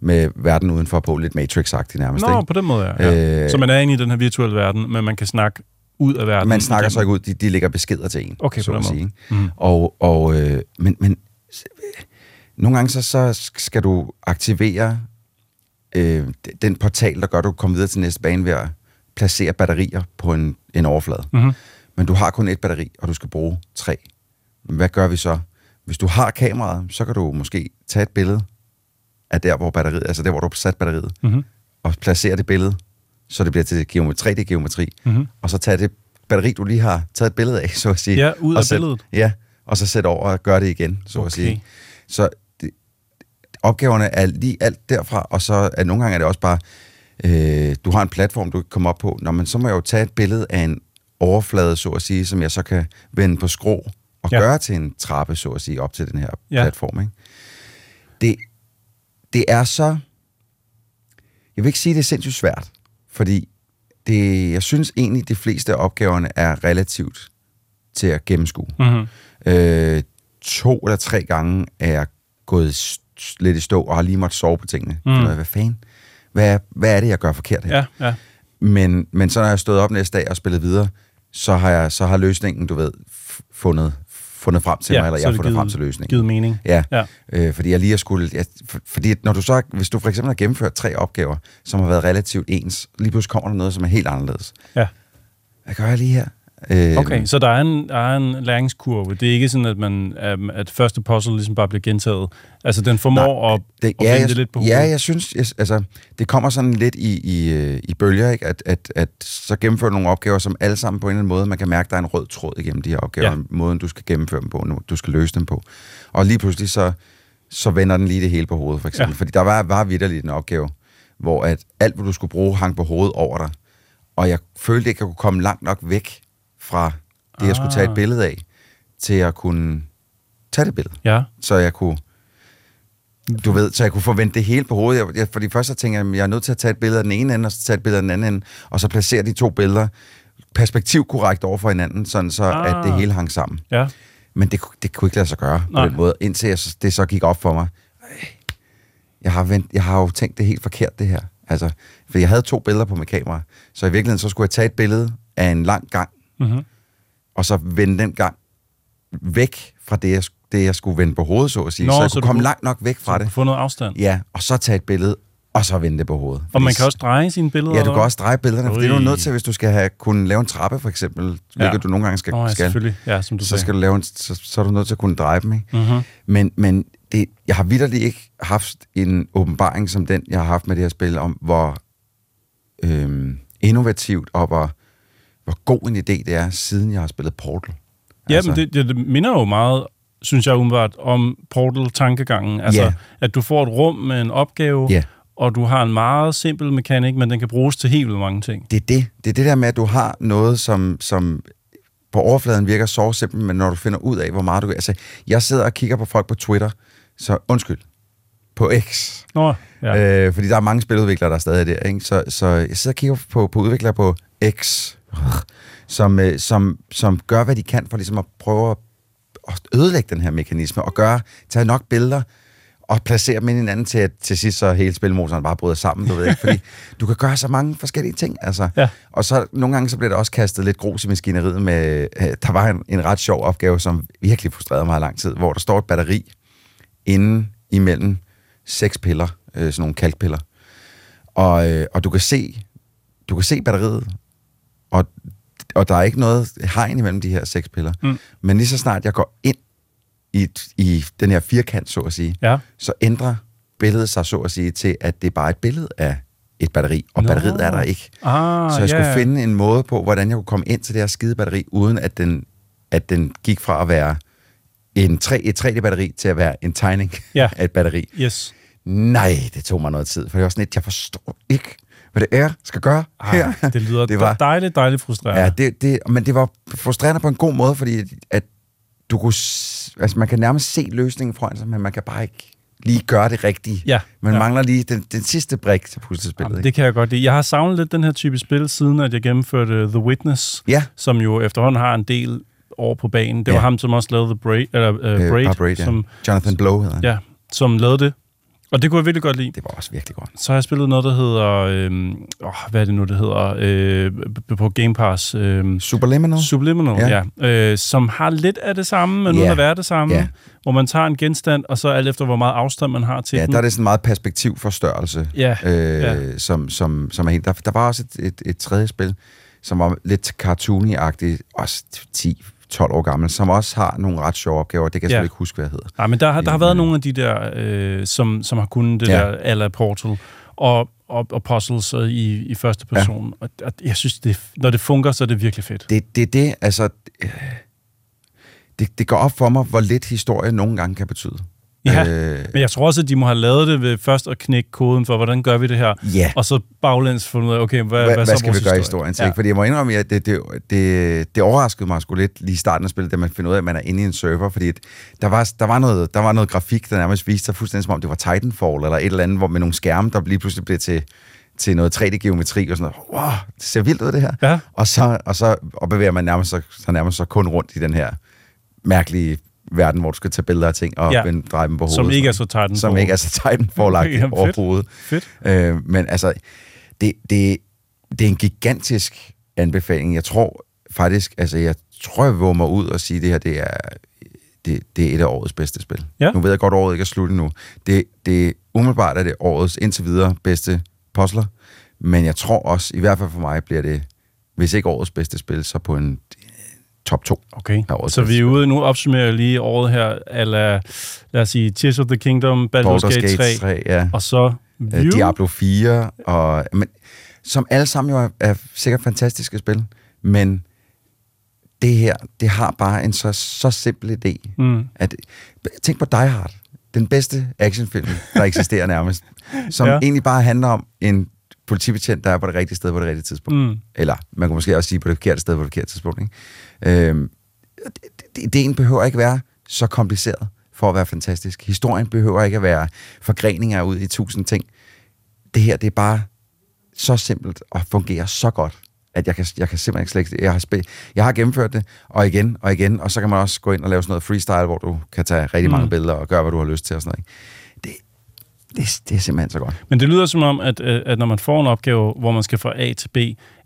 med verden udenfor på, lidt Matrix-agtigt nærmest. Nå, ikke? på den måde, ja. ja. Øh, så man er inde i den her virtuelle verden, men man kan snakke ud af verden. Man snakker så ikke ud, de, de lægger beskeder til en, okay, så på at den sige. måde. Mm. Og, og, øh, men, men nogle gange så, så skal du aktivere øh, den portal, der gør, at du kommer videre til næste bane ved at placere batterier på en, en overflade. Mm-hmm. Men du har kun et batteri, og du skal bruge tre. Hvad gør vi så? Hvis du har kameraet, så kan du måske tage et billede af der, hvor batteriet, altså der, hvor du har sat batteriet, mm-hmm. og placere det billede, så det bliver til geometri, 3D-geometri, mm-hmm. og så tage det batteri, du lige har taget et billede af, så at sige. Ja, ud og af sæt, billedet. Ja, og så sætte over og gøre det igen, så Okay. at sige. Så opgaverne er lige alt derfra, og så er nogle gange er det også bare, øh, du har en platform, du kan komme op på, Nå, men så må jeg jo tage et billede af en overflade, så at sige, som jeg så kan vende på skrå og Ja. gøre til en trappe, så at sige, op til den her Ja. platform. Ikke? Det, det er så... Jeg vil ikke sige, det er sindssygt svært, fordi det, jeg synes egentlig, de fleste af opgaverne er relativt til at gennemskue. Mhm. Øh, to eller tre gange er jeg gået lidt i stå og har lige måttet sove på tingene. Mm. Mm. Hvad fanden? Hvad hvad er det, jeg gør forkert her? Ja, ja. Men, men så når jeg stået op næste dag og spillet videre, så har, jeg, så har løsningen, du ved, fundet, fundet frem til Ja, mig, eller jeg har det fundet givet- frem til løsningen. givet mening. Ja, Ja. Øh, fordi jeg lige har skulle... Ja, for, fordi når du så, hvis du for eksempel har gennemført tre opgaver, som har været relativt ens, lige pludselig kommer der noget, som er helt anderledes. Ja. Hvad gør jeg lige her? Øh, Okay, så der er, en, der er en læringskurve. Det er ikke sådan, at, man, øhm, at første puzzle ligesom bare bliver gentaget. Altså, den formår at, det, at ja, vende jeg, det lidt på Ja, hovedet. jeg synes, jeg, altså, det kommer sådan lidt i, i, øh, i bølger, ikke? At, at, at så gennemfører du nogle opgaver, som alle sammen på en eller anden måde, man kan mærke, der er en rød tråd igennem de her opgaver, Ja. ja. måden du skal gennemføre dem på, du skal løse dem på. Og lige pludselig så, så vender den lige det hele på hovedet, for eksempel. Ja. Ja. Fordi der var, var vidderligt en opgave, hvor at alt, hvad du skulle bruge, hang på hovedet over dig. Og jeg følte ikke, at jeg kunne komme langt nok væk fra det, jeg skulle tage et Ah. billede af, til at kunne tage det billede. Ja. Så jeg kunne du ved, så jeg kunne forvente det hele på hovedet. Jeg, jeg, for de første så tænker jeg, at jeg er nødt til at tage et billede af den ene ende, og så tage et billede af den anden ende, og så placere de to billeder perspektivkorrekt over for hinanden, sådan så Ah. ah. at det hele hang sammen. Ja. Men det, det kunne ikke lade sig gøre Nej. på den måde, indtil jeg, det så gik op for mig. "Ej, Jeg har, vent, jeg har jo tænkt det helt forkert, det her. Altså, for jeg havde to billeder på mit kamera, så i virkeligheden så skulle jeg tage et billede af en lang gang, Mm-hmm. og så vende den gang væk fra det, jeg, det, jeg skulle vende på hovedet, så at sige. Nå, så jeg så kunne komme kunne- langt nok væk fra det. få noget afstand. Ja, og så tage et billede, og så vende det på hovedet. Og man kan også dreje sine billeder? Ja, du kan også dreje billederne, for det er du Ui. nødt til, hvis du skal have, kunne lave en trappe, for eksempel, hvilket Ja. du nogle gange skal. Åh, ja, skal selvfølgelig. Ja, som du så sagde. skal du lave en, så, så er du nødt til at kunne dreje dem, ikke? Mhm. Men, men det, jeg har vidderligt ikke haft en åbenbaring som den, jeg har haft med det her spil, om hvor øhm, innovativt og hvor, hvor god en idé det er, siden jeg har spillet Portal. Ja, Altså- men det, det, det minder jo meget, synes jeg umiddelbart, om Portal-tankegangen. Altså, Ja. at du får et rum med en opgave, Ja. og du har en meget simpel mekanik, men den kan bruges til helt vildt mange ting. Det er det. Det er det der med, at du har noget, som, som på overfladen virker så simpelt, men når du finder ud af, hvor meget du... Altså, jeg sidder og kigger på folk på Twitter, så undskyld, på X. Nå, ja. Øh, fordi der er mange spiludviklere, der er stadig der. Ikke? Så, så jeg sidder og kigger på, på udviklere på X, som, øh, som, som gør, hvad de kan for ligesom at prøve at, at ødelægge den her mekanisme, og gøre, tage nok billeder, og placere dem ind i hinanden til, at til sidst så hele spilmotoren bare bryder sammen, du ved ikke? Fordi du kan gøre så mange forskellige ting, altså. Ja. Og så nogle gange så bliver der også kastet lidt grus i maskineriet med, øh, der var en, en ret sjov opgave, som virkelig frustrerede mig i lang tid, hvor der står et batteri inde imellem seks piller, øh, sådan nogle kalkpiller. Og, øh, og du kan se, du kan se batteriet, og, og der er ikke noget hegn imellem de her seks piller. Mm. Men lige så snart jeg går ind i, i den her firkant, så at sige, Ja. så ændrer billede sig, så at sige, til, at det er bare et billede af et batteri, og Nå. batteriet er der ikke. Ah, så jeg skulle finde en måde på, hvordan jeg kunne komme ind til det her skide batteri, uden at den, at den gik fra at være en 3, et 3D-batteri til at være en tegning Ja. af et batteri. Yes. Nej, det tog mig noget tid, for det var sådan lidt, jeg forstår ikke, hvad det er, skal gøre her. Ej, det lyder Det var- dejligt, dejligt frustrerende. Ja, det, det, men det var frustrerende på en god måde, fordi at du kunne, altså man kan nærmest se løsningen foran sig, men man kan bare ikke lige gøre det rigtige. Ja, Man ja. mangler lige den, den sidste brik til puslespillet. Jamen, det kan jeg godt lide. Jeg har savnet lidt den her type spil, siden at jeg gennemførte The Witness, Ja. som jo efterhånden har en del år på banen. Det var Ja. ham, som også lavede The Braid, eller, uh, Øh, Braid, bare Braid, ja. som, Jonathan Blow hedder han. ja, som lavede det. Og det kunne jeg virkelig godt lide. Det var også virkelig godt. Så har jeg spillet noget, der hedder... Øhm, åh, hvad er det nu, det hedder? Øh, på Game Pass. Øh, Subliminal? Subliminal, ja. ja. Øh, som har lidt af det samme, men Ja. uden at være det samme. Ja. Hvor man tager en genstand, og så alt efter, hvor meget afstand man har til Ja, den. der er det sådan meget perspektivforstørrelse, Ja, øh, ja. Som, som, som er helt... Der, der var også et, et, et tredje spil, som var lidt cartoony-agtigt, også 10-12 år gammel, som også har nogle ret sjove opgaver. Det kan jeg Ja. selvfølgelig ikke huske, hvad hedder. Nej, men der, har- der har været nogle af de der, øh, som, som har kunnet det Ja. der ala Portal og, og, og puzzles øh, i, i første person. Ja. Og, og jeg synes, det, når det fungerer, så er det virkelig fedt. Det, det er det, altså... øh, Det, det går op for mig, hvor lidt historie nogle gange kan betyde. Ja, Øh, men jeg tror også, at de må have lavet det ved først at knække koden for, hvordan gør vi det her, Ja. og så baglæns fundet ud af, okay, hvad, hvad, hvad, så skal vi vores gøre i historie? historien til? Ja. Fordi jeg må indrømme, at det, det, det, det overraskede mig sgu lidt lige i starten af spillet, da man finder ud af, at man er inde i en server, fordi at der var, der, var noget, der var noget grafik, der nærmest viste sig fuldstændig som om, det var Titanfall eller et eller andet, hvor med nogle skærme, der lige pludselig blev til, til noget 3D-geometri og sådan noget. Wow, det ser vildt ud, det her. Ja. Og så, og så og bevæger man nærmest så, så nærmest så kun rundt i den her mærkelige verden, hvor du skal tage billeder af ting og Ja. vende, dreje dem på hovedet. Som ikke er så Titanfall. Som ikke er så Titanfall-agtigt Jamen, fedt. overhovedet. Fedt. Øh, men altså, det, det, det er en gigantisk anbefaling. Jeg tror faktisk, altså jeg tror, jeg våger mig ud og sige, at det her, det er, det, det er et af årets bedste spil. Ja. Nu ved jeg godt, at året ikke er slut endnu. Det, det umiddelbart er det årets indtil videre bedste puzzler, men jeg tror også, i hvert fald for mig, bliver det, hvis ikke årets bedste spil, så på en top 2. Okay, så vi er ude nu opsummerer lige året her, ala, lad os sige, Tears of the Kingdom, Baldur's, Gate 3, Gate 3, ja. og så Øh, View. Diablo 4, og, men, som alle sammen jo er, er sikkert fantastiske spil, men det her, det har bare en så, så simpel idé. Mm. At, tænk på Die Hard, den bedste actionfilm, der eksisterer nærmest, som ja. egentlig bare handler om en politibetjent, der er på det rigtige sted på det rigtige tidspunkt. Mm. Eller man kunne måske også sige på det forkerte sted på det forkerte tidspunkt. Ikke? Øhm, det- det- ideen behøver ikke være så kompliceret for at være fantastisk. Historien behøver ikke at være forgreninger ud i tusind ting. Det her, det er bare så simpelt og fungerer så godt, at jeg kan, jeg kan simpelthen ikke slet. Jeg har, spil, jeg har gennemført det, og igen og igen, og så kan man også gå ind og lave sådan noget freestyle, hvor du kan tage rigtig mange Mm. billeder og gøre, hvad du har lyst til og sådan noget. Ikke? Det, det, er simpelthen så godt. Men det lyder som om, at, øh, at når man får en opgave, hvor man skal fra A til B,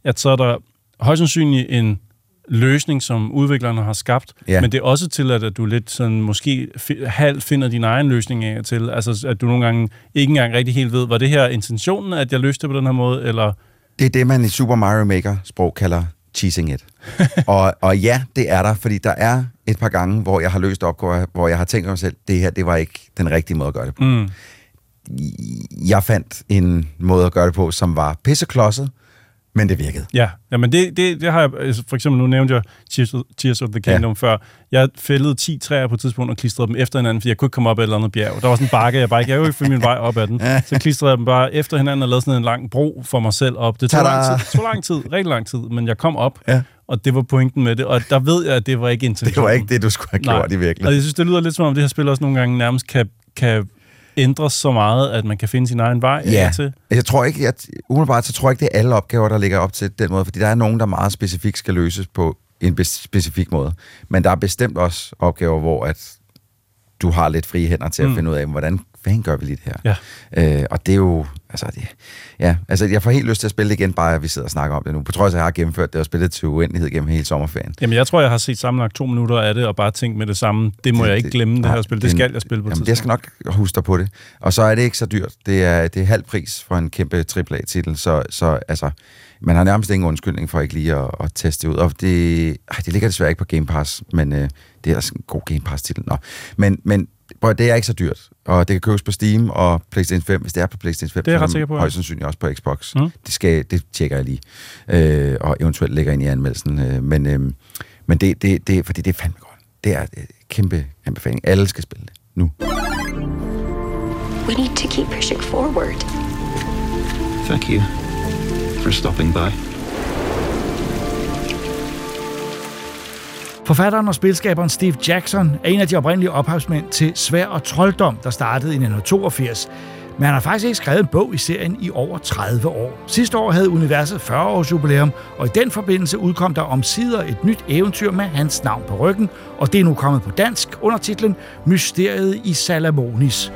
at så er der højst sandsynligt en løsning, som udviklerne har skabt, Ja. men det er også til, at du lidt sådan, måske halvt finder din egen løsning af til, altså at du nogle gange ikke engang rigtig helt ved, var det her intentionen, at jeg løste det på den her måde, eller... Det er det, man i Super Mario Maker-sprog kalder cheesing it. og, og ja, det er der, fordi der er et par gange, hvor jeg har løst opgaver, hvor jeg har tænkt mig selv, det her, det var ikke den rigtige måde at gøre det på. Mm. Jeg fandt en måde at gøre det på, som var pisseklodset, men det virkede. Ja, jamen det, det, det har jeg, altså for eksempel nu nævnte jeg Tears of, Tears of the Kingdom ja. før. Jeg fældede 10 træer på et tidspunkt og klistrede dem efter hinanden, fordi jeg kunne ikke komme op ad et eller andet bjerg. Der var sådan en bakke, jeg bare ikke, jeg kunne ikke finde min vej op ad den. Så klistrede jeg dem bare efter hinanden og lavede sådan en lang bro for mig selv op. Det tog Tada! lang tid, det tog lang tid, rigtig lang tid, men jeg kom op, Ja. og det var pointen med det. Og der ved jeg, at det var ikke intentionen. Det var ikke det, du skulle have gjort i virkeligheden. Og jeg synes, det lyder lidt som om, det her spil også nogle gange nærmest kan, kan ændres så meget, at man kan finde sin egen vej Ja, til. jeg tror ikke, jeg, umiddelbart så tror jeg ikke, det er alle opgaver, der ligger op til den måde, fordi der er nogen, der meget specifikt skal løses på en specifik måde. Men der er bestemt også opgaver, hvor at du har lidt frie hænder til at Mm. finde ud af, hvordan fanden gør vi lige det her? Ja. Øh, og det er jo, altså, det, ja, altså jeg får helt lyst til at spille det igen, bare at vi sidder og snakker om det nu. På trods af, at jeg har gennemført det og spillet til uendelighed gennem hele sommerferien. Jamen, jeg tror, jeg har set sammenlagt to minutter af det, og bare tænkt med det samme. Det må det, jeg ikke glemme, det, nej, her spil. Det skal jeg spille på Jamen, jeg skal nok huske dig på det. Og så er det ikke så dyrt. Det er, det er halv pris for en kæmpe AAA-titel, så, så altså, man har nærmest ingen undskyldning for ikke lige at, at teste det ud. Og det, ej, det ligger desværre ikke på Game Pass, men øh, det er altså en god Game Pass-titel. Nå. Men, men Prøv, det er ikke så dyrt, og det kan købes på Steam og PlayStation 5, hvis det er på PlayStation 5. Det er jeg ret sikker på, ja. Højst sandsynligt også på Xbox. Mm. Det, skal, det tjekker jeg lige, øh, og eventuelt lægger ind i anmeldelsen. Øh, men øh, men det, det, det, fordi det er fandme godt. Det er en kæmpe anbefaling. Alle skal spille det nu. We need to keep pushing forward. Thank you for stopping by. Forfatteren og spilskaberen Steve Jackson er en af de oprindelige ophavsmænd til Svær og Trolddom, der startede i 1982. Men han har faktisk ikke skrevet en bog i serien i over 30 år. Sidste år havde universet 40 års jubilæum, og i den forbindelse udkom der omsider et nyt eventyr med hans navn på ryggen, og det er nu kommet på dansk under titlen Mysteriet i Salamonis.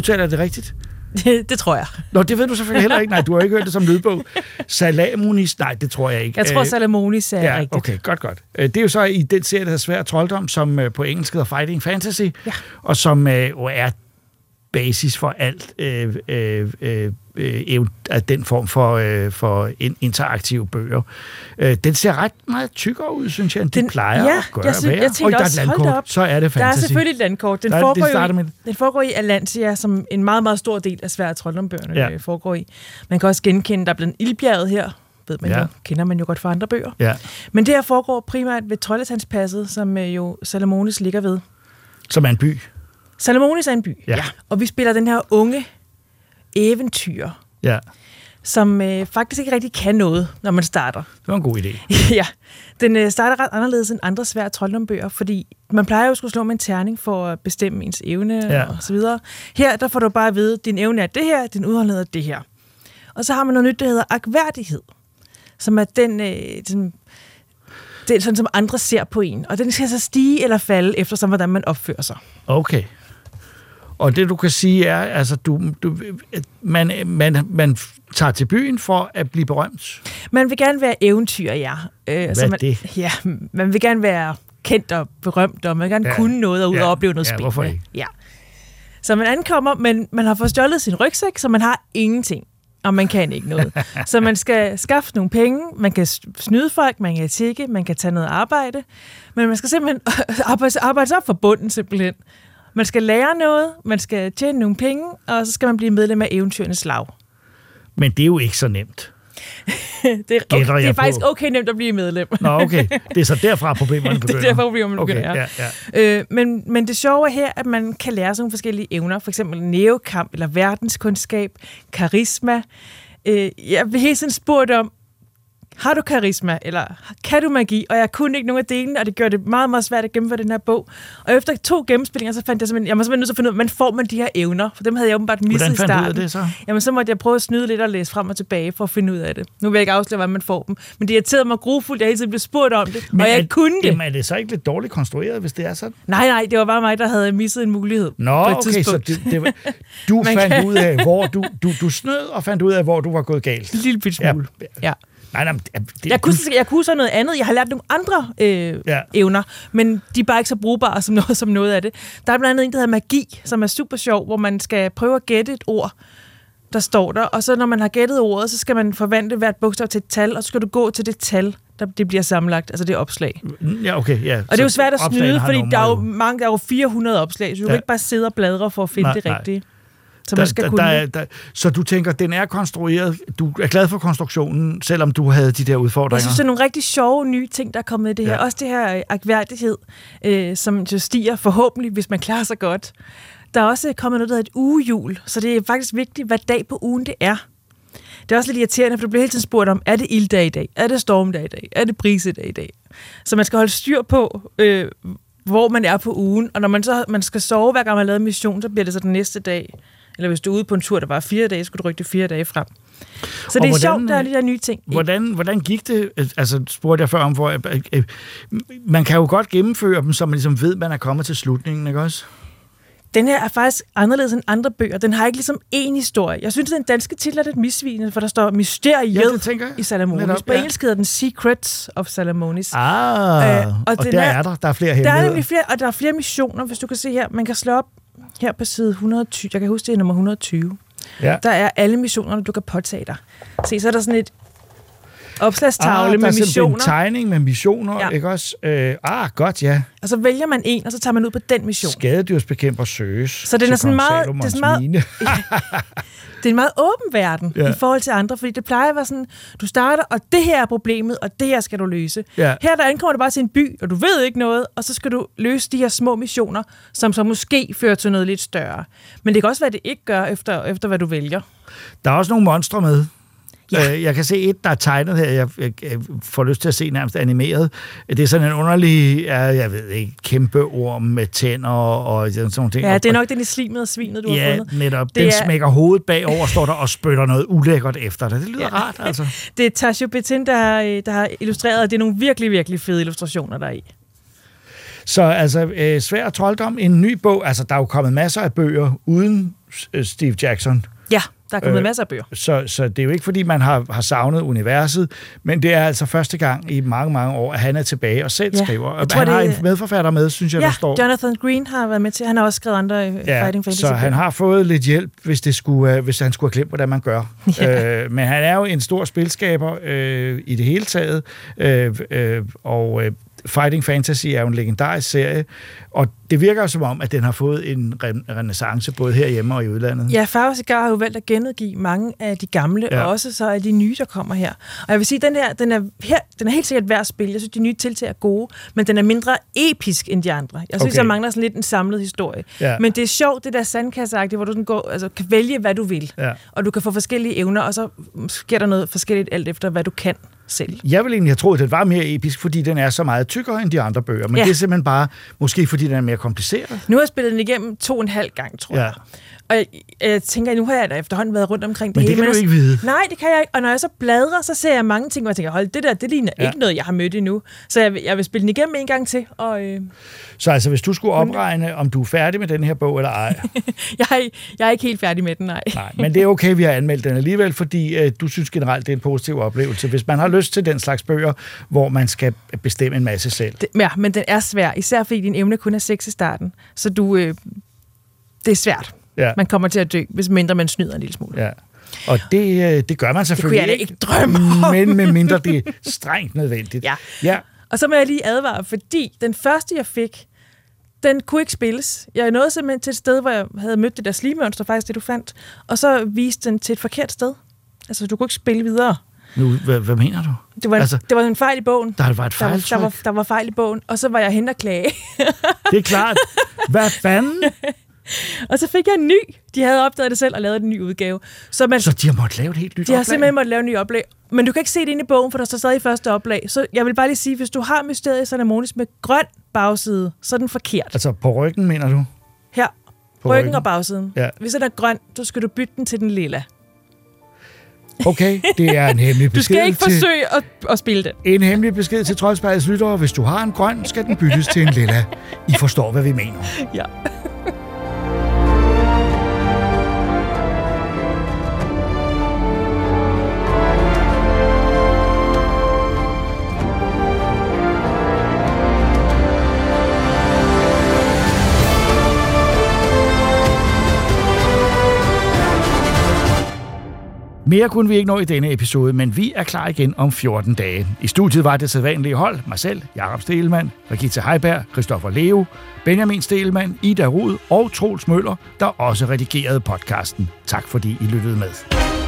Udtaler jeg det rigtigt? Det, det tror jeg. Nå, det ved du selvfølgelig heller ikke. Nej, du har ikke hørt det som lydbog. Salamonis, nej, det tror jeg ikke. Jeg tror, Øh, Salamonis er ja, rigtigt. okay, godt, godt. Øh, Det er jo så i den serie, der hedder Svær Trolddom, som øh, på engelsk hedder Fighting Fantasy, ja. og som jo er basis for alt øh, øh, øh, øh, af den form for, øh, for in- interaktive bøger. Øh, den ser ret meget tykkere ud, synes jeg, end de plejer ja, at gøre. jeg, synes, jeg tænkte der er også, et hold landkort. op. Så er det Der er fantasy. selvfølgelig et landkort. Den, Der er- foregår, det jo med- i, den foregår i Atlantia, som en meget, meget stor del af Svært Troldombøgerne Ja. ja. foregår i. Man kan også genkende, der er blandt ildbjerget her, ved man Ja. jo, kender man jo godt fra andre bøger. Ja. Men det her foregår primært ved Trolletandspasset, som øh, jo Salamonis ligger ved. Som er en by. Salamonis er en by, Ja. Og vi spiller den her unge eventyr, Ja, som øh, faktisk ikke rigtig kan noget, når man starter. det var en god idé. ja, den øh, starter ret anderledes end andre svære trolddombøger, fordi man plejer jo at skulle slå med en terning for at bestemme ens evne Ja. og så videre. Her, der får du bare at vide, at din evne er det her, din udholdenhed er det her. Og så har man noget nyt, der hedder akværdighed, som er den, øh, den, den sådan, som andre ser på en. Og den skal så stige eller falde, efter hvordan man opfører sig. Okay. Og det du kan sige er, altså du, du man, man, man tager til byen for at blive berømt. Man vil gerne være eventyr, ja. Øh, Hvad så er man, det? Ja, man vil gerne være kendt og berømt, og man vil gerne ja. kunne noget og ud Ja. og opleve noget Ja, spændende. hvorfor ikke? Ja. Så man ankommer, men man har fået stjålet sin rygsæk, så man har ingenting. Og man kan ikke noget. så man skal skaffe nogle penge, man kan snyde folk, man kan tikke, man kan tage noget arbejde, men man skal simpelthen arbejde, arbejde sig op for bunden simpelthen. Man skal lære noget, man skal tjene nogle penge, og så skal man blive medlem af eventyrenes lag. Men det er jo ikke så nemt. det, er, okay, det jeg er faktisk okay nemt at blive medlem. Nå, okay. Det er så derfra problemerne det begynder. er derfor problemerne begynder, okay, ja. ja. Øh, men, men det sjove er her, at man kan lære sådan nogle forskellige evner, for eksempel neokamp eller verdenskundskab, karisma. Øh, jeg blev helt sådan spurgt om, har du karisma, eller kan du magi? Og jeg kunne ikke nogen af delene, og det gjorde det meget, meget svært at gennemføre den her bog. Og efter to gennemspillinger, så fandt jeg simpelthen, jeg var simpelthen nødt til at finde ud af, hvordan får man de her evner? For dem havde jeg åbenbart misset Hvordan i fandt du ud af starten. det så? Jamen, så måtte jeg prøve at snyde lidt og læse frem og tilbage for at finde ud af det. Nu vil jeg ikke afsløre, hvordan man får dem. Men det irriterede mig grufuldt, jeg hele tiden blev spurgt om det, og jeg er, kunne det. Jamen, er det så ikke lidt dårligt konstrueret, hvis det er sådan? Nej, nej, det var bare mig, der havde misset en mulighed Nå, på et okay, så det, det var, du Man fandt kan- ud af, hvor du, du, du snød, og fandt ud af, hvor du var gået galt. En lille smule. Ja. Ja. Nej, nej, det, Jeg kunne, jeg kunne så noget andet. Jeg har lært nogle andre øh, Ja. evner, men de er bare ikke så brugbare som noget, som noget af det. Der er blandt andet en, der hedder magi, som er super sjov, hvor man skal prøve at gætte et ord, der står der. Og så når man har gættet ordet, så skal man forvandle hvert bogstav til et tal, og så skal du gå til det tal, der det bliver sammenlagt, altså det opslag. Ja, okay, ja. Og det er jo svært at snyde, fordi der er jo, mange, der er jo 400 opslag, så du Ja. kan ikke bare sidde og bladre for at finde Nej, det nej. Så man skal der, kunne der, er- der, så du tænker, den er konstrueret, du er glad for konstruktionen, selvom du havde de der udfordringer? Jeg synes, det er nogle rigtig sjove nye ting, der er kommet i det her. Ja. Også det her øh, akværdighed, øh, som jo stiger forhåbentlig, hvis man klarer sig godt. Der er også kommet noget, der hedder et ugehjul, så det er faktisk vigtigt, hvad dag på ugen det er. Det er også lidt irriterende, for du bliver hele tiden spurgt om, er det ilddag i dag? Er det stormdag i dag? Er det brisedag i dag? Så man skal holde styr på, øh, hvor man er på ugen. Og når man så man skal sove, hver gang man har lavet en mission, så bliver det så den næste dag. Eller hvis du er ude på en tur, der var fire dage, skulle du rykke det fire dage frem. Så Og det er hvordan, sjovt, der er øh, de der nye ting. Hvordan, hvordan gik det? Altså, spurgte jeg før om, hvor, øh, øh, man kan jo godt gennemføre dem, så man ligesom ved, man er kommet til slutningen, ikke også? den her er faktisk anderledes end andre bøger. Den har ikke ligesom én historie. Jeg synes, at den danske titel er lidt misvisende, for der står Mysteriet Ja, i Salamonis. På ja. engelsk hedder den Secrets of Salamonis. Ah, og, og den der er der. Der er flere Der er hemmeligheder. nemlig flere, og der er flere missioner, hvis du kan se her. Man kan slå op her på side 120. Jeg kan huske, det er nummer 120. Ja. Der er alle missionerne, du kan påtage dig. Se, så er der sådan et opslagstavle ah, med er missioner. en tegning med missioner, Ja. ikke også? Øh, ah, godt, ja. Og så vælger man en, og så tager man ud på den mission. Skadedyrsbekæmper søges. Så den er sådan meget- det er sådan meget-. Det er en meget åben verden Ja. i forhold til andre, fordi det plejer at være sådan, du starter, og det her er problemet, og det her skal du løse. Ja. Her der ankommer du bare til en by, og du ved ikke noget, og så skal du løse de her små missioner, som så måske fører til noget lidt større. Men det kan også være, at det ikke gør, efter, efter hvad du vælger. Der er også nogle monstre med. Ja. Jeg kan se et, der er tegnet her, jeg, jeg, jeg får lyst til at se nærmest animeret. Det er sådan en underlig, ja, jeg ved ikke, kæmpe orm med tænder og sådan nogle ting. Ja, det er nok den i slimet og svinet, du har Ja, fundet. netop. Det Den er- smækker hovedet bagover, står der og spytter noget ulækkert efter dig. Det lyder ja. rart, altså. Det er Tasha Betin, der har, øh, der har illustreret, og det er nogle virkelig, virkelig fede illustrationer, der er i. Så altså, øh, Svær trolddom, en ny bog. Altså, der er jo kommet masser af bøger uden øh, Steve Jackson. Ja, der er kommet Øh, masser af bøger. Så, så det er jo ikke, fordi man har, har savnet universet, men det er altså første gang i mange, mange år, at han er tilbage og selv Ja, skriver. jeg Og tror, han har det- en medforfatter med, synes jeg, ja, der står. Jonathan Green har været med til. Han har også skrevet andre øh, Ja, Fighting Fantasy. så han har fået lidt hjælp, hvis, det skulle, øh, hvis han skulle have glemt, hvordan man gør. Ja. Øh, men han er jo en stor spilskaber øh, i det hele taget, øh, øh, og øh, Fighting Fantasy er jo en legendarisk serie, og det virker som om, at den har fået en re- renaissance både herhjemme og i udlandet. Ja, Farve Cigar har jo valgt at genudgive mange af de gamle, Ja. og også så af de nye, der kommer her. Og jeg vil sige, den her, den er, her, den er helt sikkert værd at spille. Jeg synes, de nye tiltag er gode, men den er mindre episk end de andre. Jeg synes, okay. der mangler sådan lidt en samlet historie. Ja. Men det er sjovt, det der sandkasseagtige, hvor du sådan går, altså, kan vælge, hvad du vil. Ja. Og du kan få forskellige evner, og så sker der noget forskelligt alt efter, hvad du kan selv. Jeg ville egentlig have troet, at den var mere episk, fordi den er så meget tykkere end de andre bøger, men Ja. det er simpelthen bare, måske fordi den er mere kompliceret. Nu har jeg spillet den igennem to og en halv gang, tror Ja. Og jeg, jeg tænker, nu har jeg da efterhånden været rundt omkring det Men det hele. kan du ikke vide. Nej, det kan jeg ikke. Og når jeg så bladrer, så ser jeg mange ting, hvor jeg tænker, hold, det der, det ligner Ja. ikke noget, jeg har mødt endnu. Så jeg, vil- jeg vil spille den igennem en gang til. Og øh, Så altså, hvis du skulle opregne, om du er færdig med den her bog eller ej, jeg, er, jeg er ikke helt færdig med den, nej. Nej, men det er okay, vi har anmeldt den alligevel, fordi øh, du synes generelt, det er en positiv oplevelse. Hvis man har lyst til den slags bøger, hvor man skal bestemme en masse selv. Det, ja, men den er svær, især fordi din evne kun er 6 i starten. Så du, øh, det er svært. Ja. Man kommer til at dø, hvis mindre man snyder en lille smule. Ja. Og det, øh, det gør man selvfølgelig jeg da ikke drømme om. Men med mindre det er strengt nødvendigt. Ja. ja. Og så må jeg lige advare, fordi den første, jeg fik, den kunne ikke spilles. Jeg nåede simpelthen til et sted, hvor jeg havde mødt det der slimønster, faktisk det, du fandt. Og så viste den til et forkert sted. Altså, du kunne ikke spille videre. Nu, hvad, hvad mener du? Det var, en, Altså, det var en fejl i bogen. Der var et der, var, der, fejltryk. var, der var fejl i bogen, og så var jeg hen og klage. Det er klart. Hvad fanden? Og så fik jeg en ny. De havde opdaget det selv og lavet en ny udgave. Så, man, Så de har måttet lave et helt nyt de har oplag? simpelthen måttet lave en ny oplag. Men du kan ikke se det inde i bogen, for der står stadig i første oplag. Så jeg vil bare lige sige, hvis du har Mysteriet Salamonis med grøn bagside, så er den forkert. Altså på ryggen, mener du? Her. På Ryggen, ryggen. og bagsiden. Ja. Hvis den er grøn, så skal du bytte den til den lilla. Okay, det er en hemmelig Du besked skal ikke til... forsøge at, at spille den. En hemmelig besked til Troldspejlets lyttere. Hvis du har en grøn, skal den byttes til en lilla. I forstår, hvad vi mener. Ja. Mere kunne vi ikke nå i denne episode, men vi er klar igen om 14 dage. I studiet var det sædvanlige hold, mig selv, Jakob Stelman, Rikita Heiberg, Christoffer Leo, Benjamin Stelman, Ida Rud og Troels Møller, der også redigerede podcasten. Tak fordi I lyttede med.